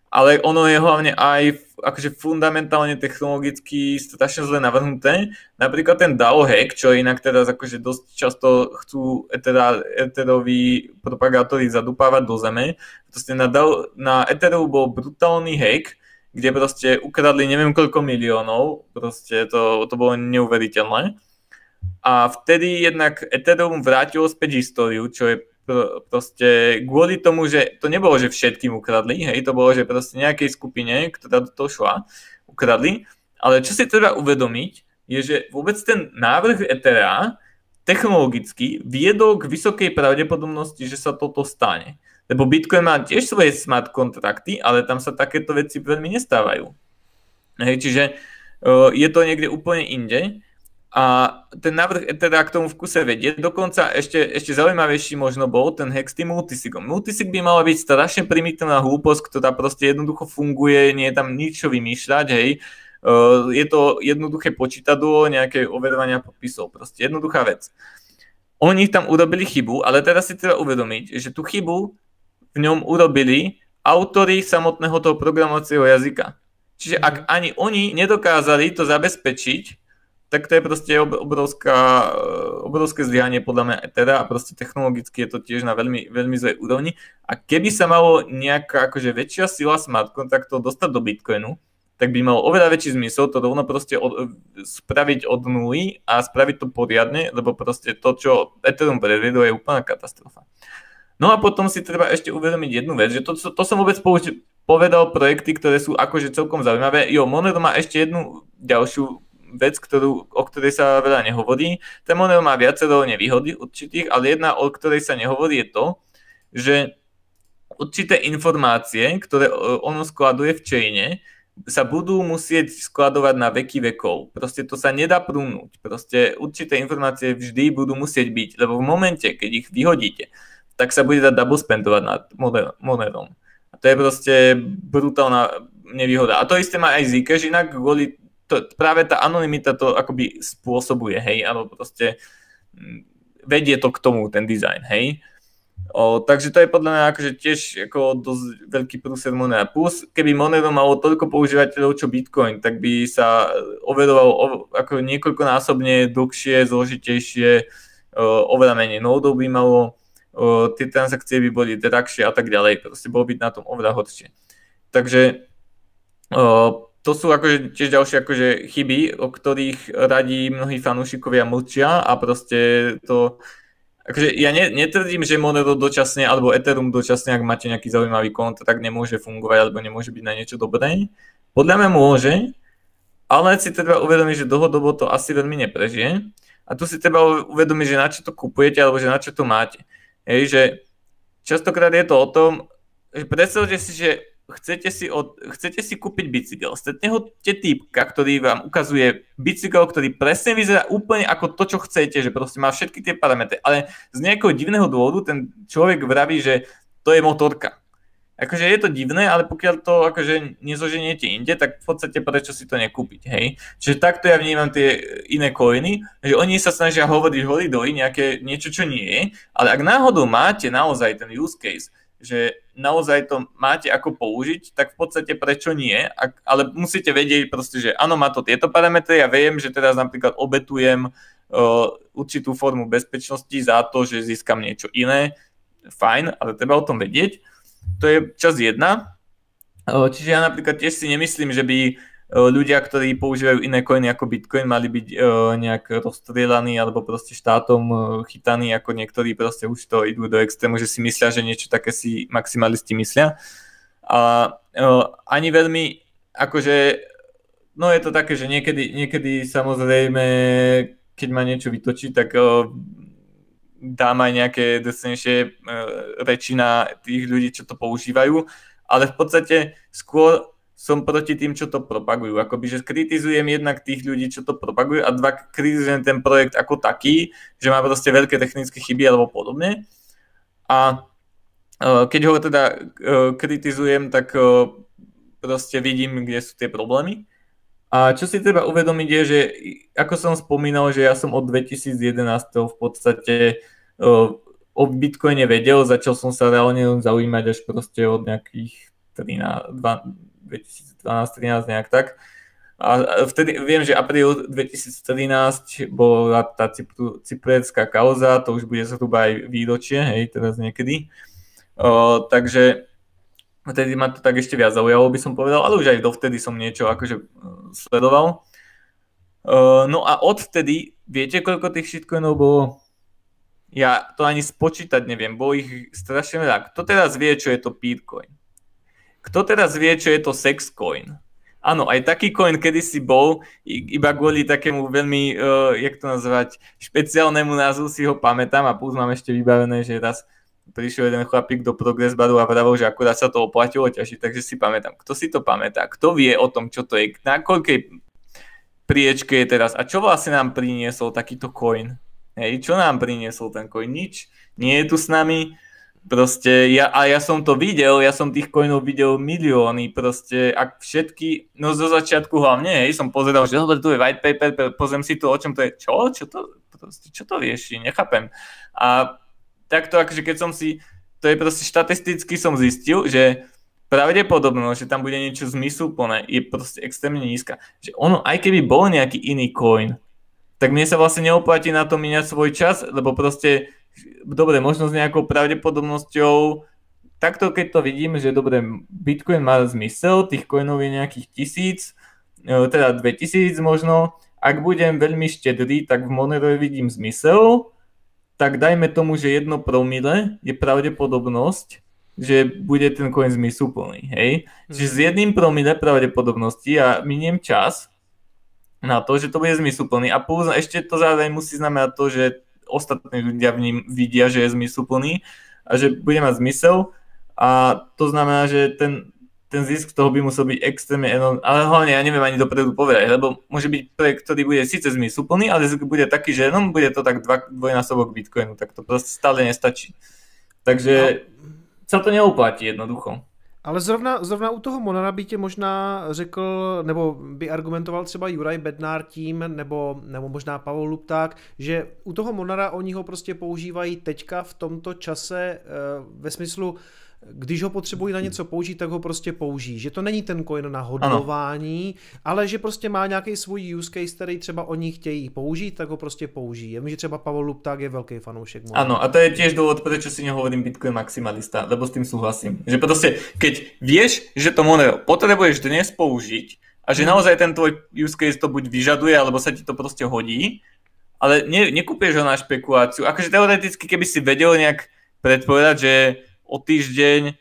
ale ono je hlavne aj akože fundamentálne technologicky strašne zle navrhnuté. Napríklad ten DAO hack, čo inak teraz akože dosť často chcú Etheroví propagátori zadupávať do zeme. Proste na, DAO, na Ethereum bol brutálny hack, kde proste ukradli neviem koľko miliónov, proste to, to bolo neuveriteľné. A vtedy jednak Ethereum vrátilo späť históriu, čo je proste kvôli tomu, že to nebolo, že všetkým ukradli, hej, to bolo, že proste nejakej skupine, ktorá do toho šla, ukradli, ale čo si treba uvedomiť, je, že vôbec ten návrh Ethera technologicky viedol k vysokej pravdepodobnosti, že sa toto stane. Lebo Bitcoin má tiež svoje smart kontrakty, ale tam sa takéto veci veľmi nestávajú. Hej, čiže uh, je to niekde úplne inde a ten návrh teda k tomu v kuse vedie. Dokonca ešte, ešte zaujímavejší možno bol ten s tým multisigom. Multisig by mala byť strašne primitívna hlúposť, ktorá proste jednoducho funguje, nie je tam nič čo vymýšľať, hej. Uh, je to jednoduché počítadlo, nejaké overovania podpisov, proste jednoduchá vec. Oni tam urobili chybu, ale teraz si treba uvedomiť, že tú chybu v ňom urobili autory samotného toho programovacieho jazyka. Čiže ak mhm. ani oni nedokázali to zabezpečiť, tak to je proste obrovská, obrovské zlyhanie podľa mňa teda a proste technologicky je to tiež na veľmi, veľmi zlej úrovni. A keby sa malo nejaká akože väčšia sila smart kontraktov dostať do Bitcoinu, tak by malo oveľa väčší zmysel to rovno proste od, spraviť od nuly a spraviť to poriadne, lebo proste to, čo Ethereum predvedol, je úplná katastrofa. No a potom si treba ešte uvedomiť jednu vec, že to, to, som vôbec povedal projekty, ktoré sú akože celkom zaujímavé. Jo, Monero má ešte jednu ďalšiu vec, ktorú, o ktorej sa veľa nehovorí. Ten Monero má viacero nevýhody určitých, ale jedna, o ktorej sa nehovorí, je to, že určité informácie, ktoré ono skladuje v chaine, sa budú musieť skladovať na veky vekov. Proste to sa nedá prúnuť. Proste určité informácie vždy budú musieť byť, lebo v momente, keď ich vyhodíte, tak sa bude dať double spendovať nad Monerom. A to je proste brutálna nevýhoda. A to isté má aj Zcash, inak kvôli to, práve tá anonimita to akoby spôsobuje, hej, alebo proste mm, vedie to k tomu, ten dizajn, hej. O, takže to je podľa mňa akože tiež ako dosť veľký prúser Monera. Plus, keby Monero malo toľko používateľov, čo Bitcoin, tak by sa overoval o, ako niekoľkonásobne dlhšie, zložitejšie, o, oveľa menej nódov by malo, tie transakcie by boli drahšie a tak ďalej. Proste bolo byť na tom oveľa horšie. Takže to sú akože tiež ďalšie akože chyby, o ktorých radí mnohí fanúšikovia mlčia a proste to akože ja ne, netvrdím, že Monero dočasne alebo Ethereum dočasne, ak máte nejaký zaujímavý kont, tak nemôže fungovať alebo nemôže byť na niečo dobré. Podľa mňa môže, ale si treba uvedomiť, že dlhodobo to asi veľmi neprežije. A tu si treba uvedomiť, že na čo to kupujete alebo že na čo to máte. Hej, že častokrát je to o tom, predstavte si, že chcete si, od, chcete si kúpiť bicykel, stretnete týpka, ktorý vám ukazuje bicykel, ktorý presne vyzerá úplne ako to, čo chcete, že proste má všetky tie parametre, ale z nejakého divného dôvodu ten človek vraví, že to je motorka. Akože je to divné, ale pokiaľ to akože nezoženiete inde, tak v podstate prečo si to nekúpiť, hej? Čiže takto ja vnímam tie iné coiny, že oni sa snažia hovoriť holy doly, nejaké niečo, čo nie je, ale ak náhodou máte naozaj ten use case, že naozaj to máte ako použiť, tak v podstate prečo nie, ak, ale musíte vedieť proste, že áno, má to tieto parametre, ja viem, že teraz napríklad obetujem určitú formu bezpečnosti za to, že získam niečo iné, fajn, ale treba o tom vedieť. To je čas jedna. Čiže ja napríklad tiež si nemyslím, že by ľudia, ktorí používajú iné coiny ako Bitcoin, mali byť nejak rozstrieľaní alebo proste štátom chytaní, ako niektorí proste už to idú do extrému, že si myslia, že niečo také si maximalisti myslia. A ani veľmi, akože, no je to také, že niekedy, niekedy samozrejme, keď ma niečo vytočí, tak dám aj nejaké drsnejšie uh, reči na tých ľudí, čo to používajú, ale v podstate skôr som proti tým, čo to propagujú. Akoby, že kritizujem jednak tých ľudí, čo to propagujú a dva, kritizujem ten projekt ako taký, že má proste veľké technické chyby alebo podobne. A e, keď ho teda e, kritizujem, tak e, proste vidím, kde sú tie problémy. A čo si treba uvedomiť je, že ako som spomínal, že ja som od 2011 v podstate o Bitcoine vedel, začal som sa reálne zaujímať až proste od nejakých 13, 2012-13 nejak tak. A vtedy viem, že apríl 2013 bola tá cypretská kauza, to už bude zhruba aj výročie, hej, teraz niekedy. O, takže vtedy ma to tak ešte viac zaujalo, by som povedal, ale už aj dovtedy som niečo akože sledoval. O, no a odvtedy, viete, koľko tých shitcoinov bolo? Ja to ani spočítať neviem, bolo ich strašne veľa. Kto teraz vie, čo je to Peercoin? Kto teraz vie, čo je to sex coin? Áno, aj taký coin kedysi bol, iba kvôli takému veľmi, uh, jak to nazvať, špeciálnemu názvu si ho pamätám a plus mám ešte vybavené, že raz prišiel jeden chlapík do Progress baru a vravil, že akurát sa to oplatilo ťažiť, takže si pamätám. Kto si to pamätá? Kto vie o tom, čo to je? Na koľkej priečke je teraz? A čo vlastne nám priniesol takýto coin? Hej, čo nám priniesol ten coin? Nič. Nie je tu s nami Proste ja, a ja som to videl, ja som tých coinov videl milióny, proste ak všetky, no zo začiatku hlavne, hej, som pozeral, že dobre, tu je white paper, pozriem si tu, o čom to je, čo, čo to, proste, čo to rieši, nechápem. A takto akože keď som si, to je proste štatisticky som zistil, že pravdepodobnosť, že tam bude niečo zmysluplné, je proste extrémne nízka. Že ono, aj keby bol nejaký iný coin, tak mne sa vlastne neoplatí na to míňať svoj čas, lebo proste dobre, možno s nejakou pravdepodobnosťou, takto keď to vidím, že dobre, Bitcoin má zmysel, tých coinov je nejakých tisíc, e, teda 2000 možno, ak budem veľmi štedrý, tak v Monero vidím zmysel, tak dajme tomu, že jedno promile je pravdepodobnosť, že bude ten coin zmysluplný, hej? Mm. Čiže s jedným promile pravdepodobnosti a miniem čas na to, že to bude zmysluplný a plus ešte to zároveň musí znamenať to, že ostatní ľudia v ním vidia, že je zmysluplný a že bude mať zmysel a to znamená, že ten, ten zisk toho by musel byť extrémne enormný, ale hlavne ja neviem ani dopredu povedať, lebo môže byť projekt, ktorý bude síce zmysluplný, ale zisk bude taký, že no, bude to tak dva, dvojnásobok Bitcoinu, tak to proste stále nestačí. Takže no. sa to neoplatí jednoducho. Ale zrovna, zrovna u toho Monara by tě možná řekl, nebo by argumentoval třeba Juraj Bednár tím, nebo, nebo možná Pavel Lupták, že u toho Monara oni ho prostě používají teďka v tomto čase eh, ve smyslu, když ho potřebují na něco použít, tak ho prostě použijí. Že to není ten coin na hodlování, ano. ale že prostě má nějaký svůj use case, který třeba oni chtějí použít, tak ho prostě použijí. Já vím, že třeba Pavel Lupták je velký fanoušek. Ano, a to je tiež dôvod, prečo si nehovorím Bitcoin maximalista, lebo s tým súhlasím. Že proste, keď vieš, že to Monero potrebuješ dnes použiť a že mhm. naozaj ten tvoj use case to buď vyžaduje, alebo sa ti to proste hodí, ale ne, nekúpieš ho na špekuláciu. Akože teoreticky, keby si vedel nejak predpovedať, že o týždeň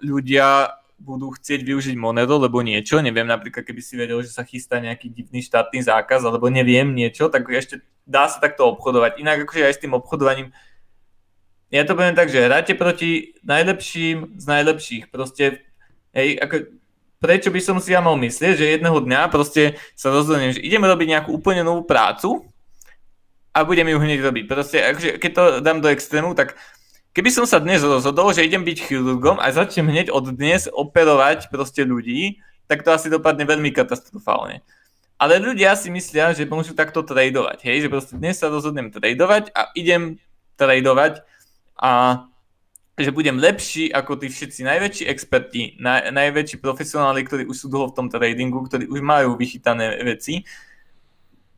ľudia budú chcieť využiť Monero, lebo niečo, neviem, napríklad keby si vedel, že sa chystá nejaký divný štátny zákaz, alebo neviem niečo, tak ešte dá sa takto obchodovať. Inak akože aj s tým obchodovaním, ja to poviem tak, že hráte proti najlepším z najlepších. Proste, hej, ako, prečo by som si ja mal myslieť, že jedného dňa proste sa rozhodnem, že ideme robiť nejakú úplne novú prácu a budem ju hneď robiť. Proste, akože, keď to dám do extrému, tak keby som sa dnes rozhodol, že idem byť chirurgom a začnem hneď od dnes operovať proste ľudí, tak to asi dopadne veľmi katastrofálne. Ale ľudia si myslia, že môžu takto tradovať, hej, že proste dnes sa rozhodnem tradovať a idem tradovať a že budem lepší ako tí všetci najväčší experti, naj, najväčší profesionáli, ktorí už sú dlho v tom tradingu, ktorí už majú vychytané veci.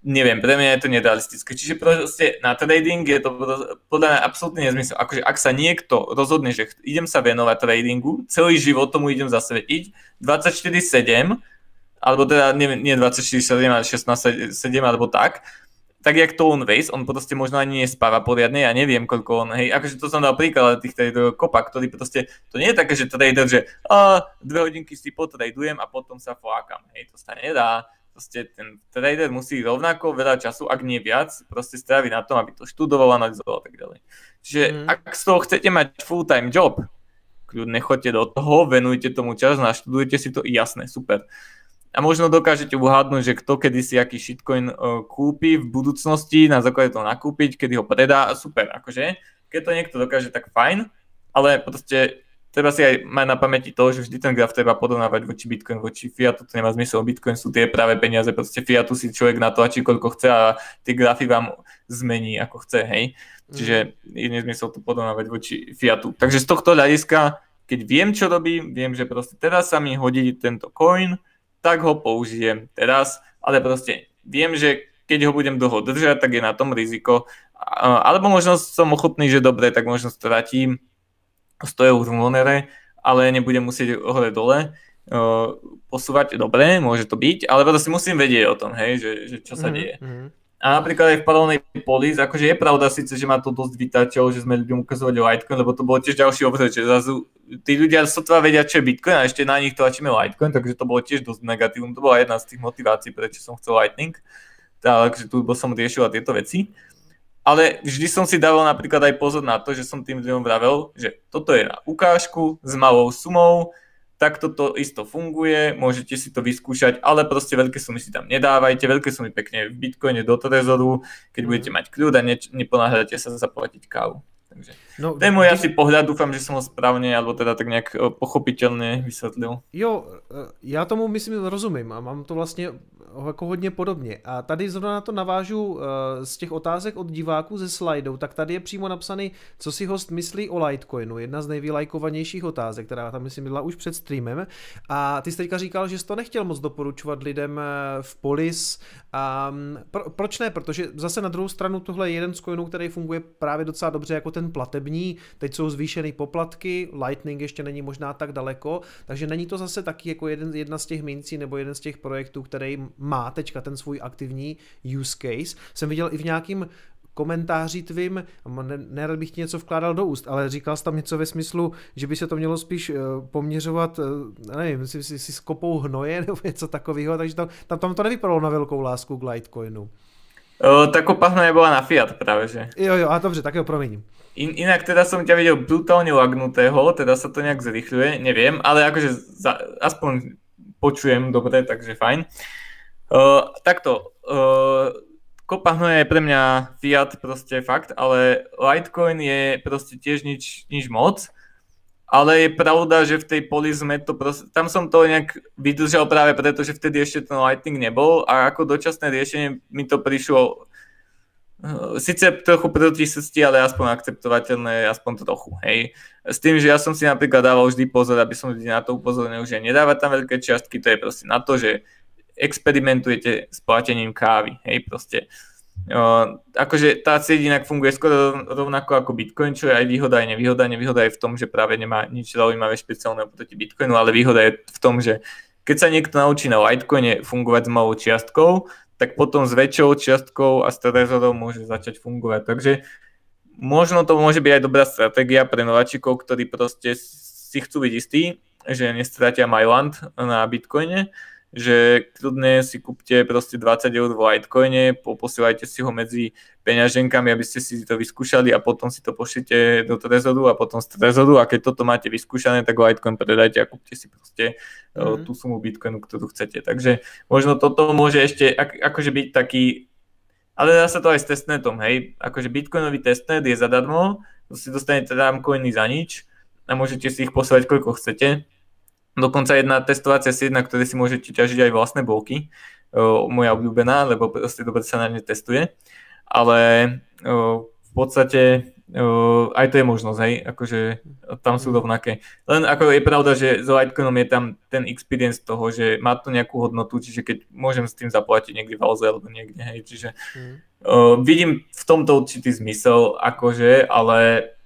Neviem, pre mňa je to nerealistické. Čiže proste na trading je to podľa mňa absolútne nezmysel. Akože ak sa niekto rozhodne, že idem sa venovať tradingu, celý život tomu idem zasvetiť, 24-7, alebo teda nie, nie 24-7, ale 16-7 alebo tak, tak jak to on Weiss, on proste možno ani nespáva poriadne, ja neviem koľko on, hej, akože to som dal príklad tých traderov kopa, ktorý proste, to nie je také, že trader, že a, dve hodinky si potradujem a potom sa flákam, hej, to sa nedá, proste ten trader musí rovnako veľa času, ak nie viac, proste stráviť na tom, aby to študoval, analyzoval a tak ďalej. Čiže mm. ak z toho chcete mať full-time job, kľudne chodte do toho, venujte tomu čas, naštudujte si to, jasné, super a možno dokážete uhádnuť, že kto kedy si aký shitcoin uh, kúpi v budúcnosti, na základe toho nakúpiť, kedy ho predá, super, akože. Keď to niekto dokáže, tak fajn, ale proste treba si aj mať na pamäti to, že vždy ten graf treba porovnávať voči Bitcoin, voči Fiatu, to nemá zmysel, Bitcoin sú tie práve peniaze, proste Fiatu si človek natlačí koľko chce a tie grafy vám zmení ako chce, hej. Čiže mm. je nezmysel to porovnávať voči Fiatu. Takže z tohto hľadiska, keď viem, čo robím, viem, že proste teraz sa mi hodí tento coin, tak ho použijem teraz, ale proste viem, že keď ho budem dlho držať, tak je na tom riziko. Alebo možno som ochotný, že dobre, tak možno stratím 100 eur v Monere, ale nebudem musieť hore dole posúvať dobre, môže to byť, ale proste musím vedieť o tom, hej, že, že čo sa mm-hmm. deje. Mhm. A napríklad aj v paralelnej polis, akože je pravda síce, že má to dosť vytačov, že sme ľuďom ukazovali Litecoin, lebo to bolo tiež ďalší obzor, že zrazu tí ľudia sotva vedia, čo je Bitcoin a ešte na nich tlačíme Litecoin, takže to bolo tiež dosť negatívne. To bola jedna z tých motivácií, prečo som chcel Lightning. Takže tu som riešil tieto veci. Ale vždy som si dával napríklad aj pozor na to, že som tým ľuďom vravel, že toto je na ukážku s malou sumou, takto to isto funguje, môžete si to vyskúšať, ale proste veľké sumy si tam nedávajte, veľké sumy pekne v Bitcoine do trezoru, keď mm. budete mať kľud a ne, neponáhľate sa zaplatiť kávu. Takže no, to je môj asi pohľad, dúfam, že som ho správne, alebo teda tak nejak pochopiteľne vysvetlil. Jo, e, já tomu myslím rozumím a mám to vlastně jako hodně podobně. A tady zrovna na to navážu uh, z těch otázek od diváků ze slajdou, tak tady je přímo napsaný, co si host myslí o Litecoinu. Jedna z nejvylajkovanějších otázek, která tam myslím byla už před streamem. A ty jsi teďka říkal, že jsi to nechtěl moc doporučovat lidem eh, v Polis. A mm, pro, proč ne? Protože zase na druhou stranu tohle je jeden z coinů, který funguje právě docela dobře jako ten platební. Teď jsou zvýšený poplatky, Lightning ještě není možná tak daleko, takže není to zase taky jako jeden, jedna z těch mincí nebo jeden z těch projektů, který má teďka ten svůj aktivní use case. Jsem viděl i v nějakým komentáři tvým, nerad bych ti něco vkládal do úst, ale říkal jsi tam něco ve smyslu, že by se to mělo spíš uh, poměřovat, uh, nevím, si, si, si s kopou hnoje nebo něco takového, takže tam, tam, tam to nevypadalo na velkou lásku k Litecoinu. O, tá kopa hnoje bola na Fiat práve, že? Jo, jo, a dobře, tak jo, prominím. In, inak teda som ťa videl brutálne lagnutého, teda sa to nejak zrychľuje, neviem, ale akože za, aspoň počujem dobre, takže fajn. Uh, takto, uh, kopa hnoja je pre mňa fiat proste fakt, ale Litecoin je proste tiež nič, nič moc. Ale je pravda, že v tej polizme to proste, tam som to nejak vydržal práve preto, že vtedy ešte ten Lightning nebol a ako dočasné riešenie mi to prišlo uh, síce trochu proti srsti, ale aspoň akceptovateľné, aspoň trochu, hej. S tým, že ja som si napríklad dával vždy pozor, aby som ľudí na to upozornil, že nedávať tam veľké čiastky, to je proste na to, že experimentujete s platením kávy, hej, proste. Uh, akože tá sieť inak funguje skoro rovnako ako Bitcoin, čo je aj výhoda, aj nevýhoda. Nevýhoda je v tom, že práve nemá nič zaujímavé špeciálne oproti Bitcoinu, ale výhoda je v tom, že keď sa niekto naučí na Litecoine fungovať s malou čiastkou, tak potom s väčšou čiastkou a s trezorom môže začať fungovať. Takže možno to môže byť aj dobrá stratégia pre nováčikov, ktorí proste si chcú byť istí, že nestratia Myland na Bitcoine, že kľudne si kúpte proste 20 eur v Litecoine, posielajte si ho medzi peňaženkami, aby ste si to vyskúšali a potom si to pošlite do Trezoru a potom z Trezoru a keď toto máte vyskúšané, tak Litecoin predajte a kúpte si proste mm-hmm. tú sumu Bitcoinu, ktorú chcete. Takže možno toto môže ešte ak, akože byť taký ale dá sa to aj s testnetom, hej. Akože bitcoinový testnet je zadarmo, si dostanete tam coiny za nič a môžete si ich poslať koľko chcete Dokonca jedna testovacia sieť, na ktorej si môžete ťažiť aj vlastné bloky, moja obľúbená, lebo proste dobre sa na ne testuje. Ale v podstate aj to je možnosť, hej, akože tam sú rovnaké. Len ako je pravda, že s Litecoinom je tam ten experience toho, že má to nejakú hodnotu, čiže keď môžem s tým zaplatiť niekde v Alze alebo niekde, hej, čiže mm. uh, vidím v tomto určitý zmysel, akože, ale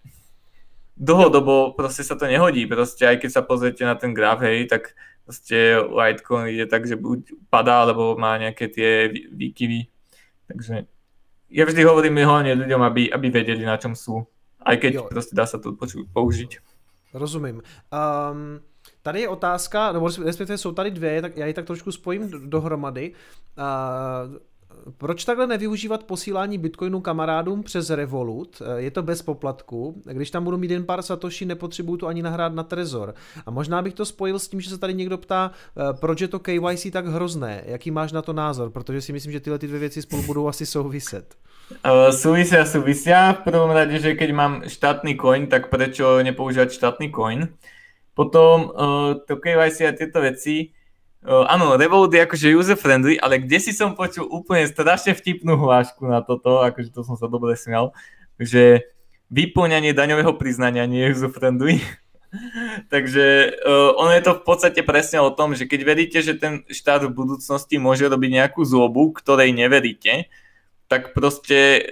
dlhodobo proste sa to nehodí. Proste aj keď sa pozriete na ten graf, hej, tak proste Litecoin ide tak, že buď padá, alebo má nejaké tie výkyvy. Takže ja vždy hovorím hlavne ľuďom, aby, aby vedeli, na čom sú. Aj keď jo. prostě dá se to použít. Rozumím. Um, tady je otázka, nebo respektive jsou tady dvě, tak já ji tak trošku spojím dohromady. Uh, proč takhle nevyužívat posílání bitcoinu kamarádům přes Revolut? Je to bez poplatku. Když tam budu mít jen pár satoshi, nepotřebuju to ani nahrát na Trezor. A možná bych to spojil s tím, že se tady někdo ptá, eh, proč je to KYC tak hrozné. Jaký máš na to názor? Protože si myslím, že tyhle ty dvě věci spolu budou asi souviset. Uh, súvisia, súvisia. V prvom rade, že keď mám štátny coin, tak prečo nepoužívať štátny coin? Potom uh, to KYC a tieto veci, Uh, áno, Revolut je akože user-friendly, ale kde si som počul úplne strašne vtipnú hlášku na toto, akože to som sa dobre smial, že vyplňanie daňového priznania nie je user-friendly. Takže uh, ono je to v podstate presne o tom, že keď veríte, že ten štát v budúcnosti môže robiť nejakú zlobu, ktorej neveríte, tak proste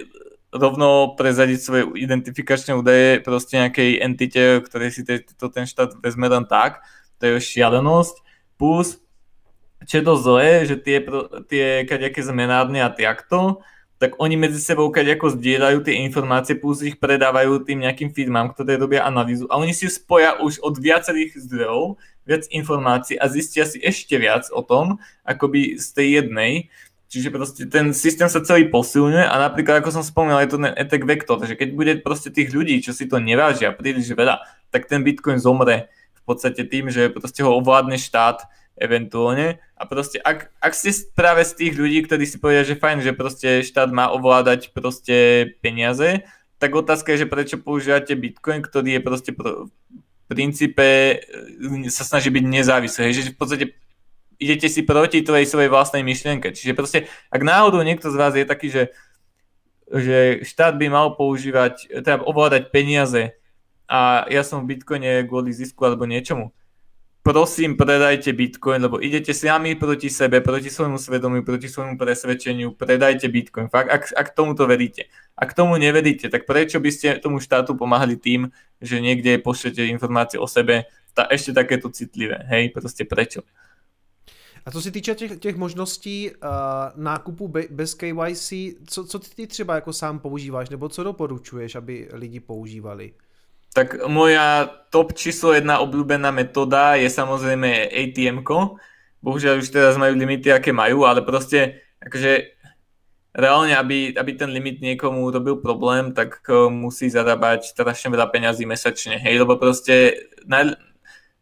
rovno prezadiť svoje identifikačné údaje proste nejakej entite, ktorej si to ten štát vezme len tak, to je šialenosť. Plus čo je to zlé, že tie, tie kaďaké zmenárne a takto, tak oni medzi sebou ako zdieľajú tie informácie, plus ich predávajú tým nejakým firmám, ktoré robia analýzu a oni si spoja už od viacerých zdrojov viac informácií a zistia si ešte viac o tom, akoby z tej jednej. Čiže proste ten systém sa celý posilňuje a napríklad, ako som spomínal, je to ten attack vector, že keď bude proste tých ľudí, čo si to nevážia príliš veľa, tak ten Bitcoin zomre v podstate tým, že proste ho ovládne štát eventuálne. A proste, ak, ak ste práve z tých ľudí, ktorí si povedia, že fajn, že proste štát má ovládať proste peniaze, tak otázka je, že prečo používate Bitcoin, ktorý je proste pro, v princípe e, sa snaží byť nezávislý. Že v podstate idete si proti tvojej svojej vlastnej myšlienke. Čiže proste, ak náhodou niekto z vás je taký, že, že štát by mal používať, teda ovládať peniaze a ja som v Bitcoine kvôli zisku alebo niečomu, prosím, predajte Bitcoin, lebo idete sami proti sebe, proti svojmu svedomiu, proti svojmu presvedčeniu, predajte Bitcoin. Fakt, ak, ak tomuto veríte. Ak tomu neveríte, tak prečo by ste tomu štátu pomáhali tým, že niekde pošlete informácie o sebe, tá, ešte takéto citlivé, hej, proste prečo? A co se týče těch, těch možností uh, nákupu be, bez KYC, co, co ty třeba jako sám používáš, nebo co doporučuješ, aby lidi používali? Tak moja top číslo jedna obľúbená metóda je samozrejme atm -ko. Bohužiaľ už teraz majú limity, aké majú, ale proste akože reálne, aby, aby ten limit niekomu robil problém, tak musí zarábať strašne veľa peňazí mesačne, hej, lebo proste naj,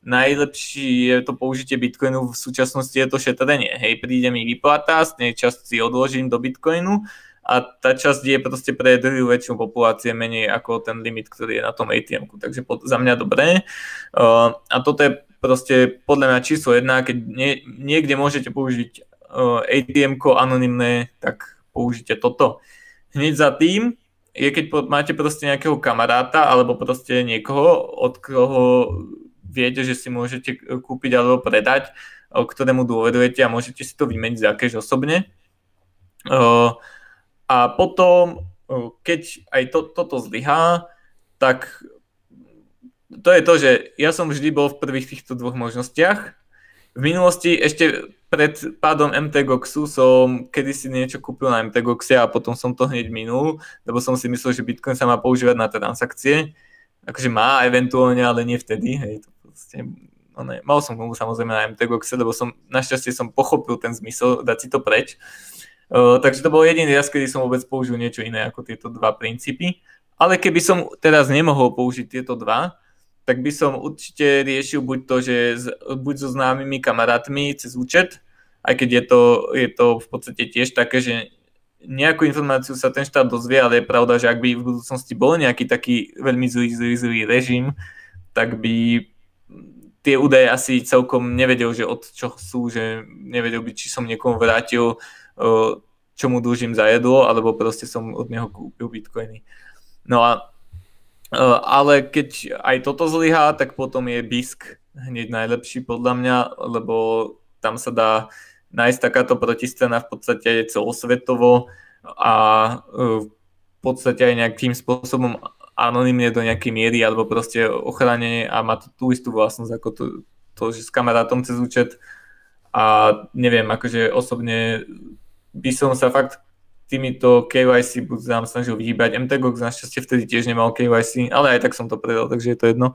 najlepší je to použitie Bitcoinu v súčasnosti je to šetrenie, hej, príde mi výplata, z nej časť si odložím do Bitcoinu a tá časť je proste pre druhú väčšinu populácie menej ako ten limit, ktorý je na tom atm. Takže pod, za mňa dobré. Uh, a toto je proste podľa mňa číslo jedna, keď nie, niekde môžete použiť uh, atm anonymné, tak použite toto. Hneď za tým je, keď máte proste nejakého kamaráta alebo proste niekoho, od koho viete, že si môžete kúpiť alebo predať, ktorému dôverujete a môžete si to vymeniť za cash osobne. Uh, a potom, keď aj to, toto zlyhá, tak to je to, že ja som vždy bol v prvých týchto dvoch možnostiach. V minulosti ešte pred pádom MTGOXu som kedysi niečo kúpil na MTGOXe a potom som to hneď minul, lebo som si myslel, že Bitcoin sa má používať na transakcie. Akože má eventuálne, ale nie vtedy. Hej, to proste one, mal som tomu samozrejme na MTGOXe, lebo som, našťastie som pochopil ten zmysel dať si to preč. Uh, takže to bol jediný raz, kedy som vôbec použil niečo iné ako tieto dva princípy. Ale keby som teraz nemohol použiť tieto dva, tak by som určite riešil buď to, že z, buď so známymi kamarátmi cez účet, aj keď je to, je to v podstate tiež také, že nejakú informáciu sa ten štát dozvie, ale je pravda, že ak by v budúcnosti bol nejaký taký veľmi zlý, zlý, zlý režim, tak by tie údaje asi celkom nevedel, že od čo sú, že nevedel by, či som niekomu vrátil čo mu dlžím za jedlo, alebo proste som od neho kúpil bitcoiny. No a ale keď aj toto zlyhá, tak potom je BISK hneď najlepší podľa mňa, lebo tam sa dá nájsť takáto protistrana v podstate celosvetovo a v podstate aj nejakým spôsobom anonymne do nejakej miery alebo proste ochránenie a má tú istú vlastnosť ako to, to že s kamarátom cez účet a neviem, akože osobne by som sa fakt týmito KYC buď nám snažil vyhýbať. MTGOX našťastie vtedy tiež nemal KYC, ale aj tak som to predal, takže je to jedno.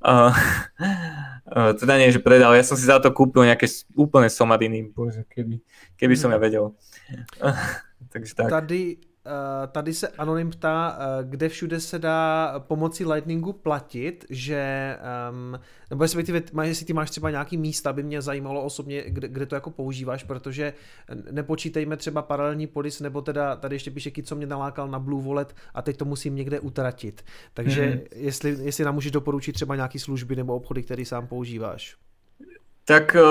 Uh, uh, teda nie, že predal, ja som si za to kúpil nejaké úplne somariny, bože, keby, keby som ja vedel. Uh, takže tak. Tady tady se Anonym ptá, eh, kde všude se dá pomocí Lightningu platit, že, um, nebo respektive, jestli ty máš třeba nějaký místa, by mě zajímalo osobně, kde, kde to jako používáš, protože nepočítejme třeba paralelní polis, nebo teda tady ještě píše, co mě nalákal na Blue Wallet a teď to musím někde utratit. Takže mm-hmm. jestli, jestli nám můžeš doporučit třeba nějaký služby nebo obchody, které sám používáš. Tak e,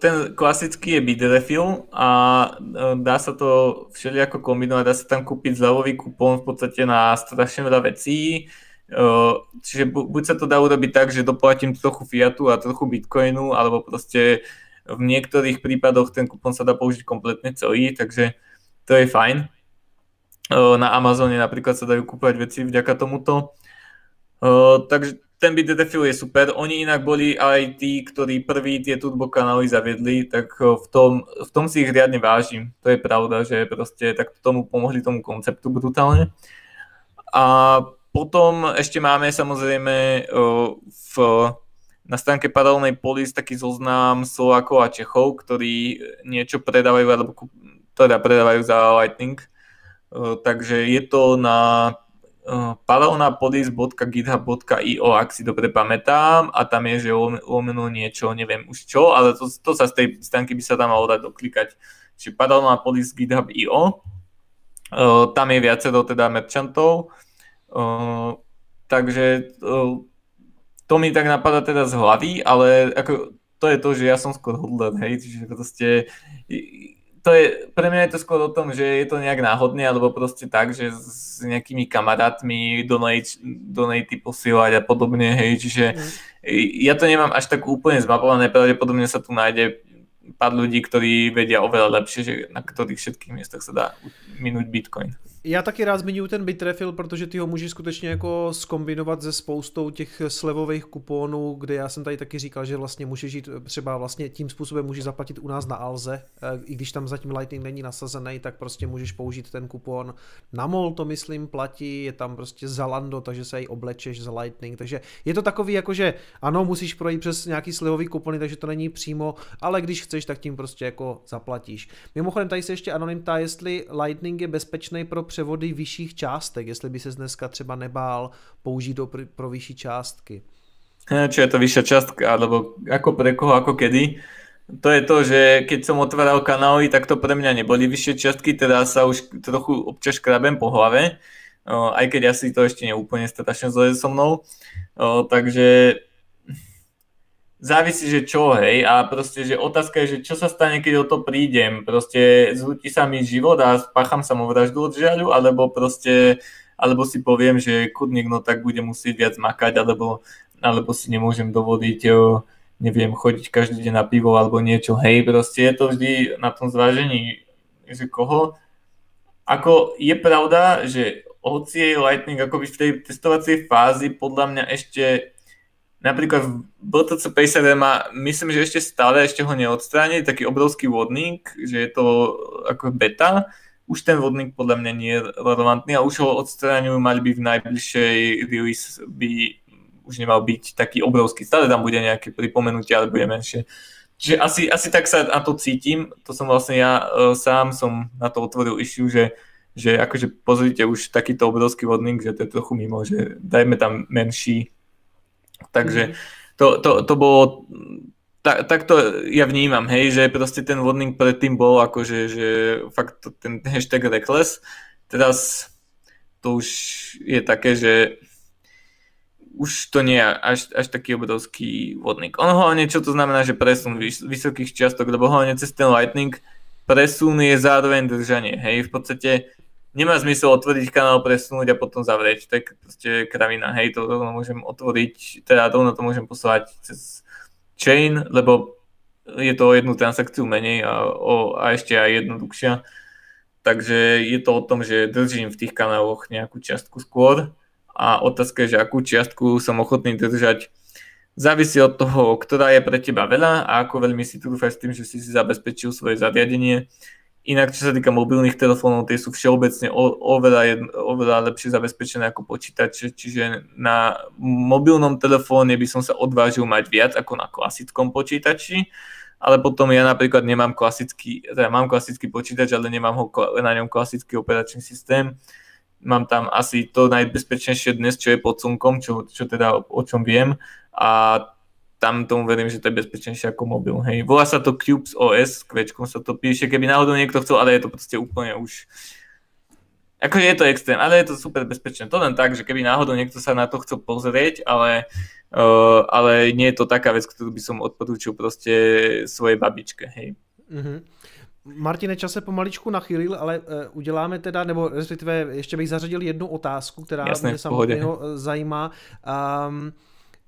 ten klasický je Bitrefill a e, dá sa to všelijako kombinovať, dá sa tam kúpiť zľavový kupón v podstate na strašne veľa vecí, e, čiže buď sa to dá urobiť tak, že doplatím trochu fiatu a trochu bitcoinu, alebo proste v niektorých prípadoch ten kupón sa dá použiť kompletne celý, takže to je fajn. Na Amazone napríklad sa dajú kúpať veci vďaka tomuto. Takže ten BTTFIL je super. Oni inak boli aj tí, ktorí prvý tie turbo kanály zaviedli, tak v tom, v tom si ich riadne vážim. To je pravda, že proste tak tomu pomohli tomu konceptu brutálne. A potom ešte máme samozrejme v, na stránke paralelnej polis taký zoznam Slovákov a Čechov, ktorí niečo predávajú, alebo teda predávajú za Lightning. Takže je to na paralelnapodis.github.io, ak si dobre pamätám, a tam je, že lomeno niečo, neviem už čo, ale to, to sa z tej stránky by sa tam malo dať doklikať. Čiže paralelnapodis.github.io, uh, tam je viacero teda merchantov, uh, takže uh, to mi tak napadá teda z hlavy, ale ako, to je to, že ja som skôr hodler, hej, čiže proste to je, pre mňa je to skôr o tom, že je to nejak náhodne, alebo proste tak, že s nejakými kamarátmi donate, donaty posielať a podobne, hej, čiže mm. ja to nemám až tak úplne zmapované, pravdepodobne sa tu nájde pár ľudí, ktorí vedia oveľa lepšie, že na ktorých všetkých miestach sa dá minúť Bitcoin. Já taky rád zmiňuji ten Bitrefil, protože ty ho můžeš skutečně jako skombinovat se spoustou těch slevových kuponů, kde já jsem tady taky říkal, že vlastně můžeš jít třeba vlastně tím způsobem můžeš zaplatit u nás na Alze, eh, i když tam zatím Lightning není nasazený, tak prostě můžeš použít ten kupon. Na MOL to myslím platí, je tam prostě Zalando, takže se i oblečeš za Lightning, takže je to takový jako, že ano, musíš projít přes nějaký slevový kupony, takže to není přímo, ale když chceš, tak tím prostě jako zaplatíš. Mimochodem tady se ještě anonym tá, jestli Lightning je bezpečný pro převody vyšších částek, jestli by se dneska třeba nebál použít do pro vyšší částky. Čo je to vyššia částka, alebo ako pre koho, ako kedy. To je to, že keď som otváral kanály, tak to pre mňa neboli vyššie čiastky, teda sa už trochu občas krabem po hlave, aj keď asi to ešte neúplne strašne zle so mnou. Takže závisí, že čo, hej, a proste, že otázka je, že čo sa stane, keď o to prídem, proste zhutí sa mi život a spácham vraždu od žiaľu, alebo proste, alebo si poviem, že kudník, no tak bude musieť viac makať, alebo, alebo si nemôžem dovodiť, jo, neviem, chodiť každý deň na pivo alebo niečo, hej, proste je to vždy na tom zvážení, že koho. Ako je pravda, že hoci je Lightning akoby v tej testovacej fázi podľa mňa ešte napríklad BTC Pacer má, myslím, že ešte stále ešte ho neodstránili, taký obrovský vodník, že je to ako beta, už ten vodník podľa mňa nie je relevantný a už ho odstráňujú, mali by v najbližšej release by už nemal byť taký obrovský. Stále tam bude nejaké pripomenutie, ale bude menšie. Čiže asi, asi tak sa na to cítim. To som vlastne ja uh, sám som na to otvoril issue, že, že akože pozrite už takýto obrovský vodník, že to je trochu mimo, že dajme tam menší. Takže mm. to, to, to bolo tak, tak to ja vnímam, hej, že proste ten vodník predtým bol akože, že fakt ten hashtag reckless, teraz to už je také, že už to nie je až, až taký obrovský vodník. On hlavne, čo to znamená, že presun vys- vysokých čiastok, lebo hlavne cez ten Lightning presun je zároveň držanie. Hej, v podstate nemá zmysel otvoriť kanál, presunúť a potom zavrieť. To je proste kravina. Hej, to rovno môžem otvoriť, teda rovno to môžem poslať cez chain, lebo je to o jednu transakciu menej a, o, a ešte aj jednoduchšia. Takže je to o tom, že držím v tých kanáloch nejakú čiastku skôr a otázka je, že akú čiastku som ochotný držať. Závisí od toho, ktorá je pre teba veľa a ako veľmi si trúfaš s tým, že si si zabezpečil svoje zariadenie. Inak, čo sa týka mobilných telefónov, tie sú všeobecne oveľa, oveľa lepšie zabezpečené ako počítače, čiže na mobilnom telefóne by som sa odvážil mať viac ako na klasickom počítači, ale potom ja napríklad nemám klasický, teda mám klasický počítač, ale nemám ho na ňom klasický operačný systém, mám tam asi to najbezpečnejšie dnes, čo je pod slnkom, čo, čo teda o, o čom viem. A tam tomu verím, že to je bezpečnejšie ako mobil. Hej. Volá sa to Cubes OS, kvečkom sa to píše, keby náhodou niekto chcel, ale je to proste úplne už Akože je to extrém, ale je to super bezpečné. To len tak, že keby náhodou niekto sa na to chcel pozrieť, ale, uh, ale nie je to taká vec, ktorú by som odporúčil proste svojej babičke, hej. Mm-hmm. Martine, čas se pomaličku nachylil, ale uh, uděláme teda, nebo respektive ještě bych zařadil jednu otázku, která Jasné, mě samotného eh, zajímá. Um,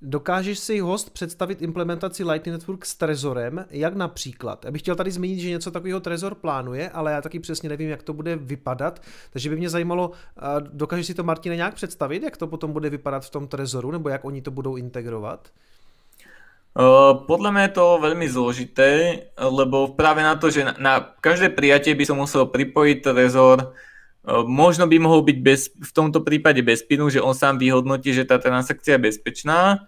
Dokážeš si host představit implementaci Lightning Network s Trezorem, jak například? Já bych chtěl tady zmínit, že něco takového Trezor plánuje, ale já taky přesně nevím, jak to bude vypadat, takže by mě zajímalo, dokážeš si to Martine nějak představit, jak to potom bude vypadat v tom Trezoru, nebo jak oni to budou integrovat? Podľa mňa je to veľmi zložité, lebo práve na to, že na, na každé prijatie by som musel pripojiť Trezor, možno by mohol byť bez, v tomto prípade bez pinu, že on sám vyhodnotí, že tá transakcia je bezpečná,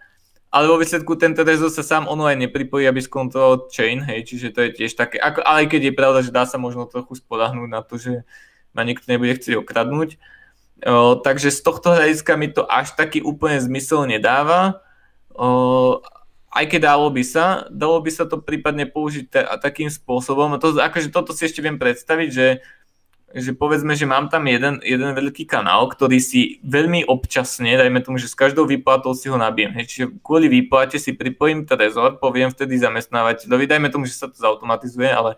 ale vo výsledku ten Trezor sa sám online nepripojí, aby skontroloval chain, hej, čiže to je tiež také, ako, ale keď je pravda, že dá sa možno trochu spolahnúť na to, že ma niekto nebude chcieť okradnúť. O, takže z tohto hľadiska mi to až taký úplne zmysel nedáva. O, aj keď dalo by sa, dalo by sa to prípadne použiť ta, takým spôsobom. To, akože toto si ešte viem predstaviť, že, že povedzme, že mám tam jeden, jeden veľký kanál, ktorý si veľmi občasne, dajme tomu, že s každou výplatou si ho nabijem. Hej, čiže kvôli výplate si pripojím trezor, poviem vtedy zamestnávateľovi, dajme tomu, že sa to zautomatizuje, ale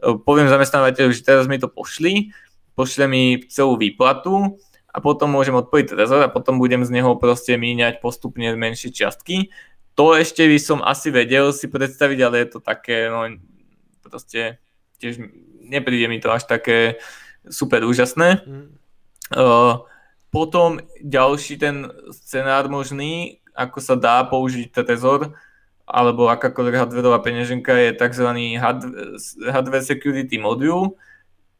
e, poviem zamestnávateľovi, že teraz mi to pošli, pošle mi celú výplatu a potom môžem odpojiť trezor a potom budem z neho proste míňať postupne menšie čiastky to ešte by som asi vedel si predstaviť, ale je to také, no proste tiež nepríde mi to až také super úžasné. Mm. Uh, potom ďalší ten scenár možný, ako sa dá použiť Trezor, alebo akákoľvek hardwareová peňaženka je tzv. hardware security module,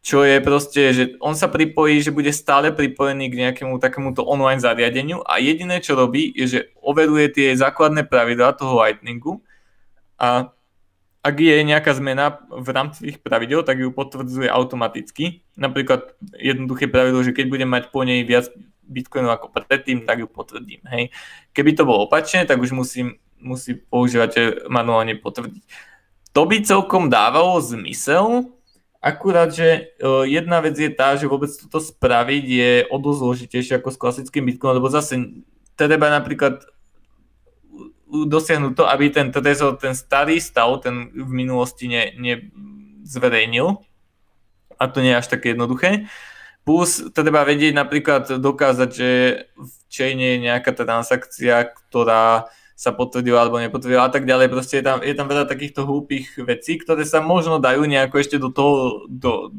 čo je proste, že on sa pripojí, že bude stále pripojený k nejakému takémuto online zariadeniu a jediné, čo robí, je, že overuje tie základné pravidlá toho Lightningu a ak je nejaká zmena v rámci tých pravidel, tak ju potvrdzuje automaticky. Napríklad jednoduché pravidlo, že keď budem mať po nej viac bitcoinov ako predtým, tak ju potvrdím. Hej. Keby to bolo opačne, tak už musím, musí používať manuálne potvrdiť. To by celkom dávalo zmysel, Akurát, že jedna vec je tá, že vôbec toto spraviť je o dosť zložitejšie ako s klasickým Bitcoinom, lebo zase treba napríklad dosiahnuť to, aby ten Trezor, ten starý stav, ten v minulosti ne, nezverejnil. A to nie je až také jednoduché. Plus treba vedieť napríklad dokázať, že v chaine je nejaká transakcia, ktorá sa potvrdila alebo nepotvrdila a tak ďalej. Proste je tam, je tam veľa takýchto hlúpých vecí, ktoré sa možno dajú nejako ešte do toho do,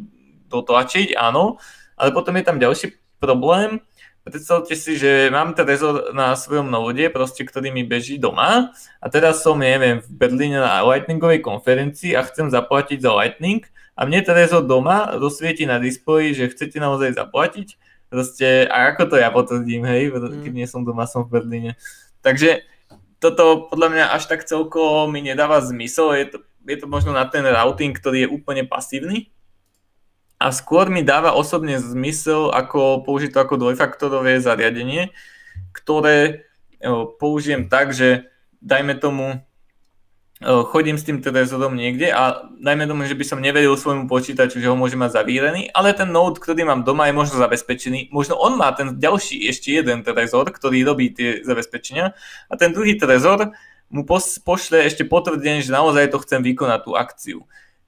dotlačiť, áno, ale potom je tam ďalší problém. Predstavte si, že mám Trezor na svojom novode, proste, ktorý mi beží doma a teraz som, neviem, v Berlíne na Lightningovej konferencii a chcem zaplatiť za Lightning a mne Trezor doma rozsvieti na displeji, že chcete naozaj zaplatiť. Proste, a ako to ja potvrdím, hej, keď mm. nie som doma, som v Berlíne Takže toto podľa mňa až tak celko mi nedáva zmysel, je to, je to možno na ten routing, ktorý je úplne pasívny. A skôr mi dáva osobne zmysel, ako použiť to ako dvojfaktorové zariadenie, ktoré použijem tak, že dajme tomu chodím s tým trezorom niekde a najmä tomu, že by som neveril svojmu počítaču, že ho môže mať zavírený, ale ten node, ktorý mám doma, je možno zabezpečený. Možno on má ten ďalší ešte jeden trezor, ktorý robí tie zabezpečenia a ten druhý trezor mu pošle ešte potvrdenie, že naozaj to chcem vykonať tú akciu.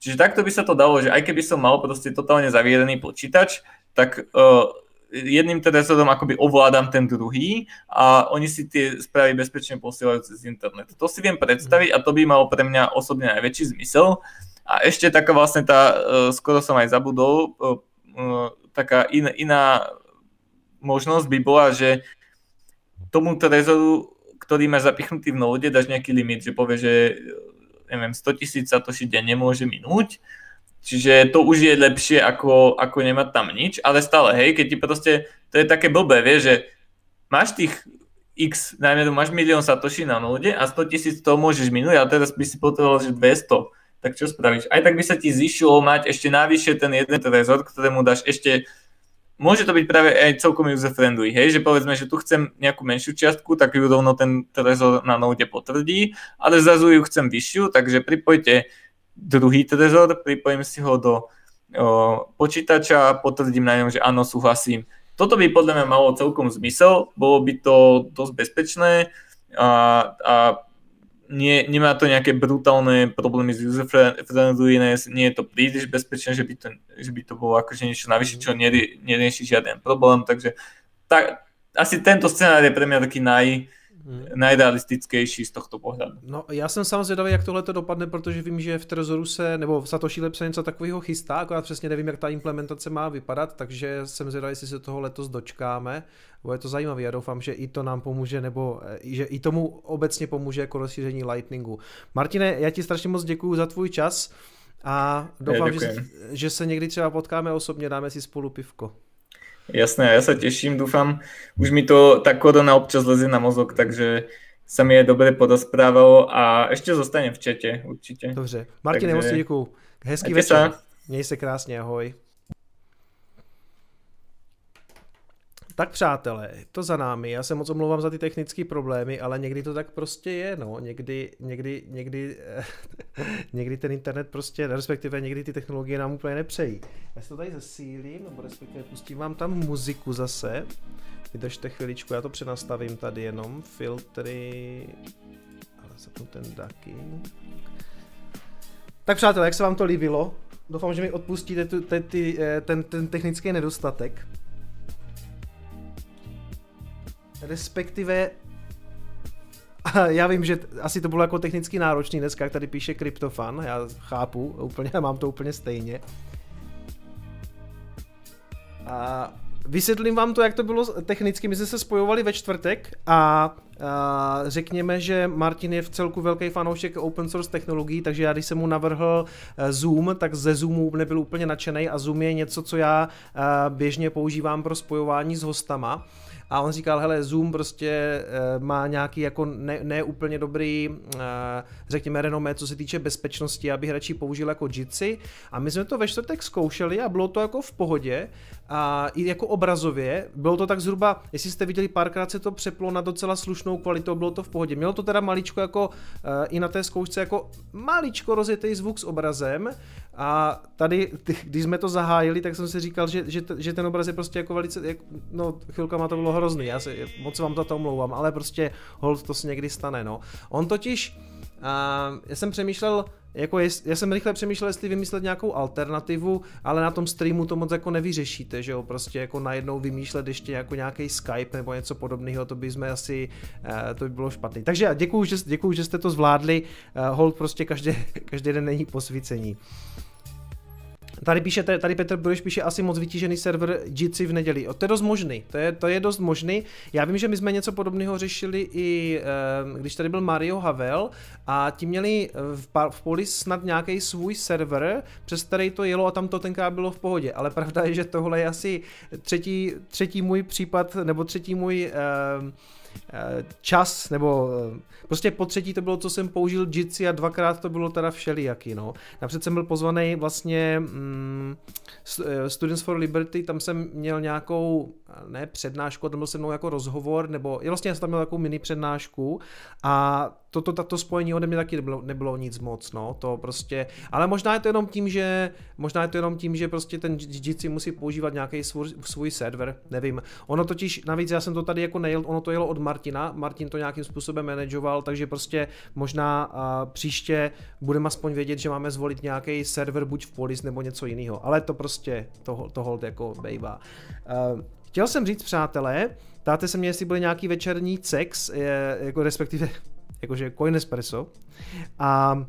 Čiže takto by sa to dalo, že aj keby som mal proste totálne zavierený počítač, tak uh, jedným telefonom akoby ovládam ten druhý a oni si tie správy bezpečne posielajú cez internet. To si viem predstaviť a to by malo pre mňa osobne najväčší zmysel. A ešte taká vlastne tá, e, skoro som aj zabudol, e, e, taká in, iná možnosť by bola, že tomu trezoru, ktorý má zapichnutý v node, dáš nejaký limit, že povie, že neviem, 100 tisíc satoshi deň nemôže minúť. Čiže to už je lepšie ako, ako nemať tam nič, ale stále, hej, keď ti proste, to je také blbé, vieš, že máš tých x, najmä máš milión satoshi na node a 100 tisíc to môžeš minúť a teraz by si potreboval, že 200, tak čo spravíš? Aj tak by sa ti zišlo mať ešte navyše ten jeden trezor, ktorému dáš ešte Môže to byť práve aj celkom user-friendly, hej, že povedzme, že tu chcem nejakú menšiu čiastku, tak ju rovno ten trezor na node potvrdí, ale zrazu ju chcem vyššiu, takže pripojte druhý trezor, pripojím si ho do o, počítača, potvrdím na ňom, že áno, súhlasím. Toto by podľa mňa malo celkom zmysel, bolo by to dosť bezpečné a, a nie, nemá to nejaké brutálne problémy s user friendliness, nie je to príliš bezpečné, že by to, že by to bolo akože niečo navyše, čo nerieši žiaden problém, takže tak, asi tento scenár je pre mňa taký naj, hmm. najrealistickejší z tohto pohledu. No já jsem samozřejmě zvědavý, jak tohle to dopadne, protože vím, že v Trezoru se, nebo v Satoshi Lab se něco takového chystá, akorát přesně nevím, jak ta implementace má vypadat, takže jsem zvědavý, jestli se toho letos dočkáme. Bude to zajímavé, já doufám, že i to nám pomůže, nebo eh, že i tomu obecně pomůže jako rozšíření Lightningu. Martine, já ti strašně moc děkuji za tvůj čas a doufám, že, že se někdy třeba potkáme osobně, dáme si spolu pivko. Jasné, ja sa teším, dúfam. Už mi to tá korona občas lezie na mozog, takže sa mi je dobre podosprávalo a ešte zostanem v čete určite. Dobře. Martin, takže... moc děkuju. Hezký večer. Sa. Měj se krásně, ahoj. Tak přátelé, to za námi, já se moc omlouvám za ty technické problémy, ale někdy to tak prostě je, no, někdy, někdy, někdy, někdy ten internet prostě, respektive někdy ty technologie nám úplně nepřejí. Já si to tady zesílím, nebo respektive pustím vám tam muziku zase, vydržte chviličku, já to přenastavím tady jenom, filtry, ale zapnu ten ducking. Tak přátelé, jak se vám to líbilo? Doufám, že mi odpustíte eh, ten, ten technický nedostatek respektive já vím, že asi to bylo jako technicky náročný dneska, jak tady píše Kryptofan, já chápu, úplně, mám to úplně stejně. A vysvětlím vám to, jak to bylo technicky. My jsme se spojovali ve čtvrtek a, a řekněme, že Martin je v celku velký fanoušek open source technologií, takže já když jsem mu navrhl e, Zoom, tak ze Zoomu nebyl úplně nadšený a Zoom je něco, co já e, běžně používám pro spojování s hostama a on říkal, hele, Zoom prostě e, má nějaký jako ne, ne úplně dobrý, e, řekněme, renomé, co se týče bezpečnosti, abych radši použil jako Jitsi. A my jsme to ve čtvrtek zkoušeli a bylo to jako v pohodě a i jako obrazově, bylo to tak zhruba, jestli jste viděli, párkrát se to přeplo na docela slušnou kvalitu, bylo to v pohodě. Mělo to teda maličko jako e, i na té zkoušce jako maličko rozjetý zvuk s obrazem, a tady, když jsme to zahájili, tak jsem si říkal, že, že, že ten obraz je prostě jako velice, jak, no chvilkama to bylo hrozný, já se moc vám za to omlouvám, ale prostě hold to se někdy stane, no. On totiž, uh, já jsem přemýšlel, jako jest, já jsem rychle přemýšlel, jestli vymyslet nějakou alternativu, ale na tom streamu to moc jako nevyřešíte, že jo, prostě jako najednou vymýšlet ještě jako nějaký Skype nebo něco podobného, to by jsme asi, uh, to by bylo špatný. Takže děkuju, že, děkuju, že jste to zvládli, uh, hold prostě každý, každý den není posvícení. Tady píše, tady Petr Bureš píše asi moc vytížený server Jitsi v neděli. O, to je dost možný, to je, to je dost možný. Já vím, že my jsme něco podobného řešili i eh, když tady byl Mario Havel a ti měli v, v poli snad nějaký svůj server, přes který to jelo a tam to tenkrát bylo v pohodě. Ale pravda je, že tohle je asi třetí, třetí můj případ, nebo třetí můj uh, čas, nebo prostě po třetí to bylo, co jsem použil Jitsi a dvakrát to bylo teda všelijaký, no. Napřed jsem byl pozvaný vlastně mm, Students for Liberty, tam jsem měl nějakou, ne přednášku, tam byl se mnou jako rozhovor, nebo vlastně já jsem tam měl takovou mini přednášku a toto tato spojení ode mě taky nebylo, nebylo nic moc, no, to prostě, ale možná je to jenom tím, že, možná je to jenom tím, že prostě ten Jitsi musí používat nějaký svůj, svůj server, nevím. Ono totiž, navíc já jsem to tady jako nejel, ono to jelo od Martina, Martin to nějakým způsobem manažoval, takže prostě možná a, příště budeme aspoň vědět, že máme zvolit nějaký server buď v Polis nebo něco jiného, ale to prostě, to, to hold jako bejvá. Uh, chtěl jsem říct, přátelé, Ptáte se mě, jestli byl nějaký večerní sex, jako respektive jakože Coin Espresso. A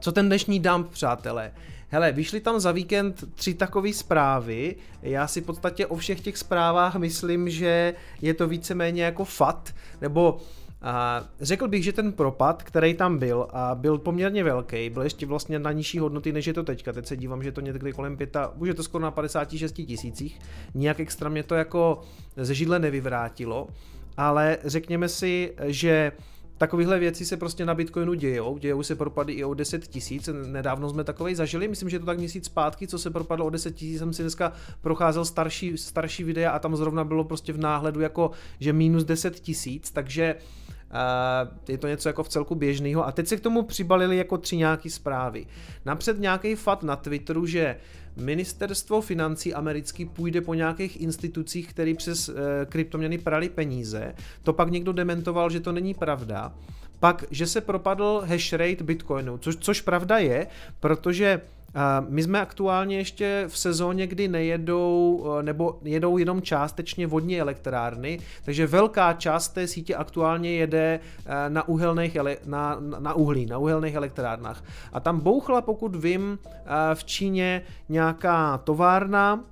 co ten dnešní dump, přátelé? Hele, vyšly tam za víkend tři takové zprávy. Já si v podstatě o všech těch zprávách myslím, že je to víceméně jako fat, nebo a řekl bych, že ten propad, který tam byl, a byl poměrně velký, byl ještě vlastně na nižší hodnoty, než je to teďka. Teď se dívám, že to někdy kolem pěta, už je to skoro na 56 tisících. Nijak extra mě to jako ze židle nevyvrátilo, ale řekněme si, že Takovéhle věci se prostě na Bitcoinu dějou, dějou se propady i o 10 tisíc, nedávno jsme takovej zažili, myslím, že je to tak měsíc zpátky, co se propadlo o 10 tisíc, jsem si dneska procházel starší, starší videa a tam zrovna bylo prostě v náhledu jako, že minus 10 tisíc, takže je to něco jako v celku běžného. A teď se k tomu přibalili jako tři nějaký zprávy. Napřed nějaký fat na Twitteru, že ministerstvo financí americký půjde po nějakých institucích, které přes uh, kryptoměny prali peníze. To pak někdo dementoval, že to není pravda. Pak, že se propadl hash rate Bitcoinu, což, což pravda je, protože my jsme aktuálně ještě v sezóně, kdy nejedou, eh, nebo jedou jenom částečně vodní elektrárny, takže velká část té sítě aktuálně jede eh, na, uhelných, na, na uhlí, na uhelných elektrárnách. A tam bouchla, pokud vím, eh, v Číně nějaká továrna,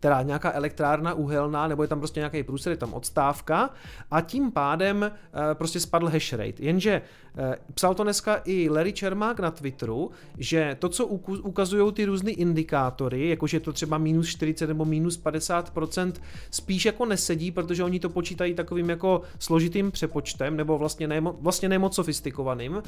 teda nějaká elektrárna uhelná, nebo je tam prostě nějaký průser, je tam odstávka a tím pádem prostě spadl hash rate. Jenže psal to dneska i Larry Čermák na Twitteru, že to, co ukazují ty různé indikátory, jakože to třeba minus 40 nebo minus 50%, spíš jako nesedí, protože oni to počítají takovým jako složitým přepočtem, nebo vlastně, ne, vlastně nemoc sofistikovaným,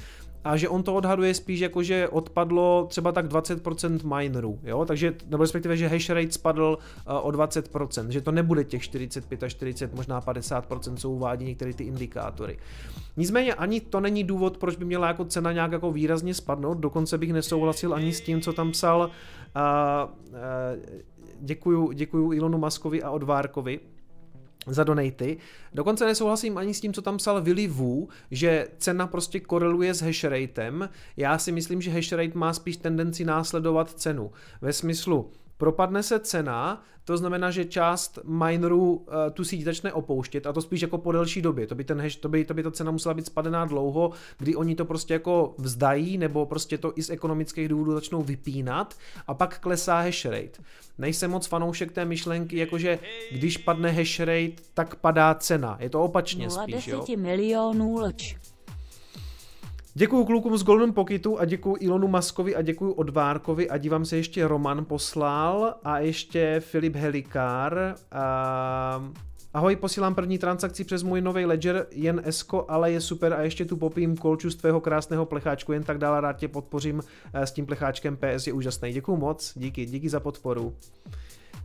a že on to odhaduje spíš jako, že odpadlo třeba tak 20% minerů, jo, takže, nebo respektive, že hash rate spadl uh, o 20%, že to nebude těch 45 až 40, možná 50%, co uvádí některé ty indikátory. Nicméně ani to není důvod, proč by měla jako cena nějak jako výrazně spadnout, dokonce bych nesouhlasil ani s tím, co tam psal uh, uh, děkuju, děkuju Ilonu Maskovi a Odvárkovi, za donaty. Dokonce nesouhlasím ani s tím, co tam psal Willy Wu, že cena prostě koreluje s hashratem. Já si myslím, že hashrate má spíš tendenci následovat cenu. Ve smyslu, propadne se cena, to znamená, že část minerů uh, tu síť začne opouštět a to spíš jako po delší době. To by, ten hash, to by, to by ta cena musela být spadená dlouho, kdy oni to prostě jako vzdají nebo prostě to i z ekonomických důvodů začnou vypínat a pak klesá hash rate. Nejsem moc fanoušek té myšlenky, jakože když padne hash rate, tak padá cena. Je to opačně spíš, jo? milionů leč. Děkuji klukům z Golden Pocketu a děkuji Ilonu Maskovi a děkuji Odvárkovi a dívám se ještě Roman poslal a ještě Filip Helikár. A... Ahoj, posílám první transakci přes můj nový Ledger, jen Esko, ale je super a ještě tu popím kolču z tvého krásného plecháčku, jen tak dále rád tě podpořím eh, s tím plecháčkem PS, je úžasný. Děkuji moc, díky, díky za podporu.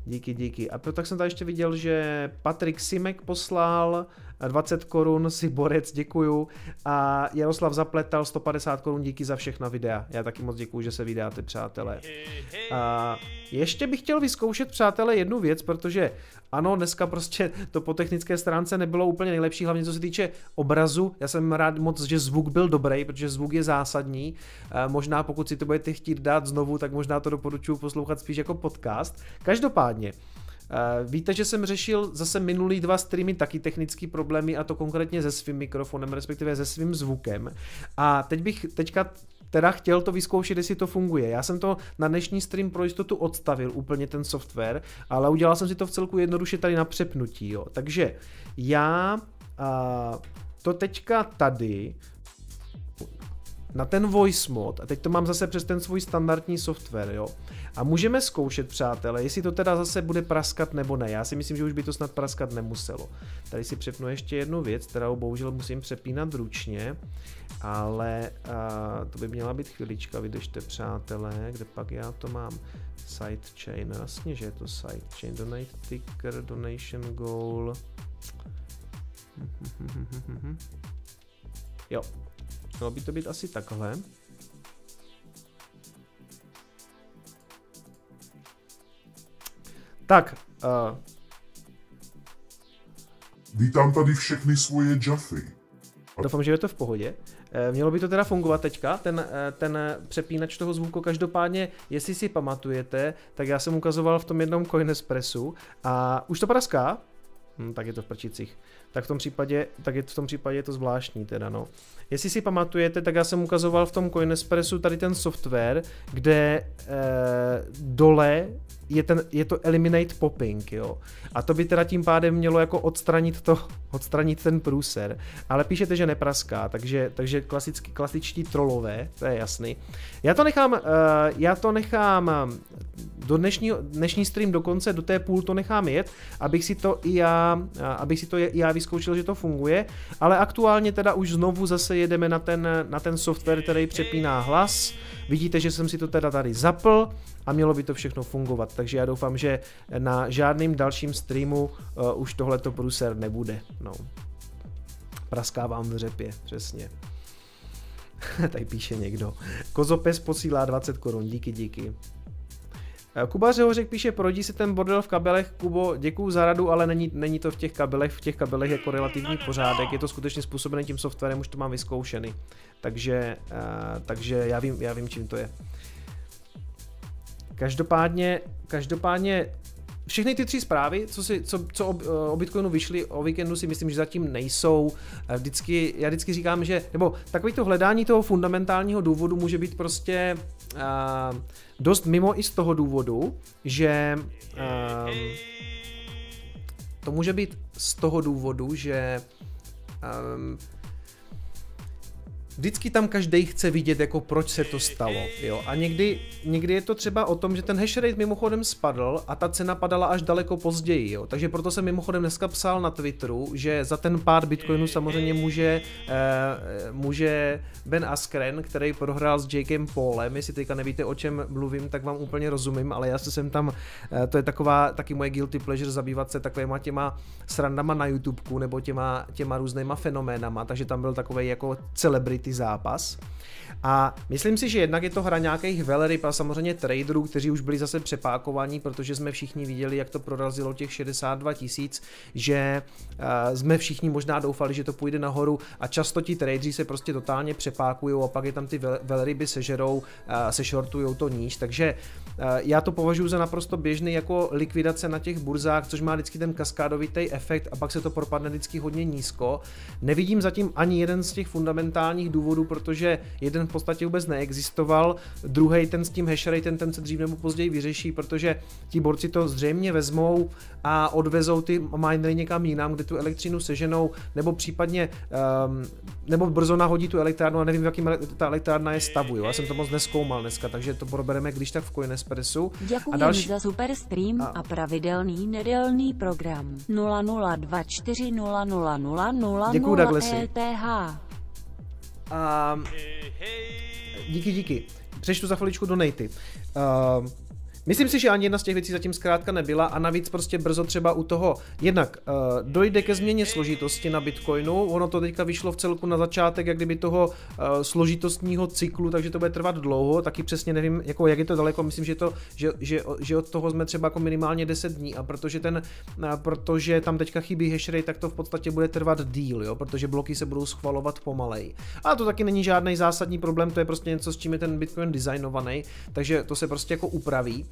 Díky, díky. A tak jsem tady ještě viděl, že Patrik Simek poslal 20 korun, si borec, děkuju. A Jaroslav Zapletal 150 korun, díky za všechna videa. Já taky moc děkuju, že se vydáte, přátelé. A ještě bych chtěl vyzkoušet, přátelé, jednu věc, protože ano, dneska prostě to po technické stránce nebylo úplně nejlepší, hlavně co se týče obrazu. Já jsem rád moc, že zvuk byl dobrý, protože zvuk je zásadní. Možná pokud si to budete chtít dát znovu, tak možná to doporučuji poslouchat spíš jako podcast. Každopádně, víte, že jsem řešil zase minulý dva streamy taky technické problémy a to konkrétně se svým mikrofonem, respektive se svým zvukem. A teď bych teďka teda chtěl to vyzkoušet, jestli to funguje. Já jsem to na dnešní stream pro jistotu odstavil úplně ten software, ale udělal jsem si to v celku jednoduše tady na přepnutí. Jo. Takže já uh, to teďka tady na ten voice mod, a teď to mám zase přes ten svůj standardní software, jo. A můžeme zkoušet, přátelé, jestli to teda zase bude praskat nebo ne. Já si myslím, že už by to snad praskat nemuselo. Tady si přepnu ještě jednu věc, kterou bohužel musím přepínat ručně, ale a, to by měla být chvilička, vydržte přátelé, kde pak já to mám. Sidechain, no jasně, že je to sidechain, donate ticker, donation goal. Jo, mělo by to být asi takhle. Tak. Uh... Vítám tady všechny svoje Jaffy. Doufám, že je to v pohodě. Eh, mělo by to teda fungovat teďka, ten, eh, ten přepínač toho zvuku. Každopádně, jestli si pamatujete, tak já jsem ukazoval v tom jednom Coinespressu a už to praská, hm, tak je to v prčicích. Tak v tom případě, tak je v tom případě je to zvláštní teda, no. Jestli si pamatujete, tak já jsem ukazoval v tom Coinespressu tady ten software, kde e, dole je, ten, je to eliminate popping, jo. A to by teda tím pádem mělo jako odstranit to, odstranit ten průser. Ale píšete, že nepraská, takže, takže klasicky, klasičtí trolové, to je jasný. Já to nechám, uh, já to nechám do dnešního, dnešní stream dokonce, do té půl to nechám jet, abych si to i já, abych si to i já vyzkoušel, že to funguje, ale aktuálně teda už znovu zase jedeme na ten, na ten software, který přepíná hlas. Vidíte, že jsem si to teda tady zapl a mělo by to všechno fungovat, takže já doufám, že na žádným dalším streamu uh, už tohleto průser nebude. No. Praskávám v řepě, přesně. Tady píše někdo. Kozopes posílá 20 korun, díky, díky. Eh, Kuba Řehořek píše, projdí si ten bordel v kabelech. Kubo, děkuju za radu, ale není, není to v těch kabelech. V těch kabelech jako relativní pořádek. Je to skutečně způsobené tím softwarem, už to mám vyzkoušený. Takže, uh, takže já, vím, já vím, čím to je. Každopádně, každopádně všechny ty tři zprávy, co, si, co, co o, o Bitcoinu vyšly o víkendu, si myslím, že zatím nejsou. Eh, vždycky, já vždycky říkám, že, nebo takový to hledání toho fundamentálního důvodu může být prostě dost mimo i z toho důvodu, že uh, to může být z toho důvodu, že um, vždycky tam každý chce vidět, jako proč se to stalo, jo. A někdy, někdy je to třeba o tom, že ten hash rate mimochodem spadl a ta cena padala až daleko později, jo. Takže proto jsem mimochodem dneska psal na Twitteru, že za ten pád Bitcoinu samozřejmě může, eh, může Ben Askren, který prohrál s Jakem Paulem, jestli teďka nevíte, o čem mluvím, tak vám úplně rozumím, ale já se jsem tam, eh, to je taková taky moje guilty pleasure zabývat se takovýma těma srandama na YouTubeku nebo těma, těma různýma fenoménama, takže tam byl takový jako celebrity ty zápas. A myslím si, že jednak je to hra nějakých veleryb a samozřejmě traderů, kteří už byli zase přepákovaní, protože jsme všichni viděli, jak to prorazilo těch 62 tisíc, že uh, jsme všichni možná doufali, že to půjde nahoru a často ti tradeři se prostě totálně přepákují a pak je tam ty veleryby sežerou, uh, sešortujou to níž, takže uh, já to považuji za naprosto běžný jako likvidace na těch burzách, což má vždycky ten kaskádovitý efekt a pak se to propadne vždycky hodně nízko. Nevidím zatím ani jeden z těch fundamentálních důvodů, protože jeden v podstatě vůbec neexistoval, druhý ten s tím hashrate, ten, se dřív nebo později vyřeší, protože ti borci to zřejmě vezmou a odvezou ty minery někam jinam, kde tu elektřinu seženou, nebo případně, um, nebo brzo nahodí tu elektrárnu a nevím, v jakým ta elektrárna je stavu, jo? já jsem to moc neskoumal dneska, takže to probereme když tak v Coinespressu. Děkuji a další... za super stream a... a pravidelný nedělný program 0024000000 Děkuji Douglasy. ETH. A díky, díky. Přečtu za chviličku donaty. Uh, Myslím si, že ani jedna z těch věcí zatím zkrátka nebyla a navíc prostě brzo třeba u toho. Jednak uh, dojde ke změně složitosti na Bitcoinu, ono to teďka vyšlo v celku na začátek jak kdyby toho uh, složitostního cyklu, takže to bude trvat dlouho, taky přesně nevím, jako jak je to daleko, myslím, že, to, že, že, že od toho jsme třeba jako minimálně 10 dní. A protože ten, uh, protože tam teďka chybí hashrate, tak to v podstatě bude trvat díl, jo, protože bloky se budou schvalovat pomalej. A to taky není žádný zásadní problém, to je prostě něco, s čím je ten Bitcoin designovaný, takže to se prostě jako upraví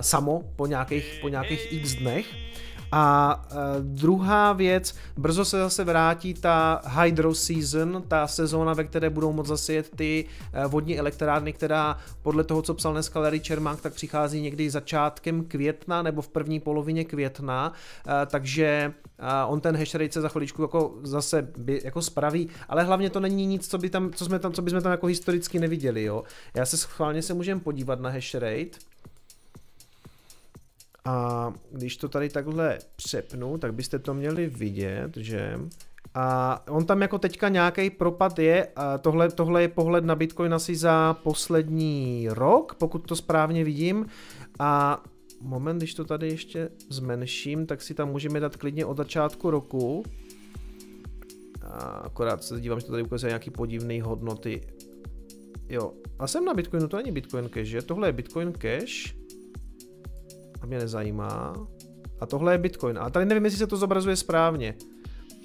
samo po nějakých, po nějakých x dnech. A uh, druhá věc, brzo se zase vrátí ta hydro season, ta sezóna, ve které budou moct zase jet ty uh, vodní elektrárny, která podle toho, co psal dneska Larry Čermák, tak přichází někdy začátkem května nebo v první polovině května, takže on ten hash rate se za chviličku jako zase by, jako spraví, ale hlavně to není nic, co, by tam, co, jsme tam, co bychom tam jako historicky neviděli, jo. Já se schválně se můžeme podívat na hash rate, a když to tady takhle přepnu, tak byste to měli vidět, že a on tam jako teďka nějaký propad je, a tohle, tohle je pohled na Bitcoin asi za poslední rok, pokud to správně vidím. A moment, když to tady ještě zmenším, tak si tam můžeme dát klidně od začátku roku. A akorát se dívám, že to tady ukazuje nějaký podivné hodnoty. Jo, a jsem na Bitcoinu, to není Bitcoin Cash, že? Tohle je Bitcoin Cash a mě nezajímá. A tohle je Bitcoin. A tady nevím, jestli se to zobrazuje správně.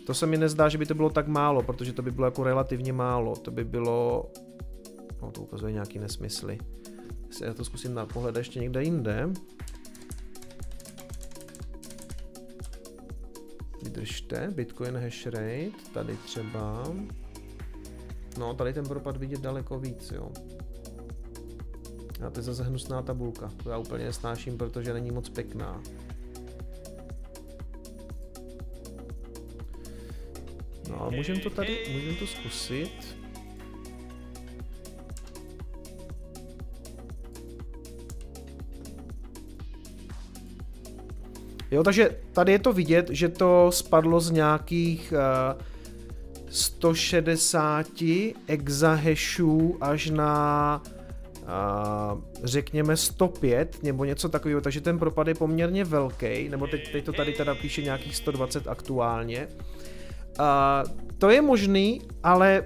To se mi nezdá, že by to bylo tak málo, protože to by bylo jako relativně málo. To by bylo... No to ukazuje nějaký nesmysly. Já to zkusím na pohled ještě někde jinde. Vydržte, Bitcoin hash rate, tady třeba. No, tady ten propad vidět daleko víc, jo. A to je zase hnusná tabulka, to já úplně nesnáším, protože není moc pěkná. No a můžeme to tady, můžeme to zkusit. Jo, takže tady je to vidět, že to spadlo z nějakých uh, 160 exahashů až na řekněme 105 nebo něco takového, takže ten propad je poměrně velký, nebo teď, teď to tady teda píše nějakých 120 aktuálně. To je možný, ale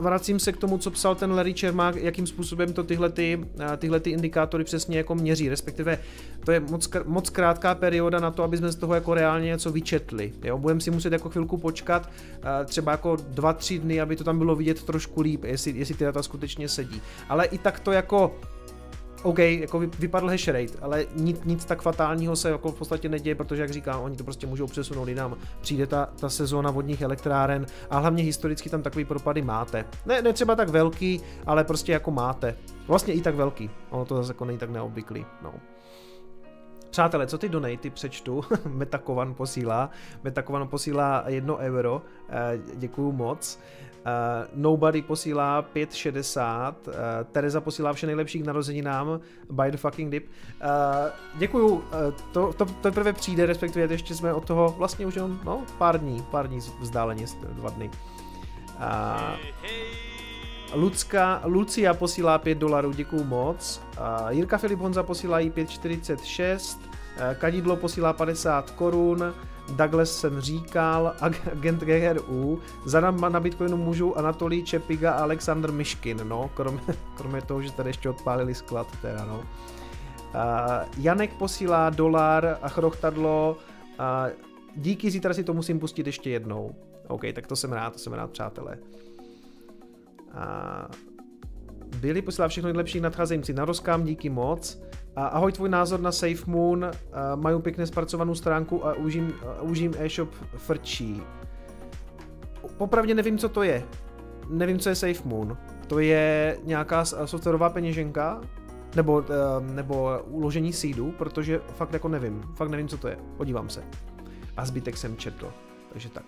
vracím se k tomu, co psal ten Larry Čermák, jakým způsobem to tyhle, ty, tyhle ty indikátory přesně jako měří, respektive to je moc, moc krátká perioda na to, aby jsme z toho jako reálně něco vyčetli. Jo? Budeme si muset jako chvilku počkat, třeba jako 2-3 dny, aby to tam bylo vidět trošku líp, jestli, jestli ty data skutečně sedí. Ale i tak to jako OK, jako vypadl hash rate, ale nic, nic tak fatálního se jako v podstatě neděje, protože jak říkám, oni to prostě můžou přesunout jinam. Přijde ta, ta sezóna vodních elektráren a hlavně historicky tam takový propady máte. Ne, ne třeba tak velký, ale prostě jako máte. Vlastně i tak velký. Ono to zase jako není tak neobvyklý. No. Přátelé, co ty donaty přečtu? Metakovan posílá. Metakovan posílá 1 euro. Eh, děkuju moc. Uh, Nobody posílá 5,60, uh, Tereza posílá vše nejlepší k narozeninám, by the fucking dip. Uh, děkuju, uh, to, to, to teprve přijde, respektive ještě jsme od toho vlastně už jenom no, pár dní, pár dní vzdáleně, dva dny. Uh, Lucka, Lucia posílá 5 dolarů, děkuju moc. Uh, Jirka Filip Honza posílá 5,46, uh, Kadidlo posílá 50 korun, Douglas jsem říkal, agent GRU, zadám na Bitcoinu můžu Anatolí Čepiga a Alexander Miškin, no, kromě, kromě toho, že tady ještě odpálili sklad, teda, no. Uh, Janek posílá dolar a chrochtadlo, uh, díky, zítra si to musím pustit ještě jednou. OK, tak to jsem rád, to jsem rád, přátelé. Uh, byli posílá všechno nejlepší nadcházející na rozkám, díky moc. Ahoj, tvůj názor na Safe Moon, mají pěkně zpracovanou stránku a už jim, e-shop frčí. Popravdě nevím, co to je. Nevím, co je Safe Moon. To je nějaká softwarová peněženka, nebo, nebo uložení seedu, protože fakt jako nevím. Fakt nevím, co to je. Podívám se. A zbytek jsem četl. Takže tak.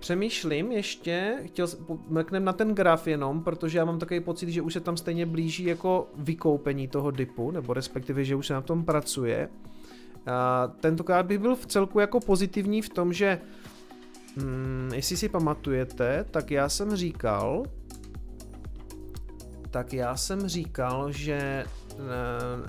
Přemýšlím ještě, chtěl, mrknem na ten graf jenom, protože já mám takový pocit, že už se tam stejně blíží jako vykoupení toho dipu, nebo respektive, že už se na tom pracuje. A tentokrát bych byl v celku jako pozitivní v tom, že hmm, jestli si pamatujete, tak já jsem říkal, tak já jsem říkal, že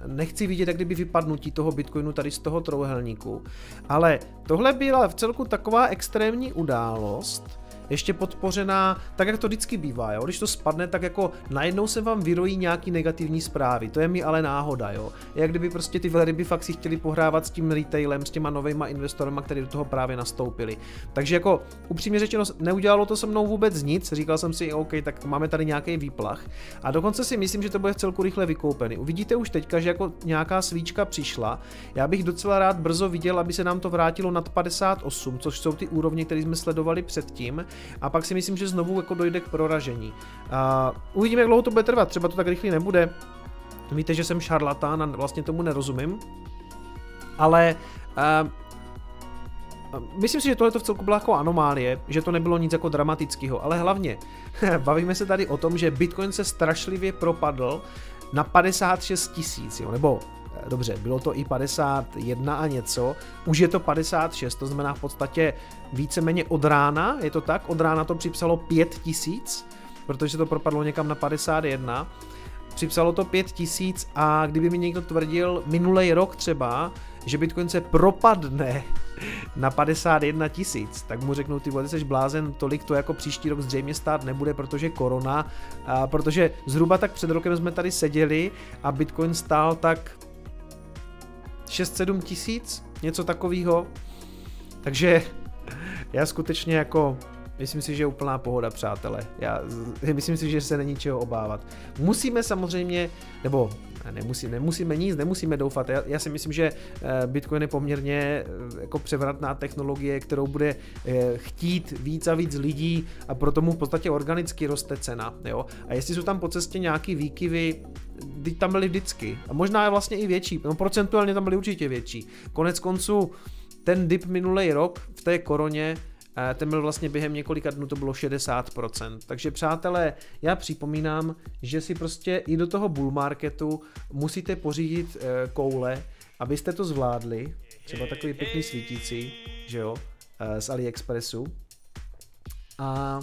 nechci vidět jak kdyby vypadnutí toho Bitcoinu tady z toho trouhelníku, ale tohle byla v celku taková extrémní událost, ještě podpořená, tak jak to vždycky bývá, jo? když to spadne, tak jako najednou se vám vyrojí nějaký negativní zprávy, to je mi ale náhoda, jo. Jak kdyby prostě ty velryby fakt si chtěli pohrávat s tím retailem, s těma novýma investorama, kteří do toho právě nastoupili. Takže jako upřímně řečeno, neudělalo to se mnou vůbec nic, říkal jsem si, OK, tak máme tady nějaký výplach. A dokonce si myslím, že to bude celku rychle vykoupený. Uvidíte už teďka, že jako nějaká svíčka přišla. Já bych docela rád brzo viděl, aby se nám to vrátilo nad 58, což jsou ty úrovně, které jsme sledovali předtím. A pak si myslím, že znovu jako dojde k proražení. Uh, uvidíme, jak dlouho to bude trvat, třeba to tak rychle nebude. Víte, že jsem šarlatán a vlastně tomu nerozumím. Ale uh, Myslím si, že tohle to v celku byla jako anomálie, že to nebylo nic jako dramatického, ale hlavně bavíme se tady o tom, že Bitcoin se strašlivě propadl na 56 tisíc, nebo dobře, bylo to i 51 a něco, už je to 56, to znamená v podstatě víceméně od rána, je to tak, od rána to připsalo 5 tisíc, protože se to propadlo někam na 51, připsalo to 5 tisíc a kdyby mi někdo tvrdil minulý rok třeba, že Bitcoin se propadne na 51 tisíc, tak mu řeknu, ty vole, jsi blázen, tolik to jako příští rok zřejmě stát nebude, protože korona, a protože zhruba tak před rokem jsme tady seděli a Bitcoin stál tak 6-7 tisíc, něco takového, takže já skutečně jako Myslím si, že je úplná pohoda, přátelé. Já myslím si, že se není čeho obávat. Musíme samozřejmě, nebo nemusí, nemusíme nic, nemusíme doufat. Já, já si myslím, že eh, Bitcoin je poměrně eh, jako převratná technologie, kterou bude eh, chtít víc a víc lidí a proto mu v podstatě organicky roste cena. Jo? A jestli jsou tam po cestě nějaký výkyvy, teď tam byly vždycky. A možná je vlastně i větší. No procentuálně tam byly určitě větší. Konec konců ten dip minulý rok v té koroně ten byl vlastně během několika dnů to bylo 60%. Takže přátelé, já připomínám, že si prostě i do toho bull marketu musíte pořídit eh, koule, abyste to zvládli. Třeba takový pěkný svítící, že jo, eh, z AliExpressu. A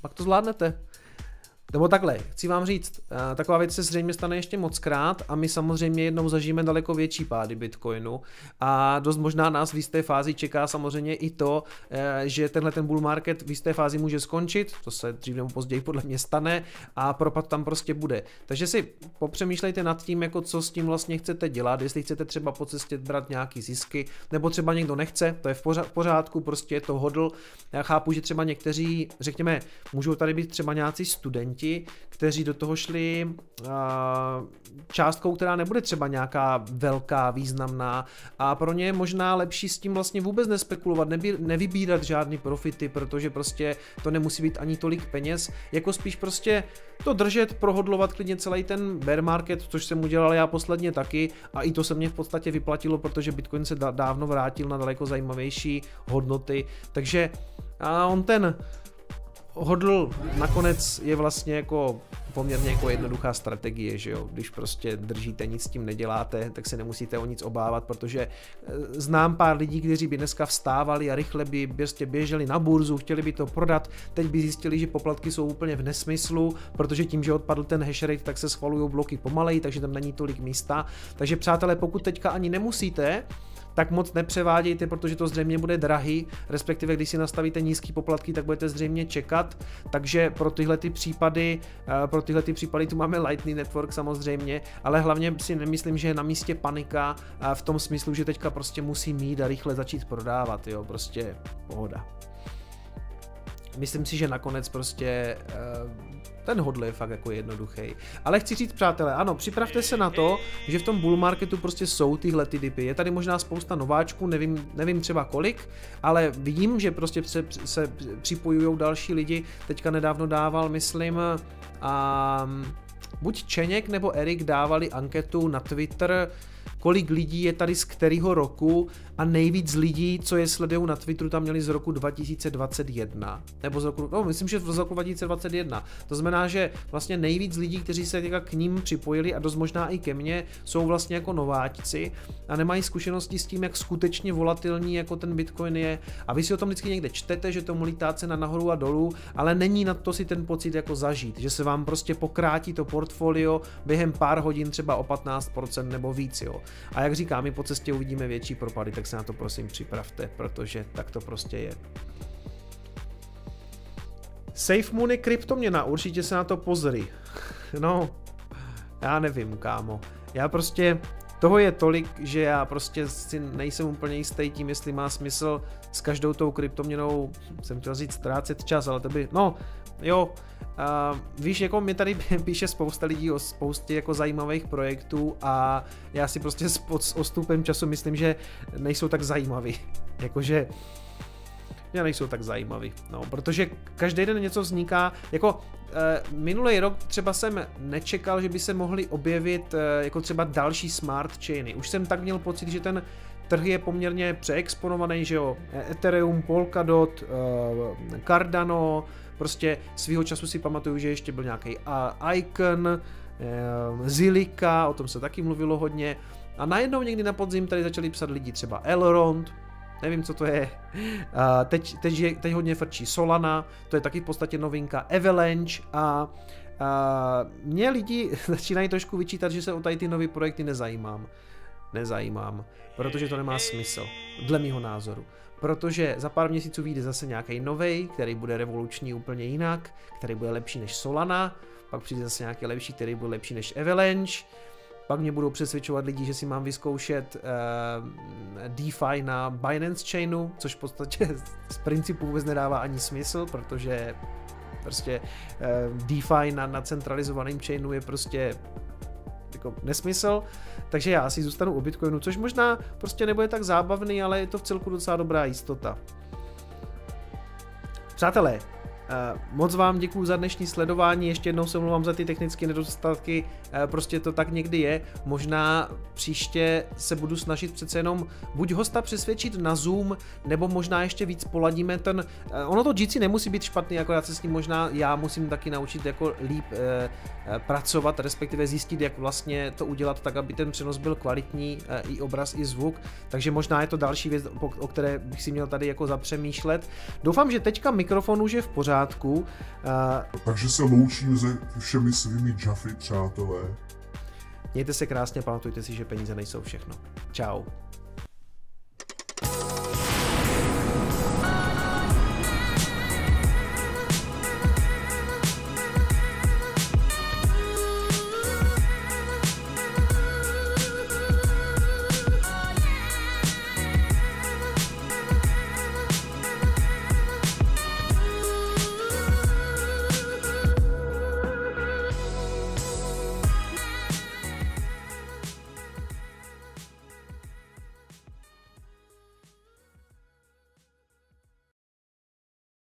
pak to zvládnete. Nebo takhle, chci vám říct, eh, taková věc se zřejmě stane ještě moc krát a my samozřejmě jednou zažijeme daleko větší pády Bitcoinu a dost možná nás v jisté fázi čeká samozřejmě i to, eh, že tenhle ten bull market v jisté fázi může skončit, to se dřív nebo později podle mě stane a propad tam prostě bude. Takže si popřemýšlejte nad tím, jako co s tím vlastně chcete dělat, jestli chcete třeba po cestě brát nějaký zisky, nebo třeba někdo nechce, to je v pořádku, prostě je to hodl. Já chápu, že třeba někteří, řekněme, můžou tady být třeba nějací studenti, studenti, kteří do toho šli uh, částkou, která nebude třeba nějaká velká, významná. A pro ně je možná lepší s tím vlastně vůbec nespekulovat, nevybírat žádný profity, protože prostě to nemusí být ani tolik peněz, jako spíš prostě to držet, prohodlovat klidně celý ten bear market, což jsem udělal já posledně taky. A i to se mě v podstatě vyplatilo, protože Bitcoin se dávno vrátil na daleko zajímavější hodnoty, takže a on ten hodl nakonec je vlastně jako poměrně jako jednoduchá strategie, že jo, když prostě držíte, nic s tím neděláte, tak se nemusíte o nic obávat, protože eh, znám pár lidí, kteří by dneska vstávali a rychle by prostě běželi na burzu, chtěli by to prodat, teď by zjistili, že poplatky jsou úplně v nesmyslu, protože tím, že odpadl ten hash rate, tak se schvalují bloky pomaleji, takže tam není tolik místa, takže přátelé, pokud teďka ani nemusíte, tak moc nepřevádějte, protože to zřejmě bude drahý, respektive když si nastavíte nízký poplatky, tak budete zřejmě čekat, takže pro tyhle ty případy, eh, pro tyhle ty případy tu máme Lightning Network samozřejmě, ale hlavně si nemyslím, že je na místě panika v tom smyslu, že teďka prostě musí mít a rychle začít prodávat, jo, prostě pohoda. Myslím si, že nakonec prostě eh, ten hodl je fakt jako jednoduchý. Ale chci říct, přátelé, ano, připravte se na to, že v tom bull marketu prostě jsou tyhle ty dipy. Je tady možná spousta nováčků, nevím, nevím třeba kolik, ale vidím, že prostě se, se připojují další lidi. Teďka nedávno dával, myslím, a buď Čeněk nebo Erik dávali anketu na Twitter, kolik lidí je tady z kterého roku a nejvíc lidí, co je sledují na Twitteru, tam měli z roku 2021. Nebo z roku, no myslím, že z roku 2021. To znamená, že vlastně nejvíc lidí, kteří se k ním připojili a dost možná i ke mně, jsou vlastně jako nováčci a nemají zkušenosti s tím, jak skutečně volatilní jako ten Bitcoin je. A vy si o tom vždycky někde čtete, že tomu lítá cena nahoru a dolů, ale není na to si ten pocit jako zažít, že se vám prostě pokrátí to portfolio během pár hodin třeba o 15% nebo víc, jo. A jak říkám, my po cestě uvidíme větší propady, tak se na to prosím připravte, protože tak to prostě je. Safe Moon je kryptoměna, určitě se na to pozri. No, já nevím, kámo. Já prostě, toho je tolik, že já prostě si nejsem úplně jistý tím, jestli má smysl s každou tou kryptoměnou, jsem chtěl říct, ztrácet čas, ale to by, no, jo, Uh, víš, jako mi tady píše spousta lidí o spoustě jako zajímavých projektů a já si prostě s, s ostupem času myslím, že nejsou tak zajímavý. Jakože mě nejsou tak zajímavý, no, protože každý den něco vzniká, jako e, minulý rok třeba jsem nečekal, že by se mohly objevit e, jako třeba další smart chainy, už jsem tak měl pocit, že ten trh je poměrně přeexponovaný, že jo, Ethereum, Polkadot, e, Cardano, prostě svýho času si pamatuju, že ještě byl nějaký Icon, e, Zilika, o tom se taky mluvilo hodně, a najednou někdy na podzim tady začali psat lidi třeba Elrond, nevím, co to je. Teď, teď, je, teď hodně frčí Solana, to je taky v podstatě novinka Avalanche a uh, mě lidi začínají trošku vyčítat, že se o tady ty nové projekty nezajímám. Nezajímám, protože to nemá smysl, dle mýho názoru. Protože za pár měsíců vyjde zase nějaký nový, který bude revoluční úplně jinak, který bude lepší než Solana, pak přijde zase nějaký lepší, který bude lepší než Avalanche, pak mě budou přesvědčovat lidi, že si mám vyzkoušet uh, DeFi na Binance Chainu, což v podstatě z principu vůbec nedává ani smysl, protože prostě uh, DeFi na, na centralizovaném chainu je prostě jako nesmysl, takže já asi zůstanu u Bitcoinu, což možná prostě nebude tak zábavný, ale je to v celku docela dobrá jistota. Přátelé, moc vám děkuji za dnešní sledování, ještě jednou se mluvám za ty technické nedostatky, eh, prostě to tak někdy je. Možná příště se budu snažit přece jenom buď hosta přesvědčit na Zoom, nebo možná ještě víc poladíme ten, eh, ono to GC nemusí být špatný, já se s ním možná já musím taky naučit jako líp pracovat, respektive zjistit, jak vlastně to udělat tak, aby ten přenos byl kvalitní, i obraz, i zvuk, takže možná je to další věc, o které bych si měl tady jako zapřemýšlet. Doufám, že teďka mikrofon už je v pořádku, pořádku. Takže se loučím se všemi svými Jaffy, přátelé. Mějte se krásně, pamatujte si, že peníze nejsou všechno. Čau!